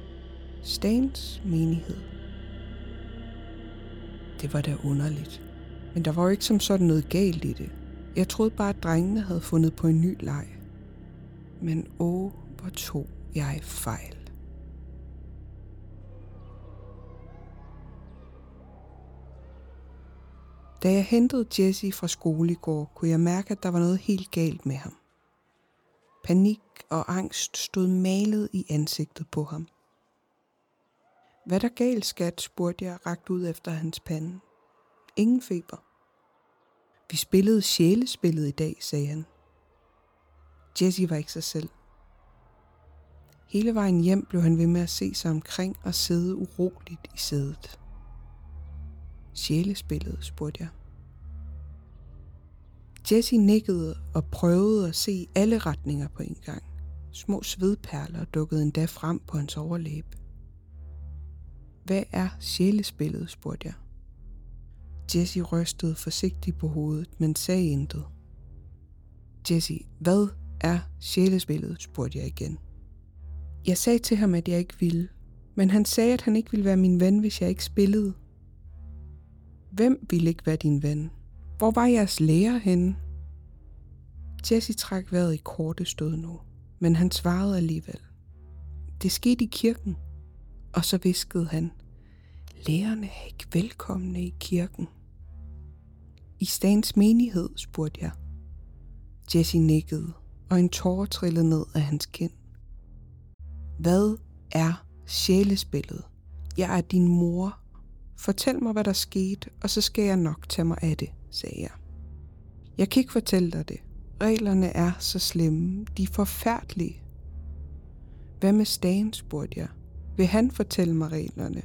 Speaker 2: Stans menighed. Det var da underligt. Men der var jo ikke som sådan noget galt i det. Jeg troede bare, at drengene havde fundet på en ny leg. Men åh, hvor tog jeg fejl. Da jeg hentede Jesse fra skole i går, kunne jeg mærke, at der var noget helt galt med ham. Panik og angst stod malet i ansigtet på ham. Hvad der galt, skat, spurgte jeg rakt ud efter hans pande. Ingen feber. Vi spillede sjælespillet i dag, sagde han. Jesse var ikke sig selv. Hele vejen hjem blev han ved med at se sig omkring og sidde uroligt i sædet. Sjælespillet, spurgte jeg. Jesse nikkede og prøvede at se alle retninger på en gang. Små svedperler dukkede endda frem på hans overlæbe. Hvad er sjælespillet, spurgte jeg. Jesse rystede forsigtigt på hovedet, men sagde intet. Jesse, hvad er sjælespillet, spurgte jeg igen. Jeg sagde til ham, at jeg ikke ville, men han sagde, at han ikke ville være min ven, hvis jeg ikke spillede. Hvem ville ikke være din ven? Hvor var jeres lærer henne? Jesse trak vejret i korte stød nu, men han svarede alligevel. Det skete i kirken. Og så viskede han, lærerne er ikke velkomne i kirken. I Stans menighed, spurgte jeg. Jesse nikkede, og en tårer trillede ned af hans kind. Hvad er sjælespillet? Jeg er din mor. Fortæl mig, hvad der skete, og så skal jeg nok tage mig af det, sagde jeg. Jeg kan ikke fortælle dig det. Reglerne er så slemme. De er forfærdelige. Hvad med Stan, spurgte jeg. Vil han fortælle mig reglerne?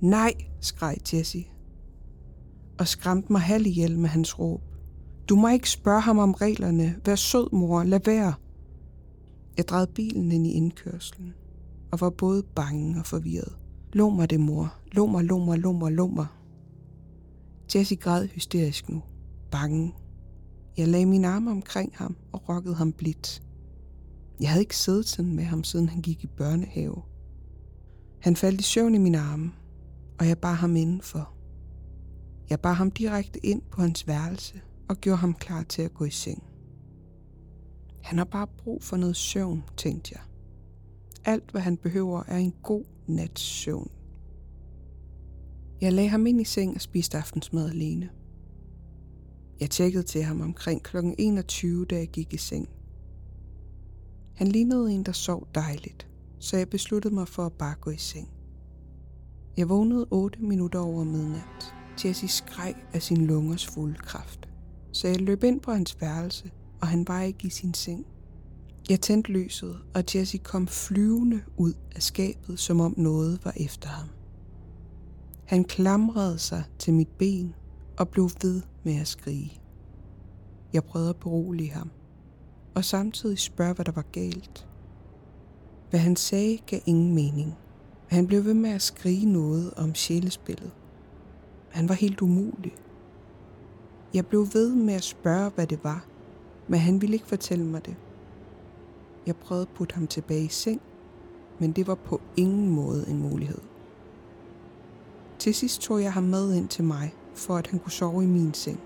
Speaker 2: Nej, skreg Jesse. Og skræmte mig halv ihjel med hans råb. Du må ikke spørge ham om reglerne. Vær sød, mor. Lad være. Jeg drejede bilen ind i indkørslen og var både bange og forvirret. Lå mig det, mor. Lå mig, lå mig, lå mig, lå mig. Jesse græd hysterisk nu. Bange. Jeg lagde mine arme omkring ham og rokkede ham blidt. Jeg havde ikke siddet sådan med ham, siden han gik i børnehave. Han faldt i søvn i mine arme, og jeg bar ham indenfor. Jeg bar ham direkte ind på hans værelse og gjorde ham klar til at gå i seng. Han har bare brug for noget søvn, tænkte jeg. Alt, hvad han behøver, er en god nats søvn. Jeg lagde ham ind i seng og spiste aftensmad alene. Jeg tjekkede til ham omkring kl. 21, da jeg gik i seng. Han lignede en, der sov dejligt, så jeg besluttede mig for at bare gå i seng. Jeg vågnede 8 minutter over midnat. Jesse skreg af sin lungers fulde kraft. Så jeg løb ind på hans værelse, og han var ikke i sin seng. Jeg tændte lyset, og Jesse kom flyvende ud af skabet, som om noget var efter ham. Han klamrede sig til mit ben og blev ved med at skrige. Jeg prøvede at berolige ham, og samtidig spørge, hvad der var galt. Hvad han sagde gav ingen mening. Han blev ved med at skrige noget om sjælespillet. Han var helt umulig. Jeg blev ved med at spørge, hvad det var, men han ville ikke fortælle mig det. Jeg prøvede at putte ham tilbage i seng, men det var på ingen måde en mulighed. Til sidst tog jeg ham med ind til mig, for at han kunne sove i min seng.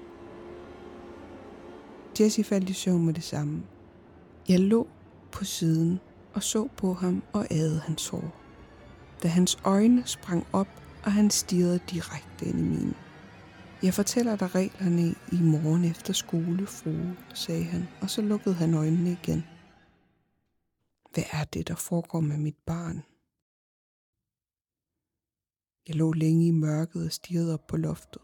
Speaker 2: Jesse faldt i søvn med det samme. Jeg lå på siden og så på ham og adede hans hår. Da hans øjne sprang op, og han stirrede direkte ind i mine. Jeg fortæller dig reglerne i morgen efter skole, frue, sagde han, og så lukkede han øjnene igen. Hvad er det, der foregår med mit barn? Jeg lå længe i mørket og stirrede op på loftet.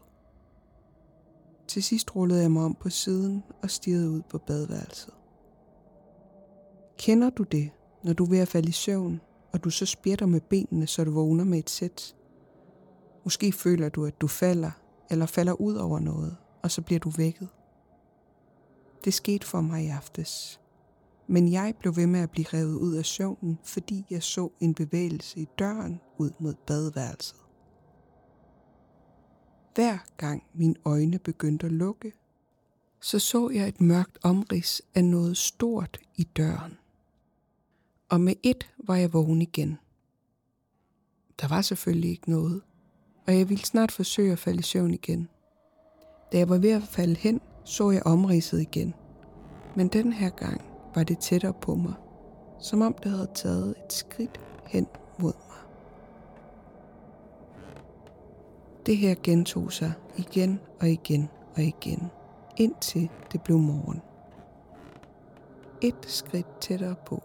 Speaker 2: Til sidst rullede jeg mig om på siden og stirrede ud på badeværelset. Kender du det, når du er ved at falde i søvn, og du så spjætter med benene, så du vågner med et sæt? Måske føler du, at du falder, eller falder ud over noget, og så bliver du vækket. Det skete for mig i aftes. Men jeg blev ved med at blive revet ud af søvnen, fordi jeg så en bevægelse i døren ud mod badeværelset. Hver gang mine øjne begyndte at lukke, så så jeg et mørkt omrids af noget stort i døren. Og med et var jeg vågen igen. Der var selvfølgelig ikke noget, og jeg ville snart forsøge at falde i søvn igen. Da jeg var ved at falde hen, så jeg omridset igen. Men den her gang var det tættere på mig, som om det havde taget et skridt hen mod mig. Det her gentog sig igen og igen og igen, indtil det blev morgen. Et skridt tættere på.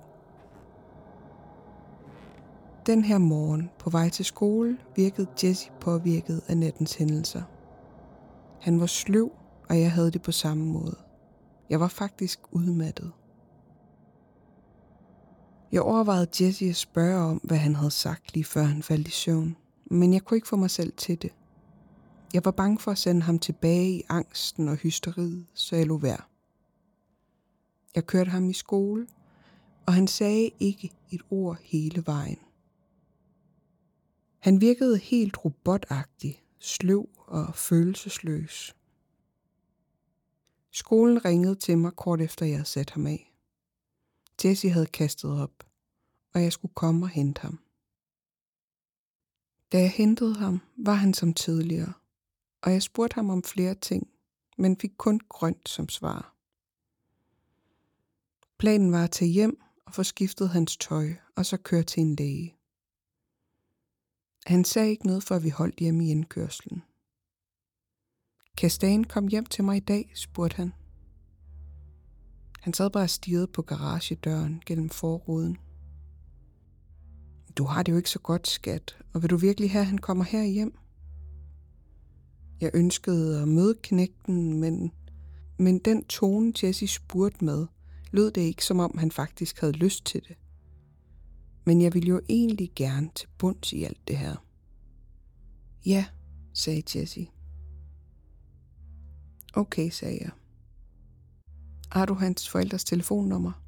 Speaker 2: Den her morgen på vej til skole virkede Jesse påvirket af nattens hændelser. Han var sløv, og jeg havde det på samme måde. Jeg var faktisk udmattet. Jeg overvejede Jesse at spørge om, hvad han havde sagt lige før han faldt i søvn, men jeg kunne ikke få mig selv til det. Jeg var bange for at sende ham tilbage i angsten og hysteriet, så jeg lå være. Jeg kørte ham i skole, og han sagde ikke et ord hele vejen. Han virkede helt robotagtig, sløv og følelsesløs. Skolen ringede til mig kort efter jeg havde sat ham af. Jesse havde kastet op, og jeg skulle komme og hente ham. Da jeg hentede ham, var han som tidligere, og jeg spurgte ham om flere ting, men fik kun grønt som svar. Planen var at tage hjem og få skiftet hans tøj, og så køre til en læge. Han sagde ikke noget, før vi holdt hjemme i indkørslen. Kan Stan komme hjem til mig i dag, spurgte han. Han sad bare og stirrede på garagedøren gennem forruden. Du har det jo ikke så godt, skat, og vil du virkelig have, at han kommer her hjem? Jeg ønskede at møde knægten, men, men den tone, Jesse spurgte med, lød det ikke, som om han faktisk havde lyst til det. Men jeg ville jo egentlig gerne til bunds i alt det her. Ja, sagde Jessie. Okay, sagde jeg. Har du hans forældres telefonnummer?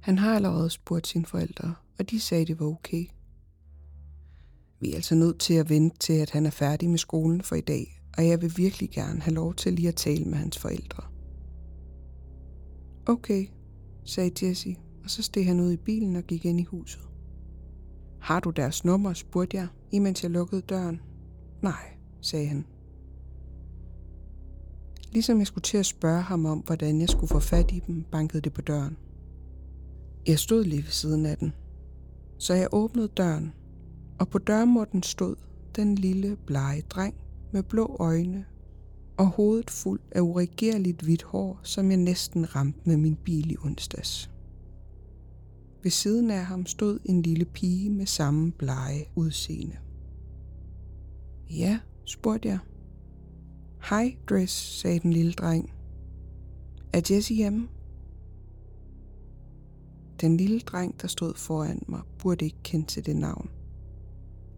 Speaker 2: Han har allerede spurgt sine forældre, og de sagde, det var okay. Vi er altså nødt til at vente til, at han er færdig med skolen for i dag, og jeg vil virkelig gerne have lov til lige at tale med hans forældre. Okay, sagde Jessie og så steg han ud i bilen og gik ind i huset. Har du deres nummer, spurgte jeg, imens jeg lukkede døren. Nej, sagde han. Ligesom jeg skulle til at spørge ham om, hvordan jeg skulle få fat i dem, bankede det på døren. Jeg stod lige ved siden af den, så jeg åbnede døren, og på dørmåtten stod den lille blege dreng med blå øjne og hovedet fuld af uregerligt hvidt hår, som jeg næsten ramte med min bil i onsdags. Ved siden af ham stod en lille pige med samme blege udseende. Ja, spurgte jeg. Hej, Dress, sagde den lille dreng. Er Jesse hjemme? Den lille dreng, der stod foran mig, burde ikke kende til det navn.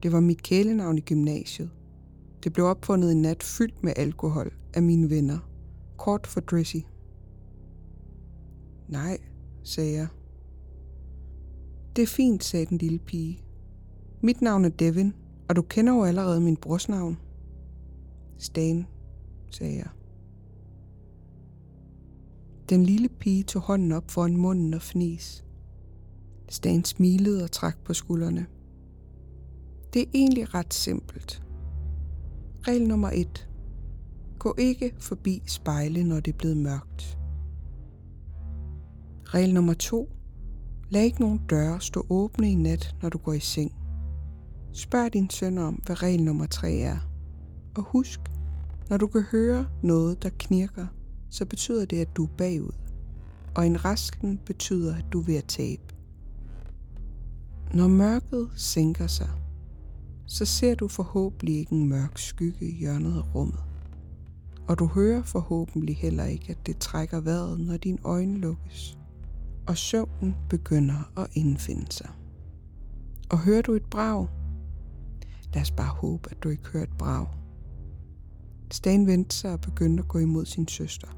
Speaker 2: Det var mit kælenavn i gymnasiet. Det blev opfundet en nat fyldt med alkohol af mine venner. Kort for Dressy. Nej, sagde jeg. Det er fint, sagde den lille pige. Mit navn er Devin, og du kender jo allerede min brors navn. Stan, sagde jeg. Den lille pige tog hånden op foran munden og fnis. Stan smilede og trak på skuldrene. Det er egentlig ret simpelt. Regel nummer 1. Gå ikke forbi spejle, når det er blevet mørkt. Regel nummer 2. Lad ikke nogen døre stå åbne i nat, når du går i seng. Spørg din søn om, hvad regel nummer 3 er. Og husk, når du kan høre noget, der knirker, så betyder det, at du er bagud. Og en rasken betyder, at du er ved at tabe. Når mørket sænker sig, så ser du forhåbentlig ikke en mørk skygge i hjørnet af rummet. Og du hører forhåbentlig heller ikke, at det trækker vejret, når dine øjne lukkes, og søvnen begynder at indfinde sig. Og hører du et brag? Lad os bare håbe, at du ikke hører et brag. Stan vendte sig og begyndte at gå imod sin søster.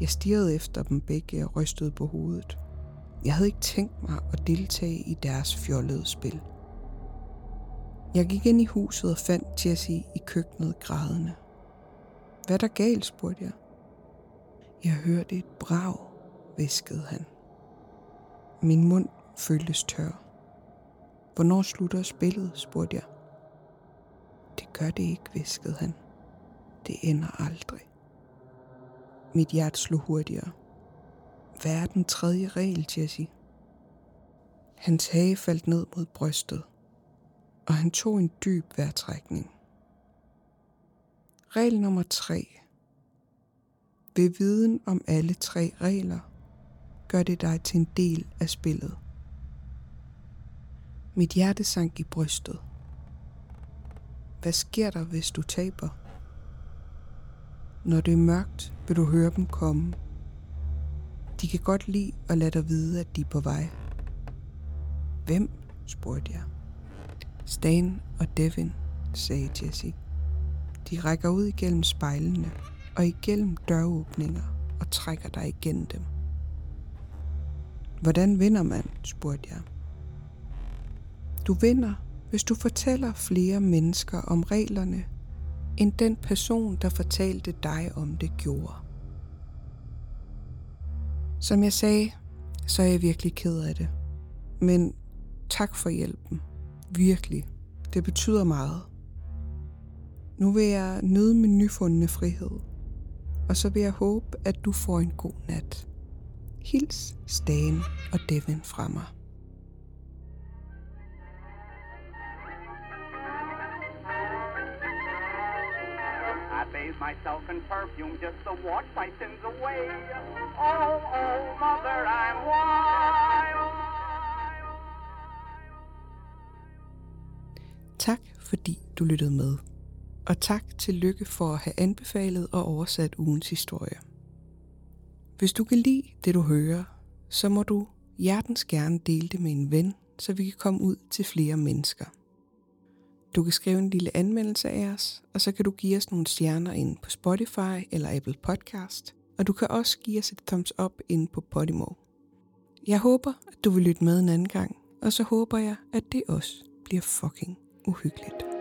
Speaker 2: Jeg stirrede efter dem begge og rystede på hovedet. Jeg havde ikke tænkt mig at deltage i deres fjollede spil. Jeg gik ind i huset og fandt Jessie i køkkenet grædende. Hvad der galt, spurgte jeg. Jeg hørte et brag, viskede han. Min mund føltes tør. Hvornår slutter spillet, spurgte jeg. Det gør det ikke, viskede han. Det ender aldrig. Mit hjerte slog hurtigere. Hvad er den tredje regel, Jesse? Hans hage faldt ned mod brystet, og han tog en dyb vejrtrækning. Regel nummer 3. Ved viden om alle tre regler, gør det dig til en del af spillet. Mit hjerte sank i brystet. Hvad sker der, hvis du taber? Når det er mørkt, vil du høre dem komme. De kan godt lide at lade dig vide, at de er på vej. Hvem? spurgte jeg. Stan og Devin, sagde Jesse. De rækker ud igennem spejlene og igennem døråbninger og trækker dig igennem dem. Hvordan vinder man, spurgte jeg. Du vinder, hvis du fortæller flere mennesker om reglerne, end den person, der fortalte dig om det gjorde. Som jeg sagde, så er jeg virkelig ked af det. Men tak for hjælpen. Virkelig. Det betyder meget. Nu vil jeg nyde min nyfundne frihed. Og så vil jeg håbe, at du får en god nat. Hils Stan og Devin fra mig.
Speaker 3: Bathe myself in perfume just to wash my sins away. Oh, oh, mother, I'm wild.
Speaker 2: Tak fordi du lyttede med. Og tak til Lykke for at have anbefalet og oversat ugens historie. Hvis du kan lide det du hører, så må du hjertens gerne dele det med en ven, så vi kan komme ud til flere mennesker. Du kan skrive en lille anmeldelse af os, og så kan du give os nogle stjerner ind på Spotify eller Apple Podcast, og du kan også give os et thumbs up ind på Podimo. Jeg håber, at du vil lytte med en anden gang, og så håber jeg, at det også bliver fucking uhyggeligt.